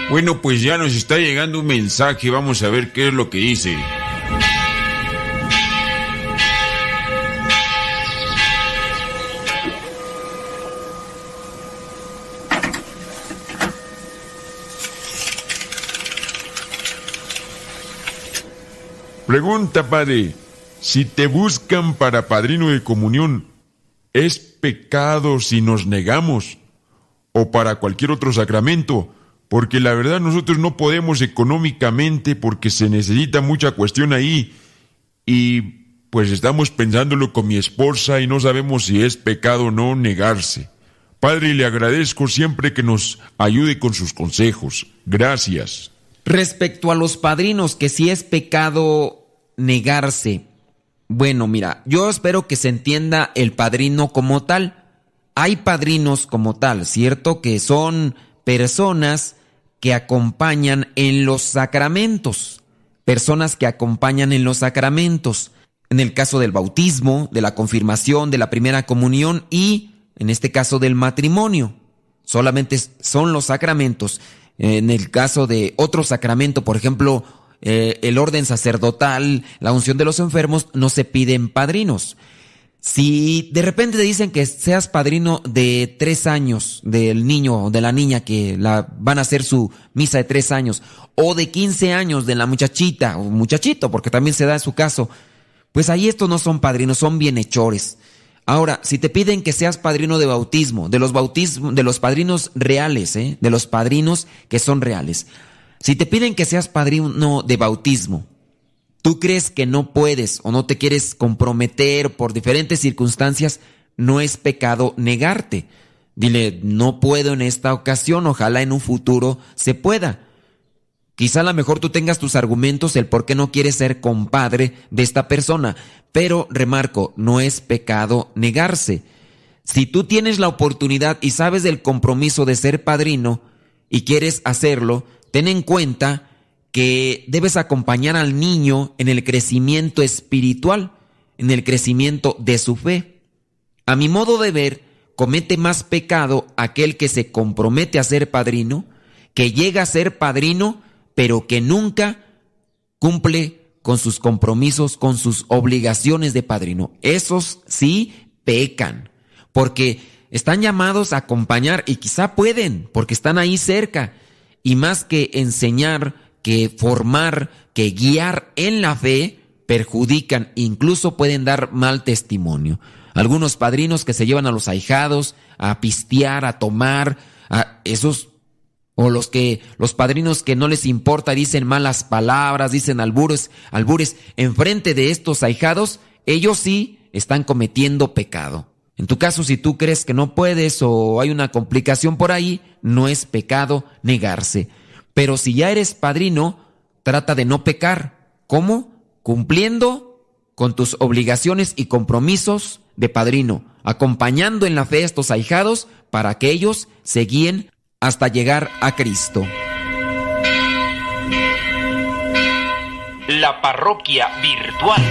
Bueno, pues ya nos está llegando un mensaje, vamos a ver qué es lo que dice. Pregunta, padre, si te buscan para padrino de comunión, ¿es pecado si nos negamos? ¿O para cualquier otro sacramento? Porque la verdad nosotros no podemos económicamente porque se necesita mucha cuestión ahí. Y pues estamos pensándolo con mi esposa y no sabemos si es pecado o no negarse. Padre, le agradezco siempre que nos ayude con sus consejos. Gracias. Respecto a los padrinos, que si es pecado negarse. Bueno, mira, yo espero que se entienda el padrino como tal. Hay padrinos como tal, ¿cierto? Que son personas que acompañan en los sacramentos. Personas que acompañan en los sacramentos. En el caso del bautismo, de la confirmación, de la primera comunión y, en este caso, del matrimonio. Solamente son los sacramentos. En el caso de otro sacramento, por ejemplo, eh, el orden sacerdotal, la unción de los enfermos, no se piden padrinos. Si de repente te dicen que seas padrino de tres años del niño o de la niña que la, van a hacer su misa de tres años, o de quince años de la muchachita o muchachito, porque también se da en su caso, pues ahí estos no son padrinos, son bienhechores. Ahora, si te piden que seas padrino de bautismo, de los bautismos, de los padrinos reales, ¿eh? de los padrinos que son reales, si te piden que seas padrino de bautismo, tú crees que no puedes o no te quieres comprometer por diferentes circunstancias, no es pecado negarte. Dile, no puedo en esta ocasión, ojalá en un futuro se pueda. Quizá a lo mejor tú tengas tus argumentos el por qué no quieres ser compadre de esta persona, pero remarco, no es pecado negarse. Si tú tienes la oportunidad y sabes del compromiso de ser padrino y quieres hacerlo, ten en cuenta que debes acompañar al niño en el crecimiento espiritual, en el crecimiento de su fe. A mi modo de ver, comete más pecado aquel que se compromete a ser padrino, que llega a ser padrino, pero que nunca cumple con sus compromisos, con sus obligaciones de padrino. Esos sí pecan, porque están llamados a acompañar y quizá pueden, porque están ahí cerca, y más que enseñar, que formar, que guiar en la fe, perjudican, incluso pueden dar mal testimonio. Algunos padrinos que se llevan a los ahijados a pistear, a tomar, a esos o los que los padrinos que no les importa dicen malas palabras, dicen albures, albures enfrente de estos ahijados, ellos sí están cometiendo pecado. En tu caso, si tú crees que no puedes o hay una complicación por ahí, no es pecado negarse. Pero si ya eres padrino, trata de no pecar. ¿Cómo? Cumpliendo con tus obligaciones y compromisos de padrino, acompañando en la fe a estos ahijados para que ellos se guíen hasta llegar a Cristo. La parroquia virtual.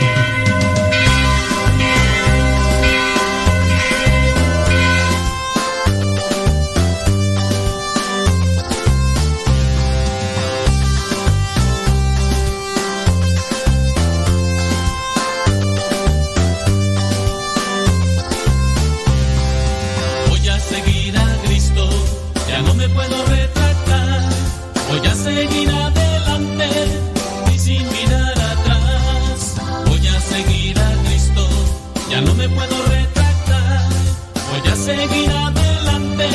Seguir adelante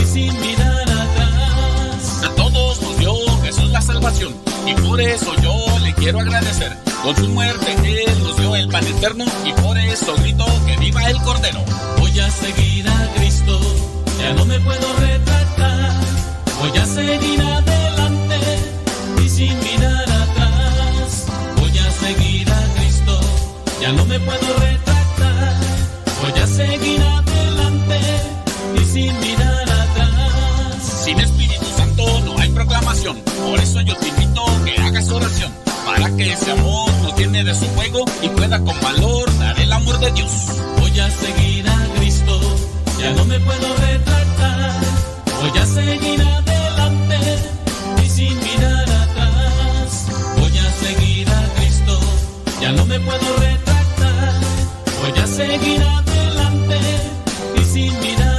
y sin mirar atrás. A todos nos dio Jesús la salvación y por eso yo le quiero agradecer. Con su muerte Él nos dio el pan eterno y por eso grito que viva el Cordero. Voy a seguir a Cristo, ya no me puedo retractar. Voy a seguir adelante y sin mirar atrás. Voy a seguir a Cristo, ya no me puedo retractar. Voy a seguir adelante sin mirar atrás. Sin Espíritu Santo no hay proclamación. Por eso yo te invito que hagas oración. Para que ese amor nos llene de su fuego y pueda con valor dar el amor de Dios. Voy a seguir a Cristo, ya no me puedo retractar. Voy a seguir adelante y sin mirar atrás. Voy a seguir a Cristo, ya no me puedo retractar. Voy a seguir adelante y sin mirar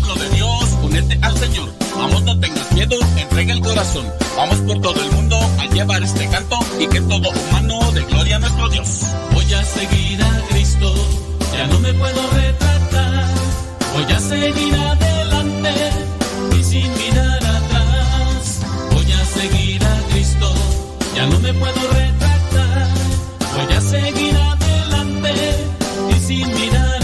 pueblo de Dios, únete al Señor. Vamos, no tengas miedo, entrega el corazón. Vamos por todo el mundo a llevar este canto y que todo humano de gloria a nuestro Dios. Voy a seguir a Cristo, ya no me puedo retractar. Voy a seguir adelante y sin mirar atrás. Voy a seguir a Cristo, ya no me puedo retractar. Voy a seguir adelante y sin mirar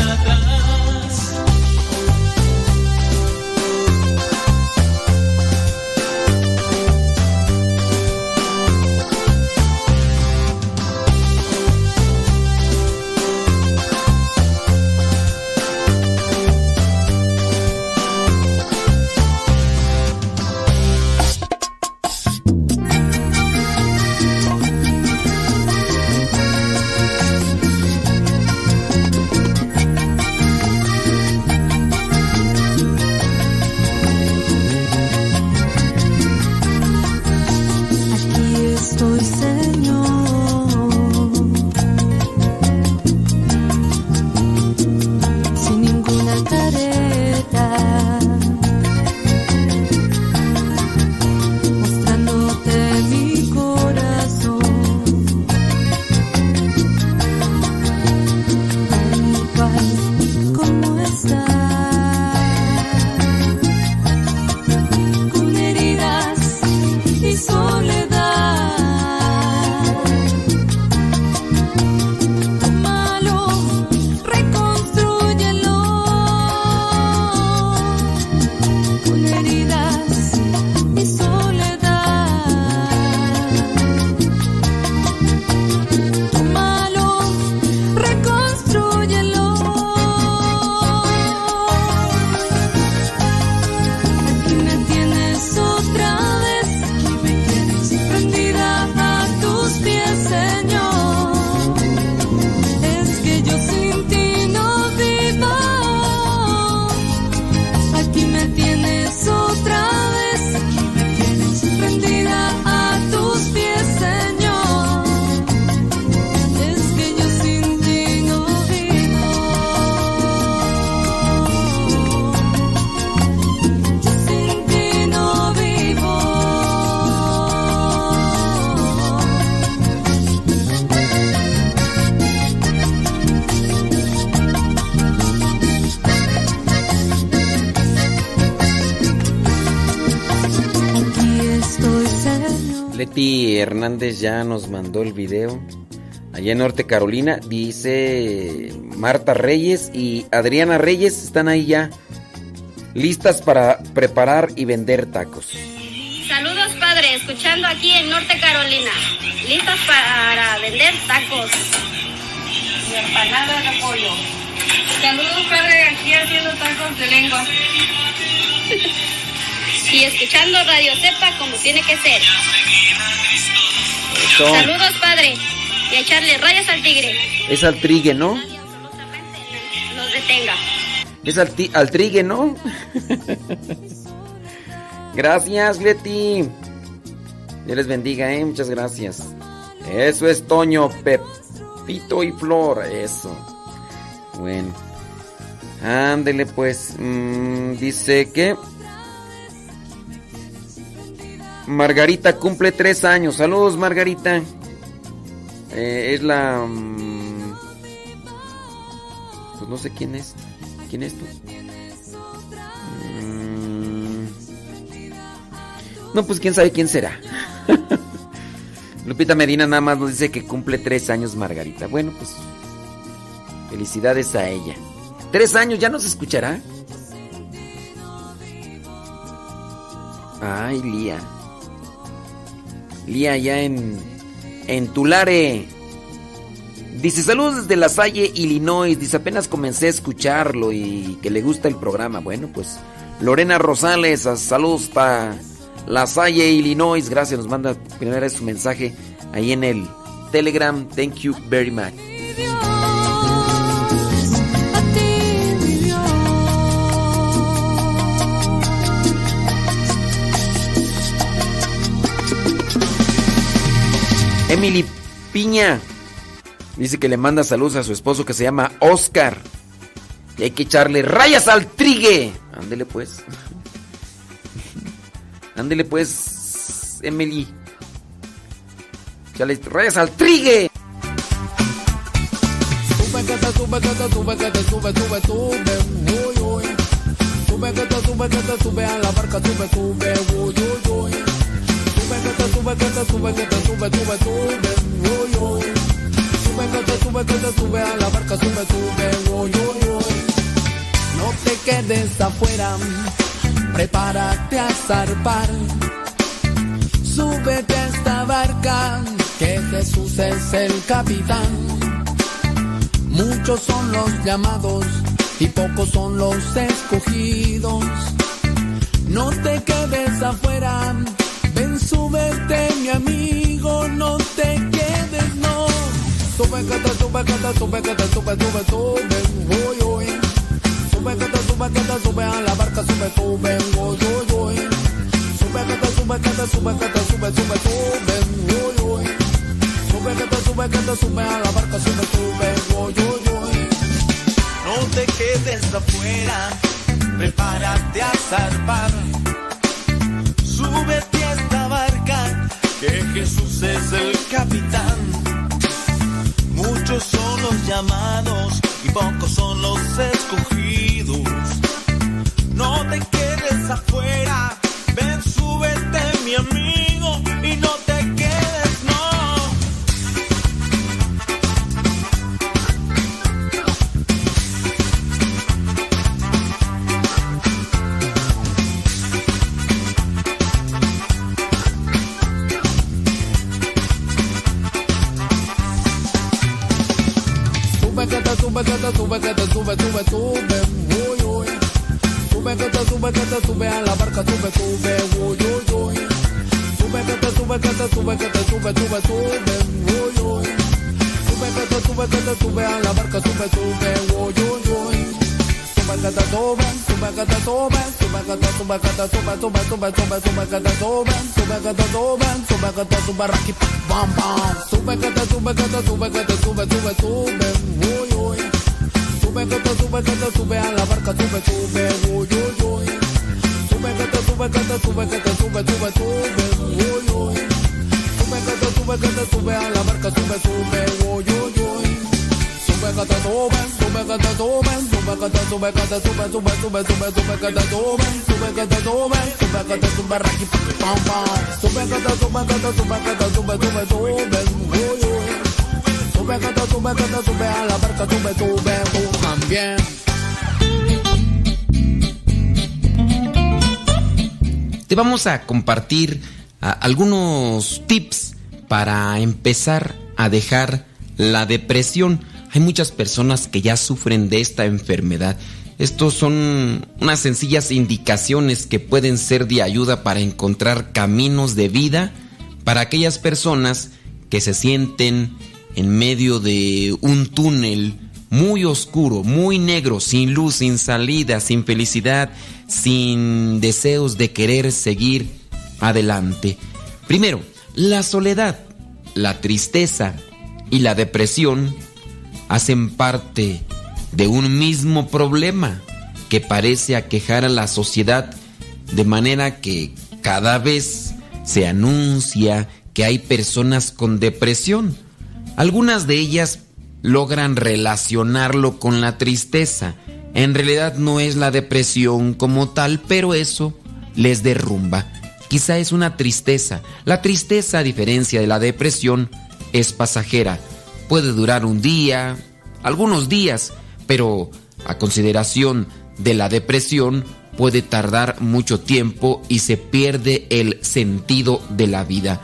Hernández ya nos mandó el video. Allá en Norte Carolina, dice Marta Reyes y Adriana Reyes están ahí ya listas para preparar y vender tacos. Saludos padre, escuchando aquí en Norte Carolina. Listas para vender tacos. Y empanadas de pollo. Saludos padre, aquí haciendo tacos de lengua. <laughs> y escuchando Radio Cepa como tiene que ser. Eso. Saludos padre. Y a echarle rayas al tigre. Es al trigue, ¿no? Los detenga. Es al, ti- al trigue, ¿no? <laughs> gracias, Leti. Dios les bendiga, ¿eh? Muchas gracias. Eso es Toño, Pepito y Flor. Eso. Bueno. Ándele, pues. mm, dice que. Margarita cumple tres años. Saludos, Margarita. Eh, es la. mm, pues no sé quién es. ¿Quién es tú? Mm, no, pues quién sabe quién será. <laughs> Lupita Medina nada más nos dice que cumple tres años Margarita. Bueno, pues. Felicidades a ella. Tres años, ¿ya nos escuchará? Ay, Lía. Lía ya en. En Tulare. Dice saludos desde La Salle, Illinois. Dice apenas comencé a escucharlo y que le gusta el programa. Bueno, pues Lorena Rosales, saludos para La Salle, Illinois. Gracias, nos manda primera vez su mensaje ahí en el Telegram. Thank you very much. Emily Piña dice que le manda saludos a su esposo que se llama Oscar. Y hay que echarle rayas al trigue. Ándele pues. <laughs> Ándele pues, Emily. Échale rayas al trigue. Sube sube, que sube a la barca, sube, sube, uy, uy, uy. Te sube, que te sube, que te sube, sube, sube, uy, uy. Sube que te sube, que te sube a la barca, sube, sube, uy, uy, uy. No te quedes afuera, prepárate a zarpar. Súbete a esta barca, que Jesús es el capitán. Muchos son los llamados y pocos son los escogidos. No te quedes afuera, ven, súbete, mi amigo, no te quedes, no. Sube, te sube, te sube, te sube, sube, sube, uy, uy. Sube, te sube, te sube a la barca, sube, sube, uy, uy, uy. Sube, te sube, te sube, te sube, sube, sube, uy, uy. Sube, te sube, te sube a la barca, sube, sube, uy, uy, uy. No te quedes afuera, prepárate a zarpar. Súbete que Jesús es el capitán. Muchos son los llamados y pocos son los escogidos. No te quedes afuera, ven, súbete mi amigo Sube que te sube, que te sube, que te sube, sube, sube, uy, uy. Sube que te sube, que te sube a la barca, sube, sube, uy, uy, uy. Sube que te sube, que te sube, que te sube, sube, sube, uy, uy. Sube que te sube, que te sube a la barca, sube, sube, uy, uy, uy. Sube que te sube, sube que te sube, sube que te sube, que te sube, sube, sube, sube, sube que te sube, sube que te sube, sube que te sube, raqui, bam, bam. Sube que te sube, que te sube, que te sube, sube, sube, uy, uy. Sube que te sube, que te sube a la barca, sube, sube, uy, uy, uy. Sube que te sube, que te sube, que te sube, sube, sube, uy, uy. Sube que te sube, que te sube a la barca, sube, sube, uy, uy, uy. Sube que te suben, sube que te suben, sube que te sube, que te sube, sube, sube, sube, sube que te suben, sube que te suben, sube que te sube, raqui, pam, pam. Sube que te sube, que te sube, que te sube, sube, sube, uy, uy. Sube que te sube, sube, a la barca sube, sube, tú también. Te vamos a compartir algunos tips para empezar a dejar la depresión. Hay muchas personas que ya sufren de esta enfermedad. Estos son unas sencillas indicaciones que pueden ser de ayuda para encontrar caminos de vida para aquellas personas que se sienten en medio de un túnel muy oscuro, muy negro, sin luz, sin salida, sin felicidad, sin deseos de querer seguir adelante. Primero, la soledad, la tristeza y la depresión hacen parte de un mismo problema que parece aquejar a la sociedad de manera que cada vez se anuncia que hay personas con depresión. Algunas de ellas logran relacionarlo con la tristeza. En realidad no es la depresión como tal, pero eso les derrumba. Quizá es una tristeza. La tristeza, a diferencia de la depresión, es pasajera. Puede durar un día, algunos días, pero a consideración de la depresión puede tardar mucho tiempo y se pierde el sentido de la vida.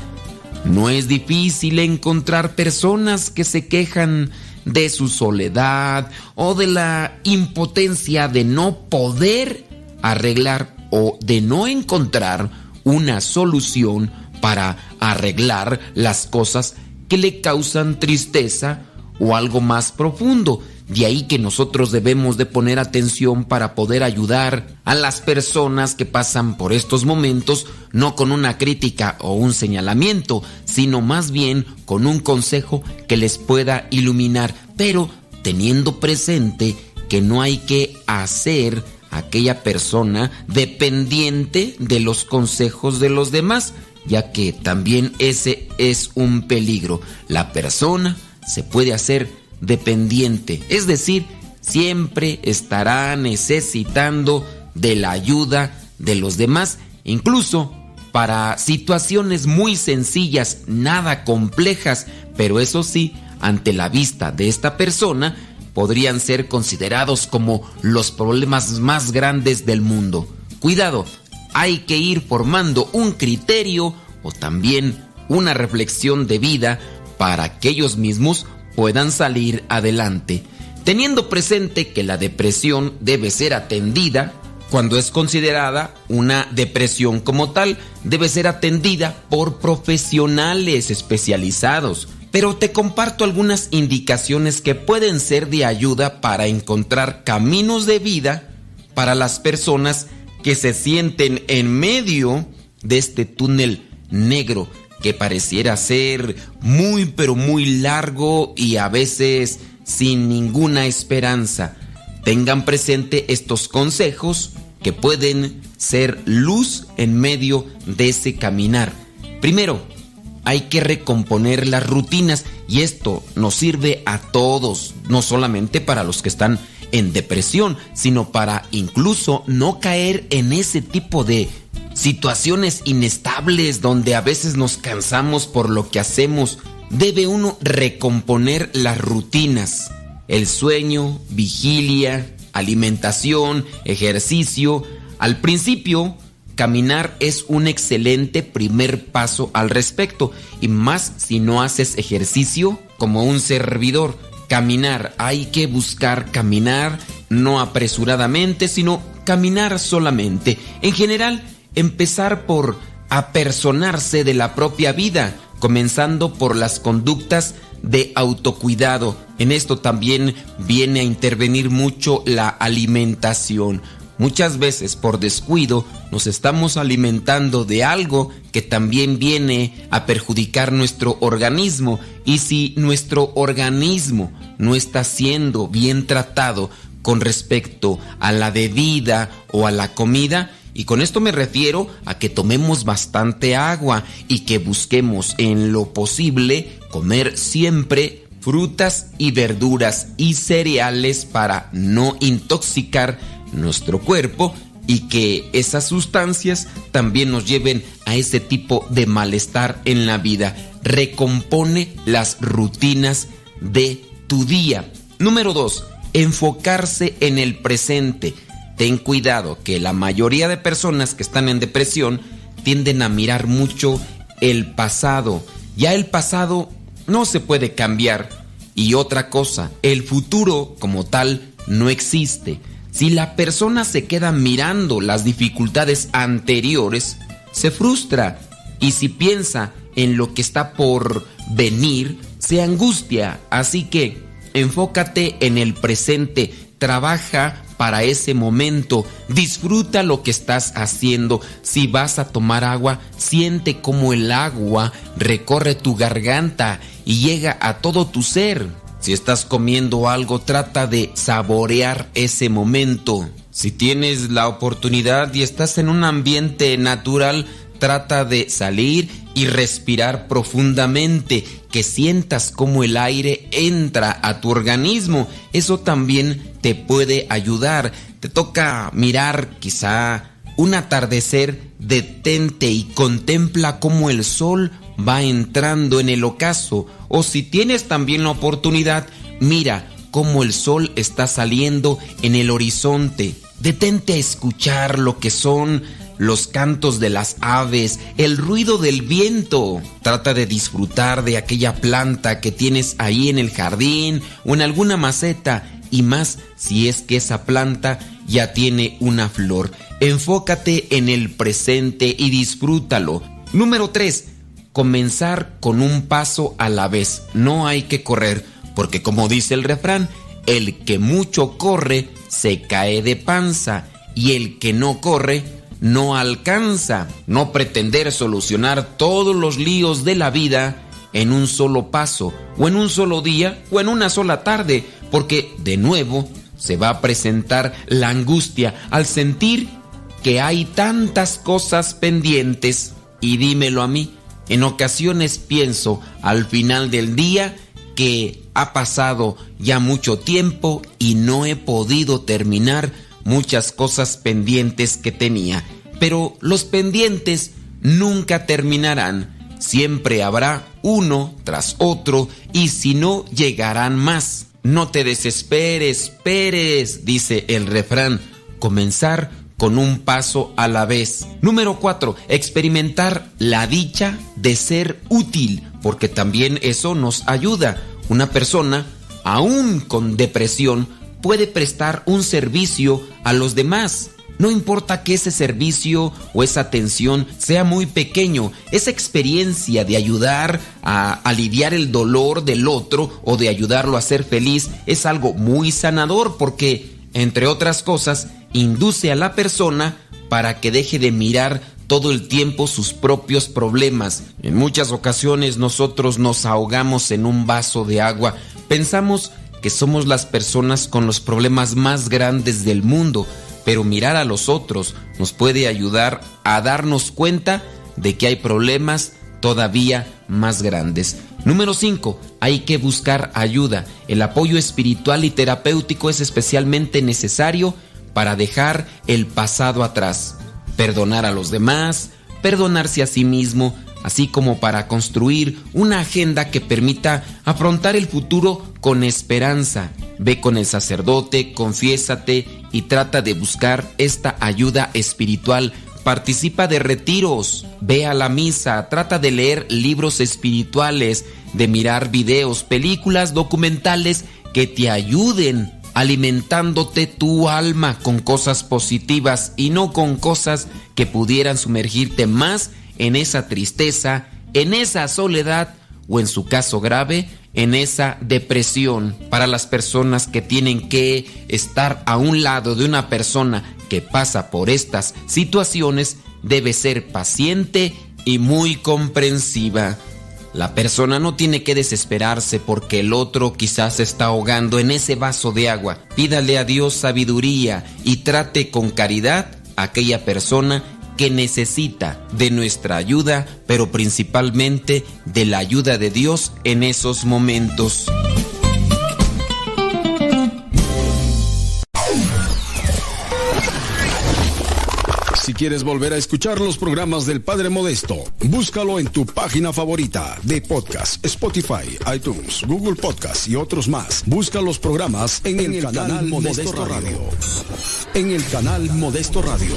No es difícil encontrar personas que se quejan de su soledad o de la impotencia de no poder arreglar o de no encontrar una solución para arreglar las cosas que le causan tristeza o algo más profundo. De ahí que nosotros debemos de poner atención para poder ayudar a las personas que pasan por estos momentos, no con una crítica o un señalamiento, sino más bien con un consejo que les pueda iluminar, pero teniendo presente que no hay que hacer a aquella persona dependiente de los consejos de los demás, ya que también ese es un peligro. La persona se puede hacer dependiente, es decir, siempre estará necesitando de la ayuda de los demás, incluso para situaciones muy sencillas, nada complejas, pero eso sí, ante la vista de esta persona, podrían ser considerados como los problemas más grandes del mundo. Cuidado, hay que ir formando un criterio o también una reflexión de vida para que ellos mismos puedan salir adelante, teniendo presente que la depresión debe ser atendida cuando es considerada una depresión como tal, debe ser atendida por profesionales especializados. Pero te comparto algunas indicaciones que pueden ser de ayuda para encontrar caminos de vida para las personas que se sienten en medio de este túnel negro que pareciera ser muy pero muy largo y a veces sin ninguna esperanza. Tengan presente estos consejos que pueden ser luz en medio de ese caminar. Primero, hay que recomponer las rutinas y esto nos sirve a todos, no solamente para los que están en depresión, sino para incluso no caer en ese tipo de situaciones inestables donde a veces nos cansamos por lo que hacemos, debe uno recomponer las rutinas, el sueño, vigilia, alimentación, ejercicio. Al principio, caminar es un excelente primer paso al respecto, y más si no haces ejercicio como un servidor. Caminar, hay que buscar caminar, no apresuradamente, sino caminar solamente. En general, empezar por apersonarse de la propia vida, comenzando por las conductas de autocuidado. En esto también viene a intervenir mucho la alimentación. Muchas veces por descuido nos estamos alimentando de algo que también viene a perjudicar nuestro organismo y si nuestro organismo no está siendo bien tratado con respecto a la bebida o a la comida, y con esto me refiero a que tomemos bastante agua y que busquemos en lo posible comer siempre frutas y verduras y cereales para no intoxicar nuestro cuerpo y que esas sustancias también nos lleven a ese tipo de malestar en la vida. Recompone las rutinas de tu día. Número 2. Enfocarse en el presente. Ten cuidado que la mayoría de personas que están en depresión tienden a mirar mucho el pasado. Ya el pasado no se puede cambiar. Y otra cosa, el futuro como tal no existe. Si la persona se queda mirando las dificultades anteriores, se frustra y si piensa en lo que está por venir, se angustia. Así que enfócate en el presente, trabaja para ese momento, disfruta lo que estás haciendo. Si vas a tomar agua, siente como el agua recorre tu garganta y llega a todo tu ser. Si estás comiendo algo, trata de saborear ese momento. Si tienes la oportunidad y estás en un ambiente natural, trata de salir y respirar profundamente, que sientas como el aire entra a tu organismo. Eso también te puede ayudar. Te toca mirar quizá un atardecer, detente y contempla cómo el sol va entrando en el ocaso. O si tienes también la oportunidad, mira cómo el sol está saliendo en el horizonte. Detente a escuchar lo que son los cantos de las aves, el ruido del viento. Trata de disfrutar de aquella planta que tienes ahí en el jardín o en alguna maceta y más si es que esa planta ya tiene una flor. Enfócate en el presente y disfrútalo. Número 3. Comenzar con un paso a la vez. No hay que correr, porque como dice el refrán, el que mucho corre se cae de panza y el que no corre no alcanza. No pretender solucionar todos los líos de la vida en un solo paso, o en un solo día, o en una sola tarde, porque de nuevo se va a presentar la angustia al sentir que hay tantas cosas pendientes. Y dímelo a mí, en ocasiones pienso al final del día que ha pasado ya mucho tiempo y no he podido terminar muchas cosas pendientes que tenía. Pero los pendientes nunca terminarán. Siempre habrá uno tras otro y si no llegarán más. No te desesperes, Pérez, dice el refrán. Comenzar con un paso a la vez. Número 4. Experimentar la dicha de ser útil, porque también eso nos ayuda. Una persona, aún con depresión, puede prestar un servicio a los demás. No importa que ese servicio o esa atención sea muy pequeño, esa experiencia de ayudar a aliviar el dolor del otro o de ayudarlo a ser feliz es algo muy sanador porque, entre otras cosas, induce a la persona para que deje de mirar todo el tiempo sus propios problemas. En muchas ocasiones nosotros nos ahogamos en un vaso de agua. Pensamos que somos las personas con los problemas más grandes del mundo, pero mirar a los otros nos puede ayudar a darnos cuenta de que hay problemas todavía más grandes. Número 5. Hay que buscar ayuda. El apoyo espiritual y terapéutico es especialmente necesario para dejar el pasado atrás, perdonar a los demás, perdonarse a sí mismo, así como para construir una agenda que permita afrontar el futuro con esperanza. Ve con el sacerdote, confiésate y trata de buscar esta ayuda espiritual. Participa de retiros, ve a la misa, trata de leer libros espirituales, de mirar videos, películas, documentales que te ayuden alimentándote tu alma con cosas positivas y no con cosas que pudieran sumergirte más en esa tristeza, en esa soledad o en su caso grave, en esa depresión. Para las personas que tienen que estar a un lado de una persona que pasa por estas situaciones, debe ser paciente y muy comprensiva. La persona no tiene que desesperarse porque el otro quizás está ahogando en ese vaso de agua. Pídale a Dios sabiduría y trate con caridad a aquella persona que necesita de nuestra ayuda, pero principalmente de la ayuda de Dios en esos momentos. Si quieres volver a escuchar los programas del Padre Modesto, búscalo en tu página favorita de podcast, Spotify, iTunes, Google Podcast y otros más. Busca los programas en, el, canal, Modesto, Radio. En el canal Modesto Radio.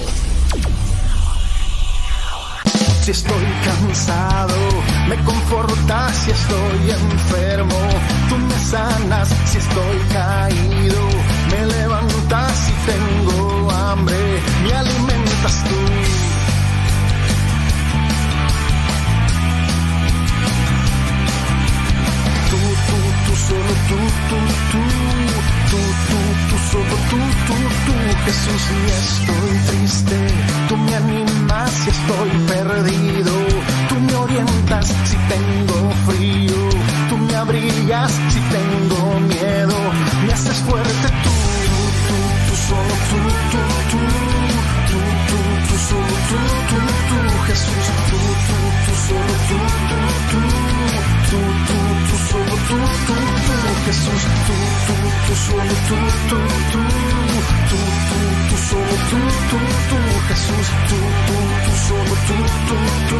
Si estoy cansado, me confortas si estoy enfermo. Tú me sanas si estoy caído. Me levantas si tengo hambre. Me alimentas tú. Tú, tú, tú, solo tú, tú, tú. Tú, tú, tú, solo tú, tú, tú. Jesús, si estoy triste, tú me animas si estoy perdido. Tú me orientas si tengo frío. Tú me abrigas si tengo miedo. Me haces fuerte tú, tú, tú, solo tú, tú, tú. Tú, tú, tú, solo tú, tú, tú. Jesús, tú, tú, tú, solo tú, tú, tú. Tú, tú, tú, solo tú, tú. Jesús, tú, tú, tú, solo tú, tú, tú. Tú, tú, tú, solo tú, tú, tú. Jesús, tú, tú, tú, solo tú, tú, tú.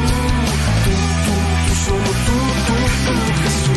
Tú, tú, tú, solo tú, tú, tú. Jesús.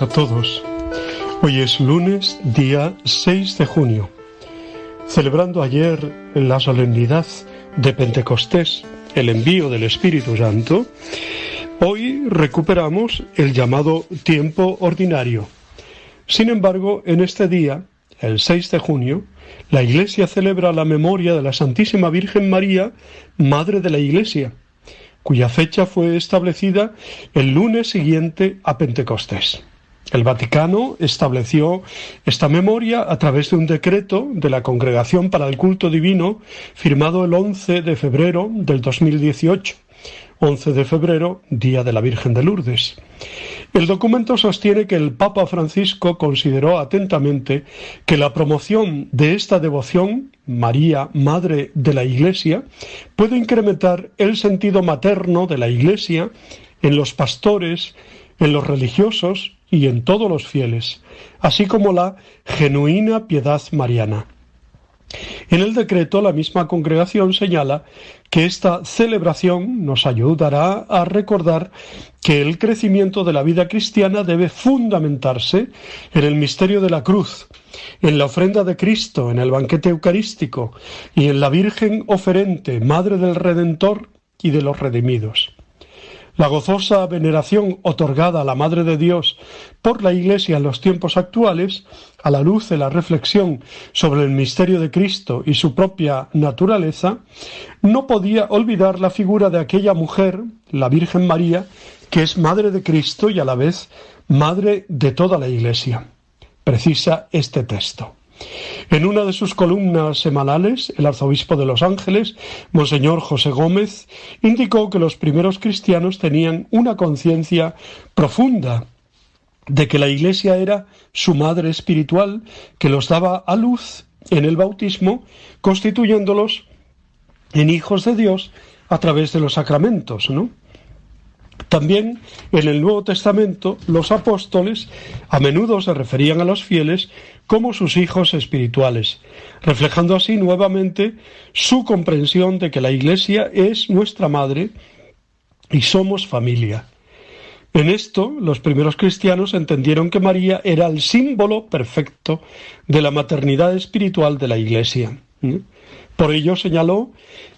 A todos. Hoy es lunes, día 6 de junio. Celebrando ayer la solemnidad de Pentecostés, el envío del Espíritu Santo, hoy recuperamos el llamado tiempo ordinario. Sin embargo, en este día, el 6 de junio, la Iglesia celebra la memoria de la Santísima Virgen María, Madre de la Iglesia, cuya fecha fue establecida el lunes siguiente a Pentecostés. El Vaticano estableció esta memoria a través de un decreto de la Congregación para el Culto Divino firmado el 11 de febrero del 2018. 11 de febrero, Día de la Virgen de Lourdes. El documento sostiene que el Papa Francisco consideró atentamente que la promoción de esta devoción, María, Madre de la Iglesia, puede incrementar el sentido materno de la Iglesia en los pastores, en los religiosos, y en todos los fieles, así como la genuina piedad mariana. En el decreto, la misma congregación señala que esta celebración nos ayudará a recordar que el crecimiento de la vida cristiana debe fundamentarse en el misterio de la cruz, en la ofrenda de Cristo, en el banquete eucarístico y en la Virgen oferente, Madre del Redentor y de los redimidos. La gozosa veneración otorgada a la Madre de Dios por la Iglesia en los tiempos actuales, a la luz de la reflexión sobre el misterio de Cristo y su propia naturaleza, no podía olvidar la figura de aquella mujer, la Virgen María, que es Madre de Cristo y a la vez Madre de toda la Iglesia. Precisa este texto. En una de sus columnas semanales, el arzobispo de Los Ángeles, Monseñor José Gómez, indicó que los primeros cristianos tenían una conciencia profunda de que la Iglesia era su madre espiritual, que los daba a luz en el bautismo, constituyéndolos en hijos de Dios a través de los sacramentos. También en el Nuevo Testamento los apóstoles a menudo se referían a los fieles como sus hijos espirituales, reflejando así nuevamente su comprensión de que la Iglesia es nuestra madre y somos familia. En esto, los primeros cristianos entendieron que María era el símbolo perfecto de la maternidad espiritual de la Iglesia. Por ello señaló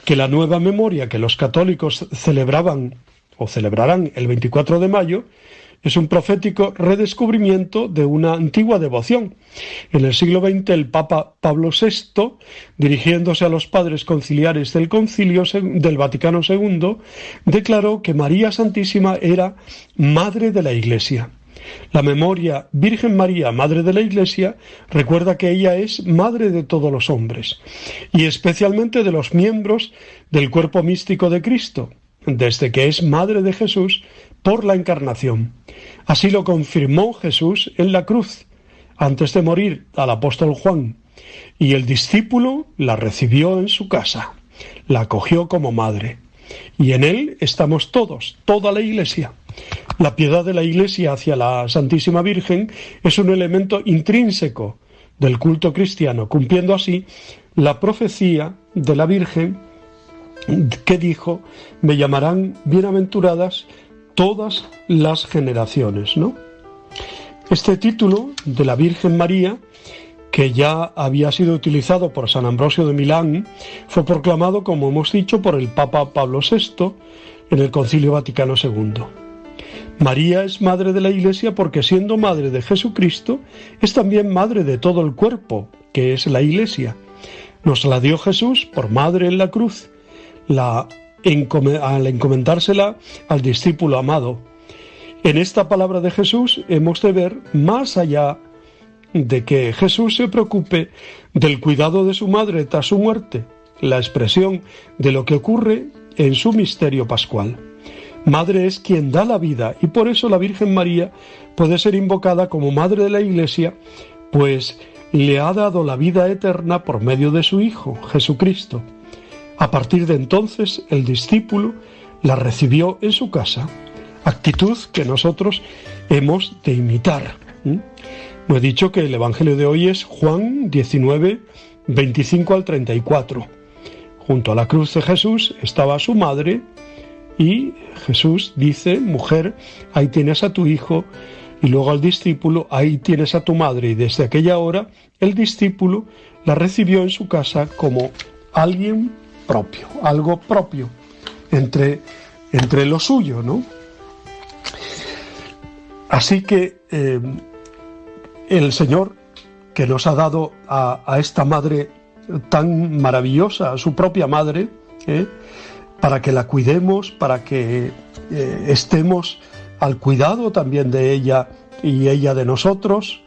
que la nueva memoria que los católicos celebraban o celebrarán el 24 de mayo, es un profético redescubrimiento de una antigua devoción. En el siglo XX el Papa Pablo VI, dirigiéndose a los padres conciliares del Concilio del Vaticano II, declaró que María Santísima era Madre de la Iglesia. La memoria Virgen María, Madre de la Iglesia, recuerda que ella es Madre de todos los hombres, y especialmente de los miembros del cuerpo místico de Cristo, desde que es madre de Jesús por la encarnación. Así lo confirmó Jesús en la cruz, antes de morir al apóstol Juan, y el discípulo la recibió en su casa, la acogió como madre. Y en él estamos todos, toda la Iglesia. La piedad de la Iglesia hacia la Santísima Virgen es un elemento intrínseco del culto cristiano, cumpliendo así la profecía de la Virgen que dijo, me llamarán bienaventuradas todas las generaciones, ¿no? Este título de la Virgen María, que ya había sido utilizado por San Ambrosio de Milán, fue proclamado, como hemos dicho, por el Papa Pablo VI en el Concilio Vaticano II. María es madre de la Iglesia porque siendo madre de Jesucristo, es también madre de todo el cuerpo, que es la Iglesia. Nos la dio Jesús por madre en la cruz la, al encomendársela al discípulo amado. En esta palabra de Jesús hemos de ver más allá de que Jesús se preocupe del cuidado de su madre tras su muerte, la expresión de lo que ocurre en su misterio pascual. Madre es quien da la vida y por eso la Virgen María puede ser invocada como Madre de la Iglesia, pues le ha dado la vida eterna por medio de su Hijo, Jesucristo. A partir de entonces el discípulo la recibió en su casa, actitud que nosotros hemos de imitar. No he dicho que el Evangelio de hoy es Juan 19, 25 al 34. Junto a la cruz de Jesús estaba su madre y Jesús dice, mujer, ahí tienes a tu hijo, y luego al discípulo, ahí tienes a tu madre, y desde aquella hora el discípulo la recibió en su casa como alguien propio, algo propio entre, entre lo suyo, ¿no? Así que eh, el Señor que nos ha dado a, esta madre tan maravillosa, a su propia madre, ¿eh? para que la cuidemos, para que eh, estemos al cuidado también de ella y ella de nosotros.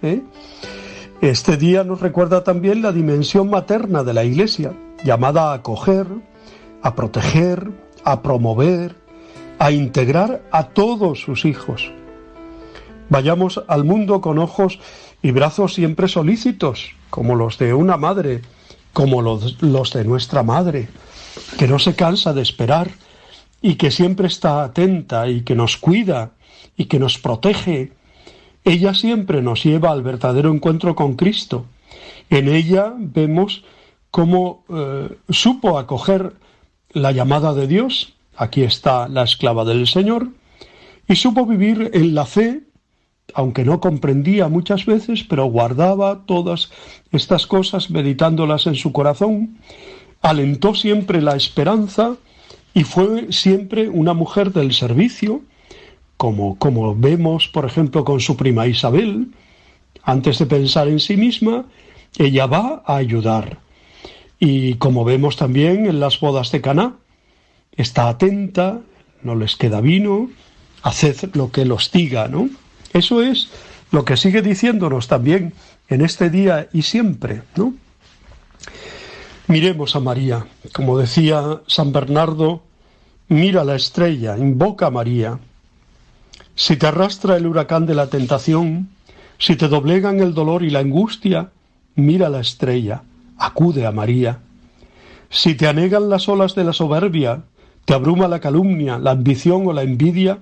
Este día nos recuerda también la dimensión materna de la Iglesia, llamada a acoger, a proteger, a promover, a integrar a todos sus hijos. Vayamos al mundo con ojos y brazos siempre solícitos, como los de una madre, como los, de nuestra madre, que no se cansa de esperar y que siempre está atenta y que nos cuida y que nos protege Ella siempre nos lleva al verdadero encuentro con Cristo. En ella vemos cómo eh, supo acoger la llamada de Dios, aquí está la esclava del Señor, y supo vivir en la fe, aunque no comprendía muchas veces, pero guardaba todas estas cosas meditándolas en su corazón, alentó siempre la esperanza y fue siempre una mujer del servicio, como, como vemos, por ejemplo, con su prima Isabel, antes de pensar en sí misma, ella va a ayudar. Y como vemos también en las bodas de Caná, está atenta, no les queda vino, haced lo que los diga, ¿no? Eso es lo que sigue diciéndonos también en este día y siempre, ¿no? Miremos a María, como decía San Bernardo, mira la estrella, invoca a María. Si te arrastra el huracán de la tentación, si te doblegan el dolor y la angustia, mira la estrella, acude a María. Si te anegan las olas de la soberbia, te abruma la calumnia, la ambición o la envidia,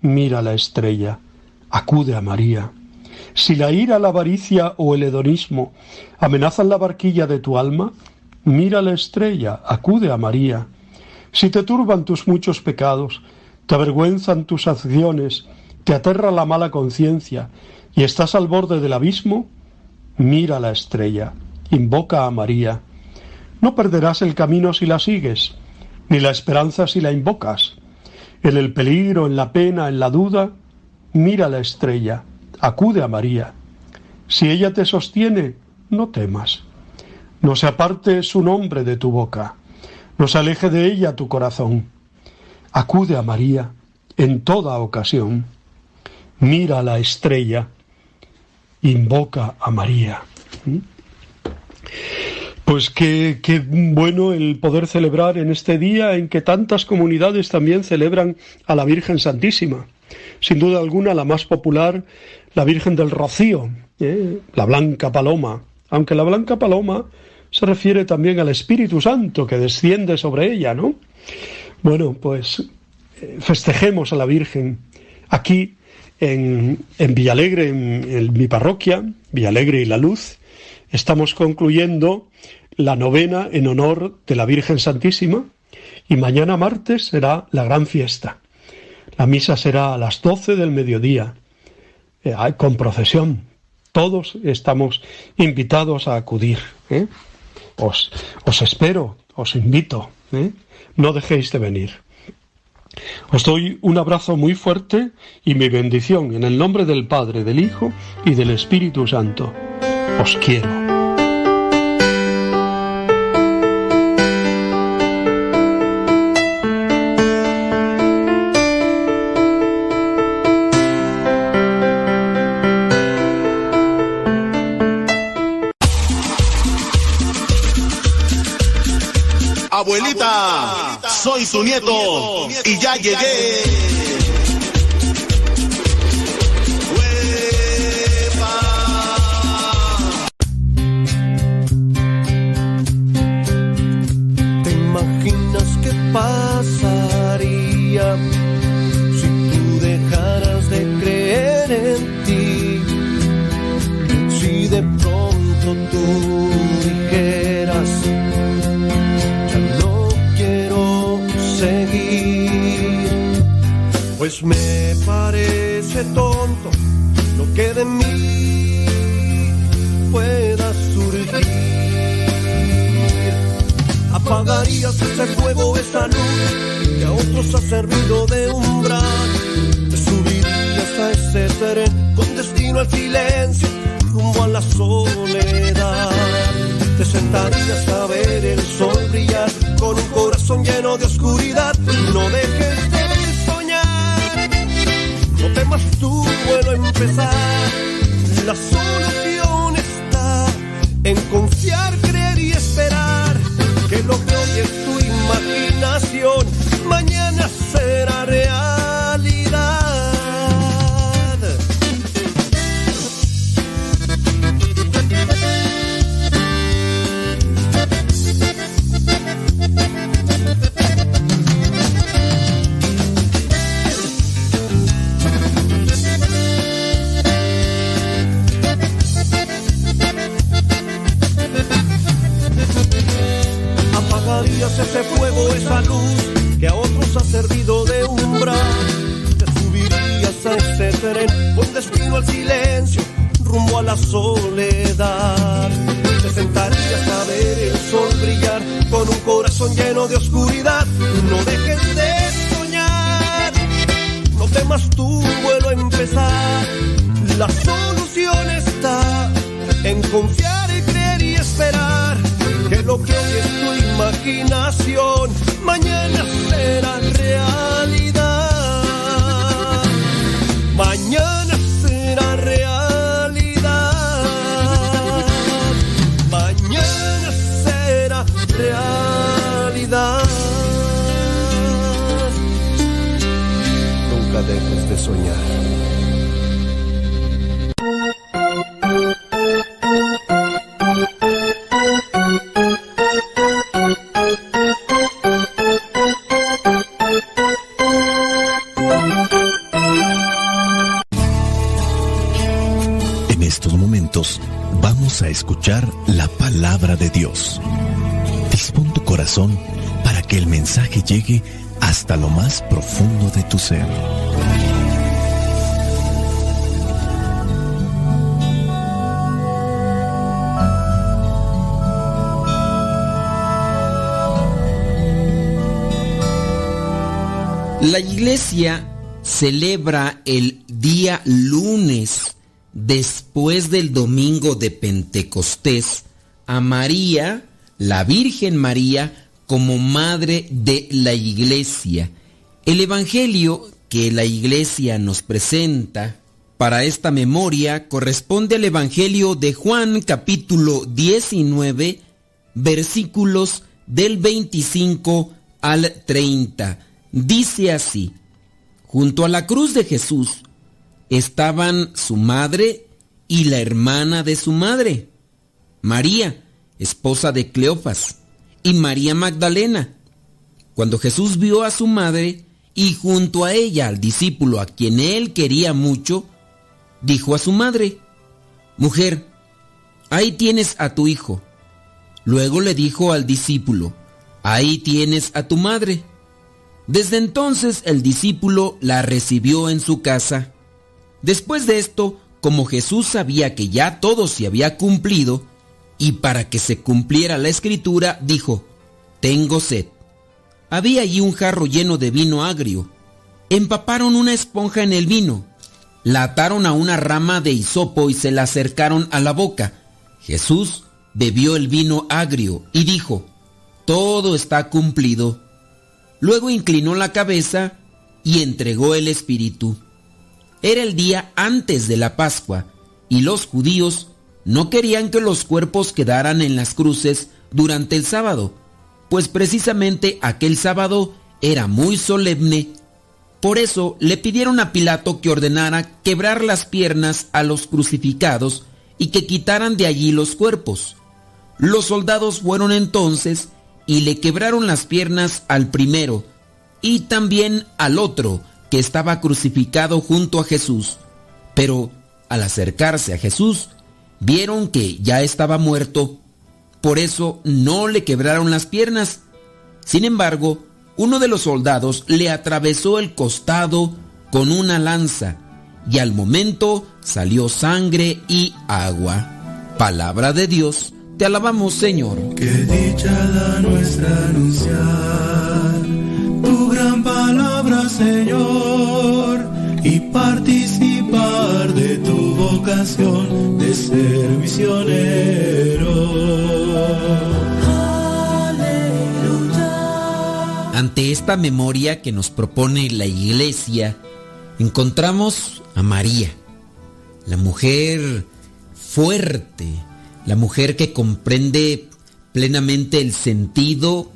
mira la estrella, acude a María. Si la ira, la avaricia o el hedonismo amenazan la barquilla de tu alma, mira la estrella, acude a María. Si te turban tus muchos pecados, te avergüenzan tus acciones, te aterra la mala conciencia y estás al borde del abismo, mira la estrella, invoca a María. No perderás el camino si la sigues, ni la esperanza si la invocas. En el peligro, en la pena, en la duda, mira la estrella, acude a María. Si ella te sostiene, no temas. No se aparte su nombre de tu boca, no se aleje de ella tu corazón. Acude a María en toda ocasión. Mira la estrella, invoca a María. ¿Mm? Pues qué, bueno el poder celebrar en este día en que tantas comunidades también celebran a la Virgen Santísima. Sin duda alguna la más popular, la Virgen del Rocío, ¿eh? la Blanca Paloma. Aunque la Blanca Paloma se refiere también al Espíritu Santo que desciende sobre ella, ¿no? Bueno, pues eh, festejemos a la Virgen aquí en, en Villalegre, en, en mi parroquia, Villalegre y la Luz. Estamos concluyendo la novena en honor de la Virgen Santísima y mañana martes será la gran fiesta. La misa será a las 12 del mediodía, eh, con procesión. Todos estamos invitados a acudir. ¿eh? Os, os, espero, os invito. ¿eh? No dejéis de venir. Os doy un abrazo muy fuerte y mi bendición en el nombre del Padre, del Hijo y del Espíritu Santo. Os quiero. Abuelita, soy su nieto y ya llegué. ¿Te pues me parece tonto lo que de mí pueda surgir. Apagarías ese fuego, esa luz que a otros ha servido de umbral. Te subirías a ese tren con destino al silencio, rumbo a la soledad. Te sentarías a ver el sol brillar con un corazón lleno de oscuridad. No dejes temas tu vuelo empezar. La solución está en confiar, celebra el día lunes después del domingo de Pentecostés a María, la Virgen María, como madre de la iglesia. El Evangelio que la iglesia nos presenta para esta memoria corresponde al Evangelio de Juan capítulo 19 versículos del 25 al 30. Dice así, junto a la cruz de Jesús estaban su madre y la hermana de su madre, María, esposa de Cleofas, y María Magdalena. Cuando Jesús vio a su madre y junto a ella al discípulo a quien él quería mucho, dijo a su madre, Mujer, ahí tienes a tu hijo. Luego le dijo al discípulo, Ahí tienes a tu madre. Desde entonces el discípulo la recibió en su casa. Después de esto, como Jesús sabía que ya todo se había cumplido, y para que se cumpliera la escritura, dijo, Tengo sed. Había allí un jarro lleno de vino agrio. Empaparon una esponja en el vino, la ataron a una rama de hisopo y se la acercaron a la boca. Jesús bebió el vino agrio y dijo, Todo está cumplido. Luego inclinó la cabeza y entregó el espíritu. Era el día antes de la Pascua y los judíos no querían que los cuerpos quedaran en las cruces durante el sábado, pues precisamente aquel sábado era muy solemne. Por eso le pidieron a Pilato que ordenara quebrar las piernas a los crucificados y que quitaran de allí los cuerpos. Los soldados fueron entonces y le quebraron las piernas al primero y también al otro que estaba crucificado junto a Jesús. Pero al acercarse a Jesús, vieron que ya estaba muerto. Por eso no le quebraron las piernas. Sin embargo, uno de los soldados le atravesó el costado con una lanza y al momento salió sangre y agua. Palabra de Dios, te alabamos Señor. Qué dicha da nuestra anunciar tu gran palabra, Señor, y participar de tu vocación de ser misionero. Ante esta memoria que nos propone la iglesia, encontramos a María, la mujer fuerte, la mujer que comprende plenamente el sentido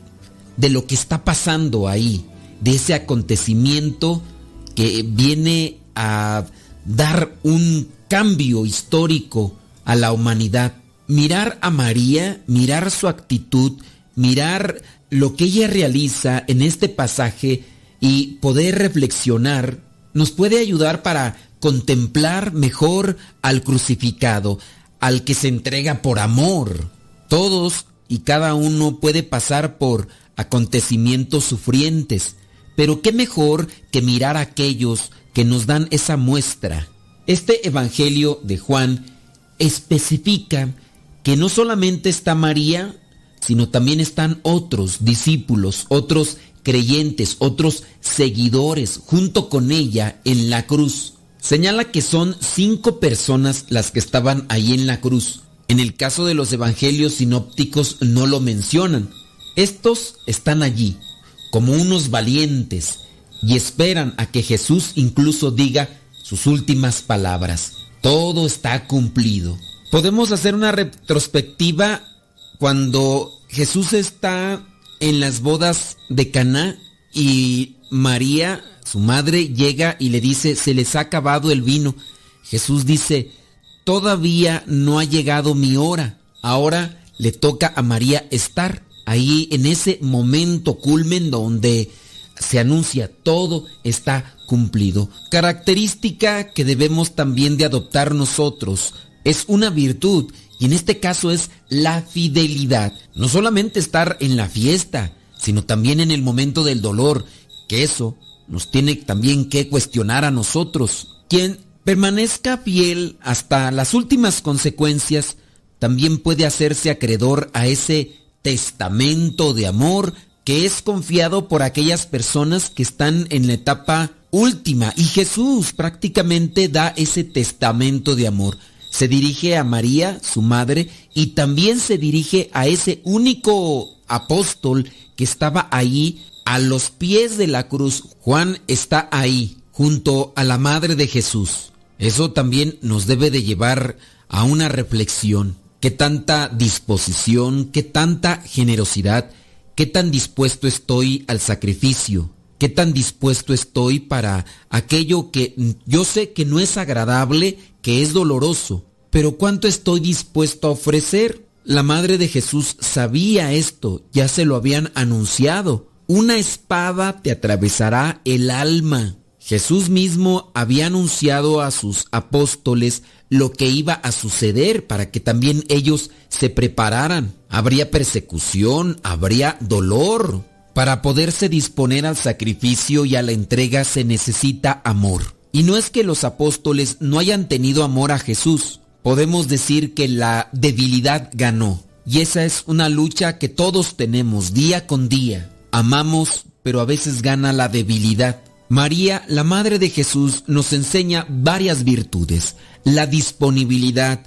de lo que está pasando ahí, de ese acontecimiento que viene a dar un cambio histórico a la humanidad. Mirar a María, mirar su actitud, mirar lo que ella realiza en este pasaje y poder reflexionar, nos puede ayudar para contemplar mejor al crucificado, al que se entrega por amor. Todos y cada uno puede pasar por acontecimientos sufrientes. Pero qué mejor que mirar a aquellos que nos dan esa muestra. Este Evangelio de Juan especifica que no solamente está María, sino también están otros discípulos, otros creyentes, otros seguidores junto con ella en la cruz. Señala que son cinco personas las que estaban ahí en la cruz. En el caso de los evangelios sinópticos no lo mencionan. Estos están allí como unos valientes y esperan a que Jesús incluso diga sus últimas palabras. Todo está cumplido. Podemos hacer una retrospectiva cuando Jesús está en las bodas de Caná y María, su madre, llega y le dice, "Se les ha acabado el vino." Jesús dice, "Todavía no ha llegado mi hora." Ahora le toca a María estar ahí en ese momento culmen donde se anuncia todo está cumplido. Característica que debemos también de adoptar nosotros. Es una virtud y en este caso es la fidelidad. No solamente estar en la fiesta, sino también en el momento del dolor, que eso nos tiene también que cuestionar a nosotros. Quien permanezca fiel hasta las últimas consecuencias, también puede hacerse acreedor a ese testamento de amor que es confiado por aquellas personas que están en la etapa última. Y Jesús prácticamente da ese testamento de amor. Se dirige a María, su madre, y también se dirige a ese único apóstol que estaba ahí a los pies de la cruz. Juan está ahí, junto a la madre de Jesús. Eso también nos debe de llevar a una reflexión. ¿Qué tanta disposición, qué tanta generosidad, qué tan dispuesto estoy al sacrificio? ¿Qué tan dispuesto estoy para aquello que yo sé que no es agradable, que es doloroso? Pero ¿cuánto estoy dispuesto a ofrecer? La madre de Jesús sabía esto, ya se lo habían anunciado. Una espada te atravesará el alma. Jesús mismo había anunciado a sus apóstoles lo que iba a suceder para que también ellos se prepararan. Habría persecución, habría dolor. Para poderse disponer al sacrificio y a la entrega se necesita amor. Y no es que los apóstoles no hayan tenido amor a Jesús. Podemos decir que la debilidad ganó. Y esa es una lucha que todos tenemos día con día. Amamos, pero a veces gana la debilidad. María, la Madre de Jesús, nos enseña varias virtudes. La disponibilidad,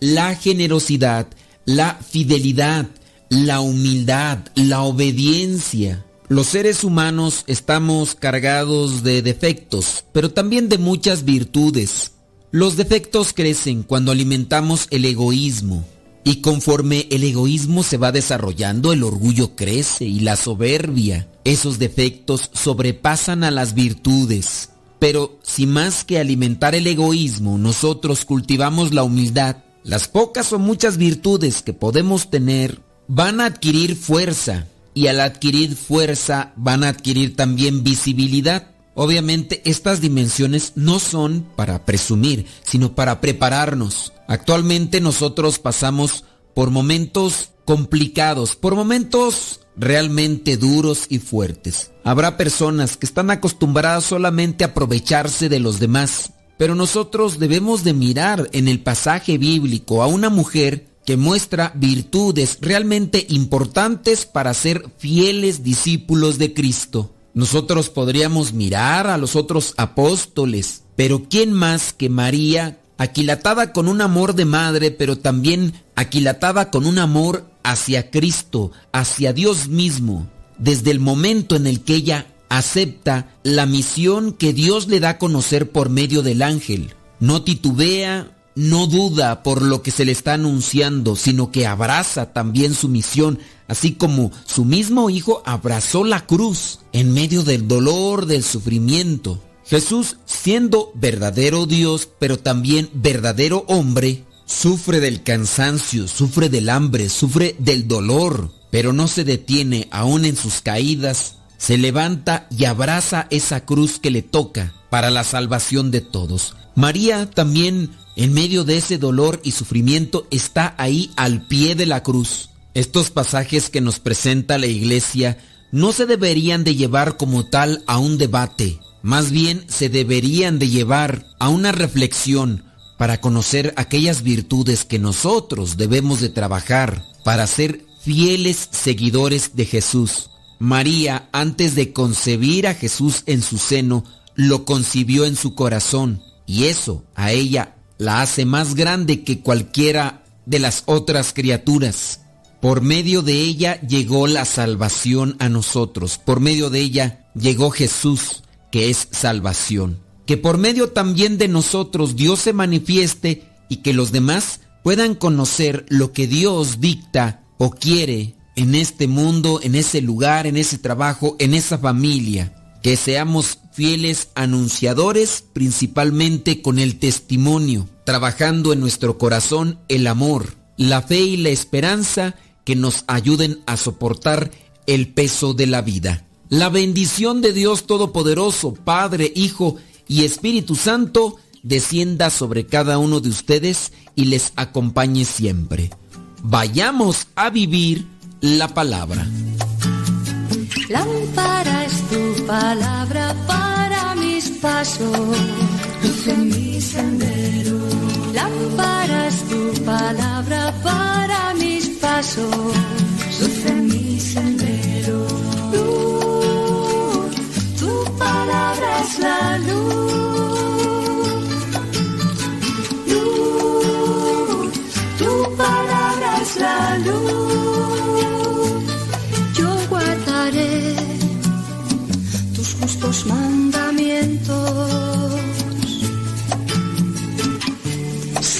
la generosidad, la fidelidad, la humildad, la obediencia. Los seres humanos estamos cargados de defectos, pero también de muchas virtudes. Los defectos crecen cuando alimentamos el egoísmo. Y conforme el egoísmo se va desarrollando, el orgullo crece y la soberbia. Esos defectos sobrepasan a las virtudes. Pero si más que alimentar el egoísmo nosotros cultivamos la humildad, las pocas o muchas virtudes que podemos tener van a adquirir fuerza y al adquirir fuerza van a adquirir también visibilidad. Obviamente estas dimensiones no son para presumir, sino para prepararnos. Actualmente nosotros pasamos por momentos complicados, por momentos realmente duros y fuertes. Habrá personas que están acostumbradas solamente a aprovecharse de los demás, pero nosotros debemos de mirar en el pasaje bíblico a una mujer que muestra virtudes realmente importantes para ser fieles discípulos de Cristo. Nosotros podríamos mirar a los otros apóstoles, pero ¿quién más que María, aquilatada con un amor de madre, pero también aquilatada con un amor hacia Cristo, hacia Dios mismo, desde el momento en el que ella acepta la misión que Dios le da a conocer por medio del ángel? No titubea, no duda por lo que se le está anunciando, sino que abraza también su misión, así como su mismo hijo abrazó la cruz en medio del dolor, del sufrimiento. Jesús, siendo verdadero Dios, pero también verdadero hombre, sufre del cansancio, sufre del hambre, sufre del dolor, pero no se detiene aún en sus caídas, se levanta y abraza esa cruz que le toca para la salvación de todos. María también en medio de ese dolor y sufrimiento está ahí al pie de la cruz. Estos pasajes que nos presenta la iglesia no se deberían de llevar como tal a un debate, más bien se deberían de llevar a una reflexión para conocer aquellas virtudes que nosotros debemos de trabajar para ser fieles seguidores de Jesús. María, antes de concebir a Jesús en su seno, lo concibió en su corazón y eso a ella la hace más grande que cualquiera de las otras criaturas. Por medio de ella llegó la salvación a nosotros, por medio de ella llegó Jesús, que es salvación. Que por medio también de nosotros Dios se manifieste y que los demás puedan conocer lo que Dios dicta o quiere en este mundo, en ese lugar, en ese trabajo, en esa familia. Que seamos fieles anunciadores principalmente con el testimonio, trabajando en nuestro corazón el amor, la fe y la esperanza que nos ayuden a soportar el peso de la vida. La bendición de Dios Todopoderoso, Padre, Hijo y Espíritu Santo, descienda sobre cada uno de ustedes y les acompañe siempre. Vayamos a vivir la palabra. Tu palabra para mis pasos, luz mi sendero. Lámpara es tu palabra para mis pasos, luz en mi sendero. Luz, tu palabra es la luz. Luz, tu palabra es la luz. Yo guardaré tus justos mandamientos.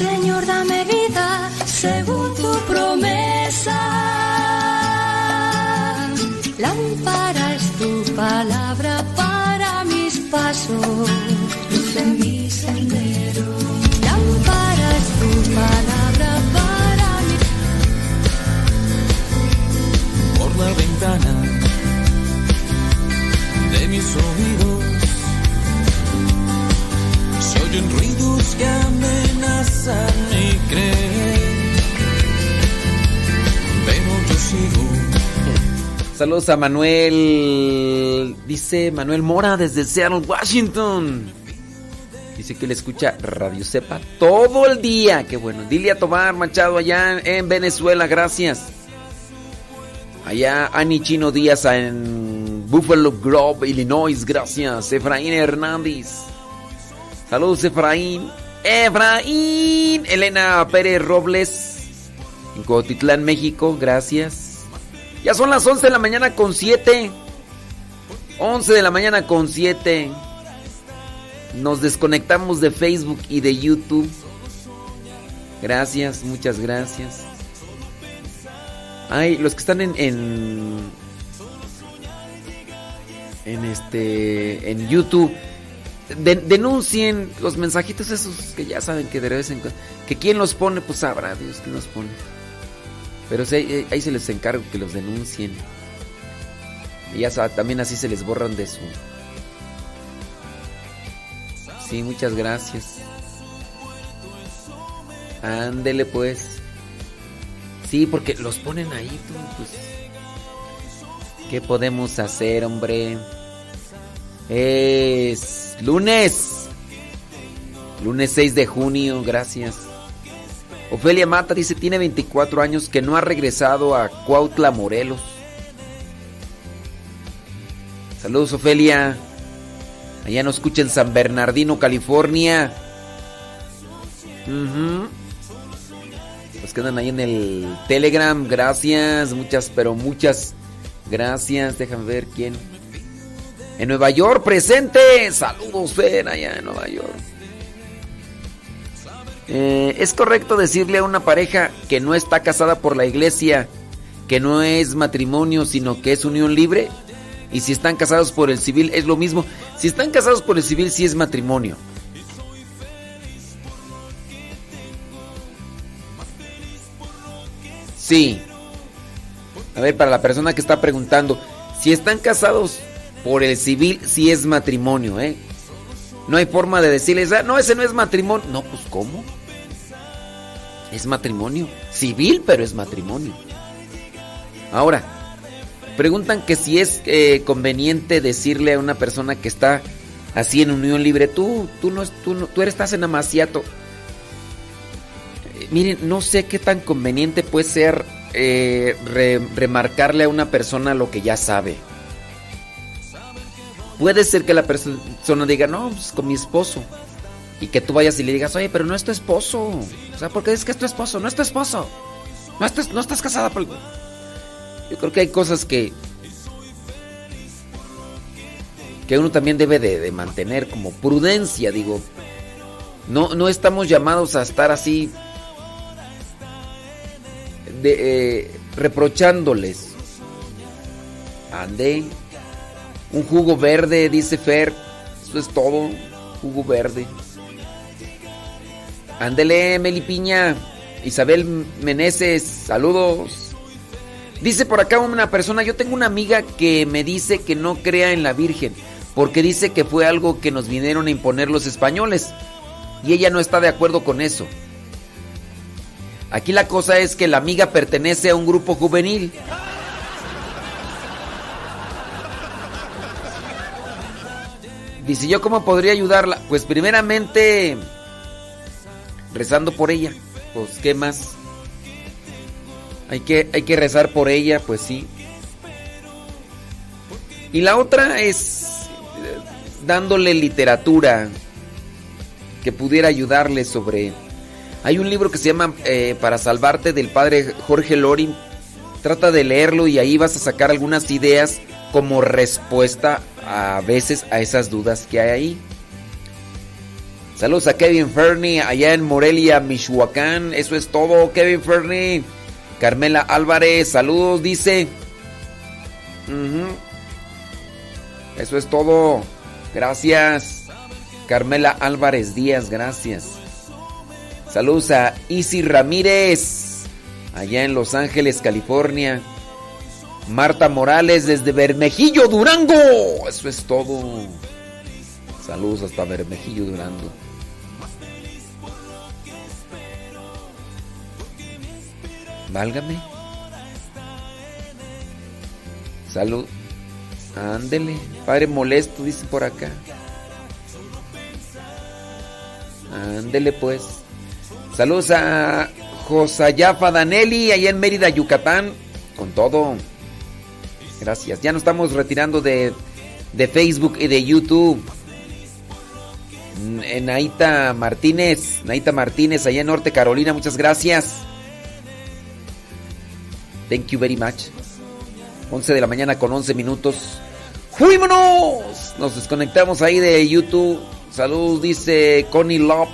Señor, dame vida según tu promesa. Lámpara es tu palabra para mis pasos, en mi sendero. Lámpara es tu palabra para mi por la ventana de mis oídos se oyen ruidos que Saludos a Manuel. Dice Manuel Mora desde Seattle, Washington. Dice que le escucha Radio Cepa todo el día. Qué bueno. Dile a Tomar Machado allá en Venezuela. Gracias. Allá Ani Chino Díaz en Buffalo Grove, Illinois. Gracias. Efraín Hernández. Saludos, Efraín. Efraín. Elena Pérez Robles. En Cotitlán, México. Gracias. Ya son las 11 de la mañana con 7. 11 de la mañana con 7. Nos desconectamos de Facebook y de YouTube. Gracias, muchas gracias. Ay, los que están en en, en este en YouTube de- denuncien los mensajitos esos que ya saben que de vez en cuando que quién los pone pues sabrá Dios quién los pone. Pero ahí, ahí se les encargo que los denuncien. Y ya sa- también así se les borran de su. Sí, muchas gracias. Ándele pues. Sí, porque los ponen ahí, pues. ¿Qué podemos hacer, hombre? Es lunes. Lunes 6 de junio, gracias. Ofelia Mata dice, tiene 24 años que no ha regresado a Cuautla, Morelos. Saludos, Ofelia. Allá nos escucha en San Bernardino, California. Ujú. Los que andan ahí en el Telegram, gracias. Muchas, pero muchas gracias. Déjame ver quién. En Nueva York, presente. Saludos, Fer, allá en Nueva York. Eh, ¿Es correcto decirle a una pareja que no está casada por la iglesia que no es matrimonio, sino que es unión libre? Y si están casados por el civil, es lo mismo. Si están casados por el civil, sí es matrimonio. Sí. A ver, para la persona que está preguntando, si están casados por el civil, sí es matrimonio, ¿eh? No hay forma de decirles, "Ah, no, ese no es matrimonio. No, pues ¿cómo? Es matrimonio. Civil, pero es matrimonio. Ahora, Preguntan que si es eh, conveniente decirle a una persona que está así en unión libre, tú, tú, no, tú, no, tú estás en amaciato. Eh, miren, no sé qué tan conveniente puede ser eh, re- remarcarle a una persona lo que ya sabe. Puede ser que la perso- persona diga, no, pues con mi esposo. Y que tú vayas y le digas, oye, pero no es tu esposo. O sea, porque es que es tu esposo, no es tu esposo. No estás, no estás casada por... Yo creo que hay cosas que... Que uno también debe de, de mantener como prudencia, digo. No, no estamos llamados a estar así... De, eh, reprochándoles. Ande. Un jugo verde, dice Fer. Eso es todo. Jugo verde. Ándele, Melipiña. Isabel Meneses, saludos. Dice por acá una persona, yo tengo una amiga que me dice que no crea en la Virgen, porque dice que fue algo que nos vinieron a imponer los españoles, y ella no está de acuerdo con eso. Aquí la cosa es que la amiga pertenece a un grupo juvenil. Dice, ¿yo cómo podría ayudarla? Pues primeramente rezando por ella. Pues, ¿qué más? Hay que, hay que rezar por ella, pues sí. Y la otra es eh, dándole literatura que pudiera ayudarle sobre... Hay un libro que se llama eh, Para salvarte del padre Jorge Lorin. Trata de leerlo y ahí vas a sacar algunas ideas como respuesta a veces a esas dudas que hay ahí. Saludos a Kevin Fernie allá en Morelia, Michoacán. Eso es todo, Kevin Fernie. Carmela Álvarez, saludos, dice. Eso es todo. Gracias. Carmela Álvarez Díaz, gracias. Saludos a Isi Ramírez, allá en Los Ángeles, California. Marta Morales desde Bermejillo, Durango. Eso es todo. Saludos hasta Bermejillo, Durango. Válgame. Salud. Ándele. Padre molesto, dice por acá. Ándele pues. Saludos a Josayafa Danelli, allá en Mérida, Yucatán. Con todo. Gracias. Ya nos estamos retirando de, de Facebook y de YouTube. En Naita Martínez, Naita Martínez, allá en Norte Carolina, muchas gracias. Thank you very much. 11 de la mañana con 11 minutos. ¡Fuímonos! Nos desconectamos ahí de YouTube. Saludos, dice Connie Love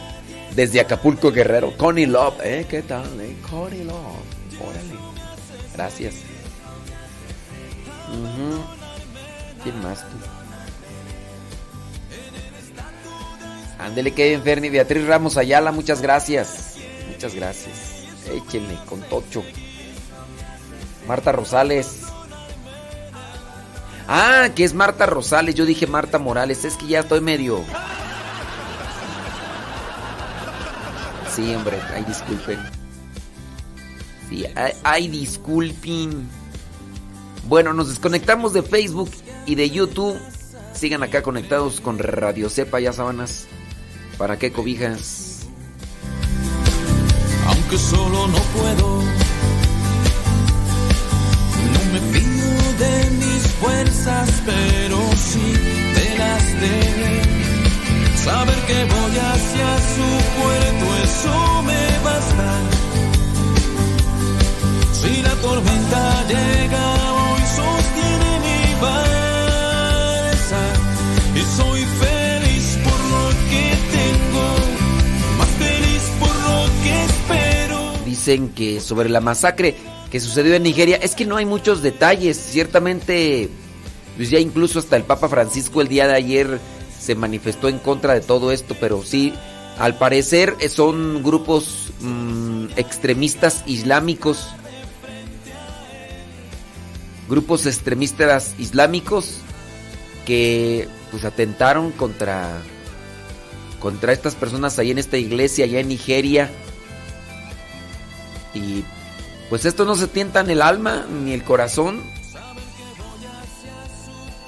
desde Acapulco Guerrero. Connie Love, ¿eh? ¿Qué tal? Eh? Connie Love. Órale. Gracias. Ujú. ¿Quién más? Ándele Kevin Ferni, Beatriz Ramos Ayala, muchas gracias. Muchas gracias. Échenle con tocho. Marta Rosales. Ah, que es Marta Rosales. Yo dije Marta Morales. Es que ya estoy medio. Sí, hombre. Ay, disculpen. Sí, ay, ay, disculpen. Bueno, nos desconectamos de Facebook y de YouTube. Sigan acá conectados con Radio Cepa, ya sábanas. ¿Para qué cobijas? aunque solo no puedo. No me pido de mis fuerzas, pero sí de las de él. Saber que voy hacia su puerto, eso me basta. Si la tormenta llega, Y por lo que que. Dicen que sobre la masacre que sucedió en Nigeria, es que no hay muchos detalles. Ciertamente, pues ya incluso hasta el Papa Francisco el día de ayer se manifestó en contra de todo esto, pero sí, al parecer son grupos mm, extremistas islámicos. Grupos extremistas islámicos que pues atentaron contra contra estas personas ahí en esta iglesia allá en Nigeria. Y pues esto no se tienta en el alma ni el corazón.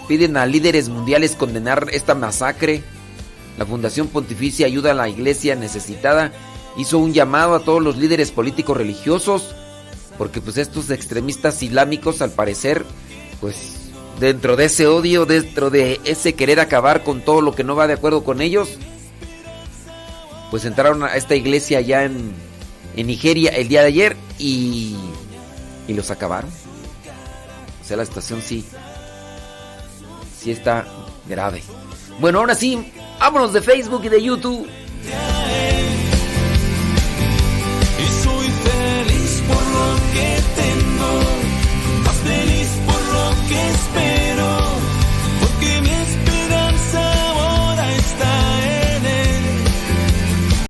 piden a líderes mundiales condenar esta masacre. La Fundación Pontificia Ayuda a la Iglesia Necesitada hizo un llamado a todos los líderes políticos religiosos porque pues estos extremistas islámicos al parecer pues dentro de ese odio, dentro de ese querer acabar con todo lo que no va de acuerdo con ellos, pues entraron a esta iglesia allá en, en Nigeria el día de ayer y, y los acabaron. O sea, la situación sí, sí está grave. Bueno, ahora sí, vámonos de Facebook y de YouTube. que tengo, más feliz por lo que espero.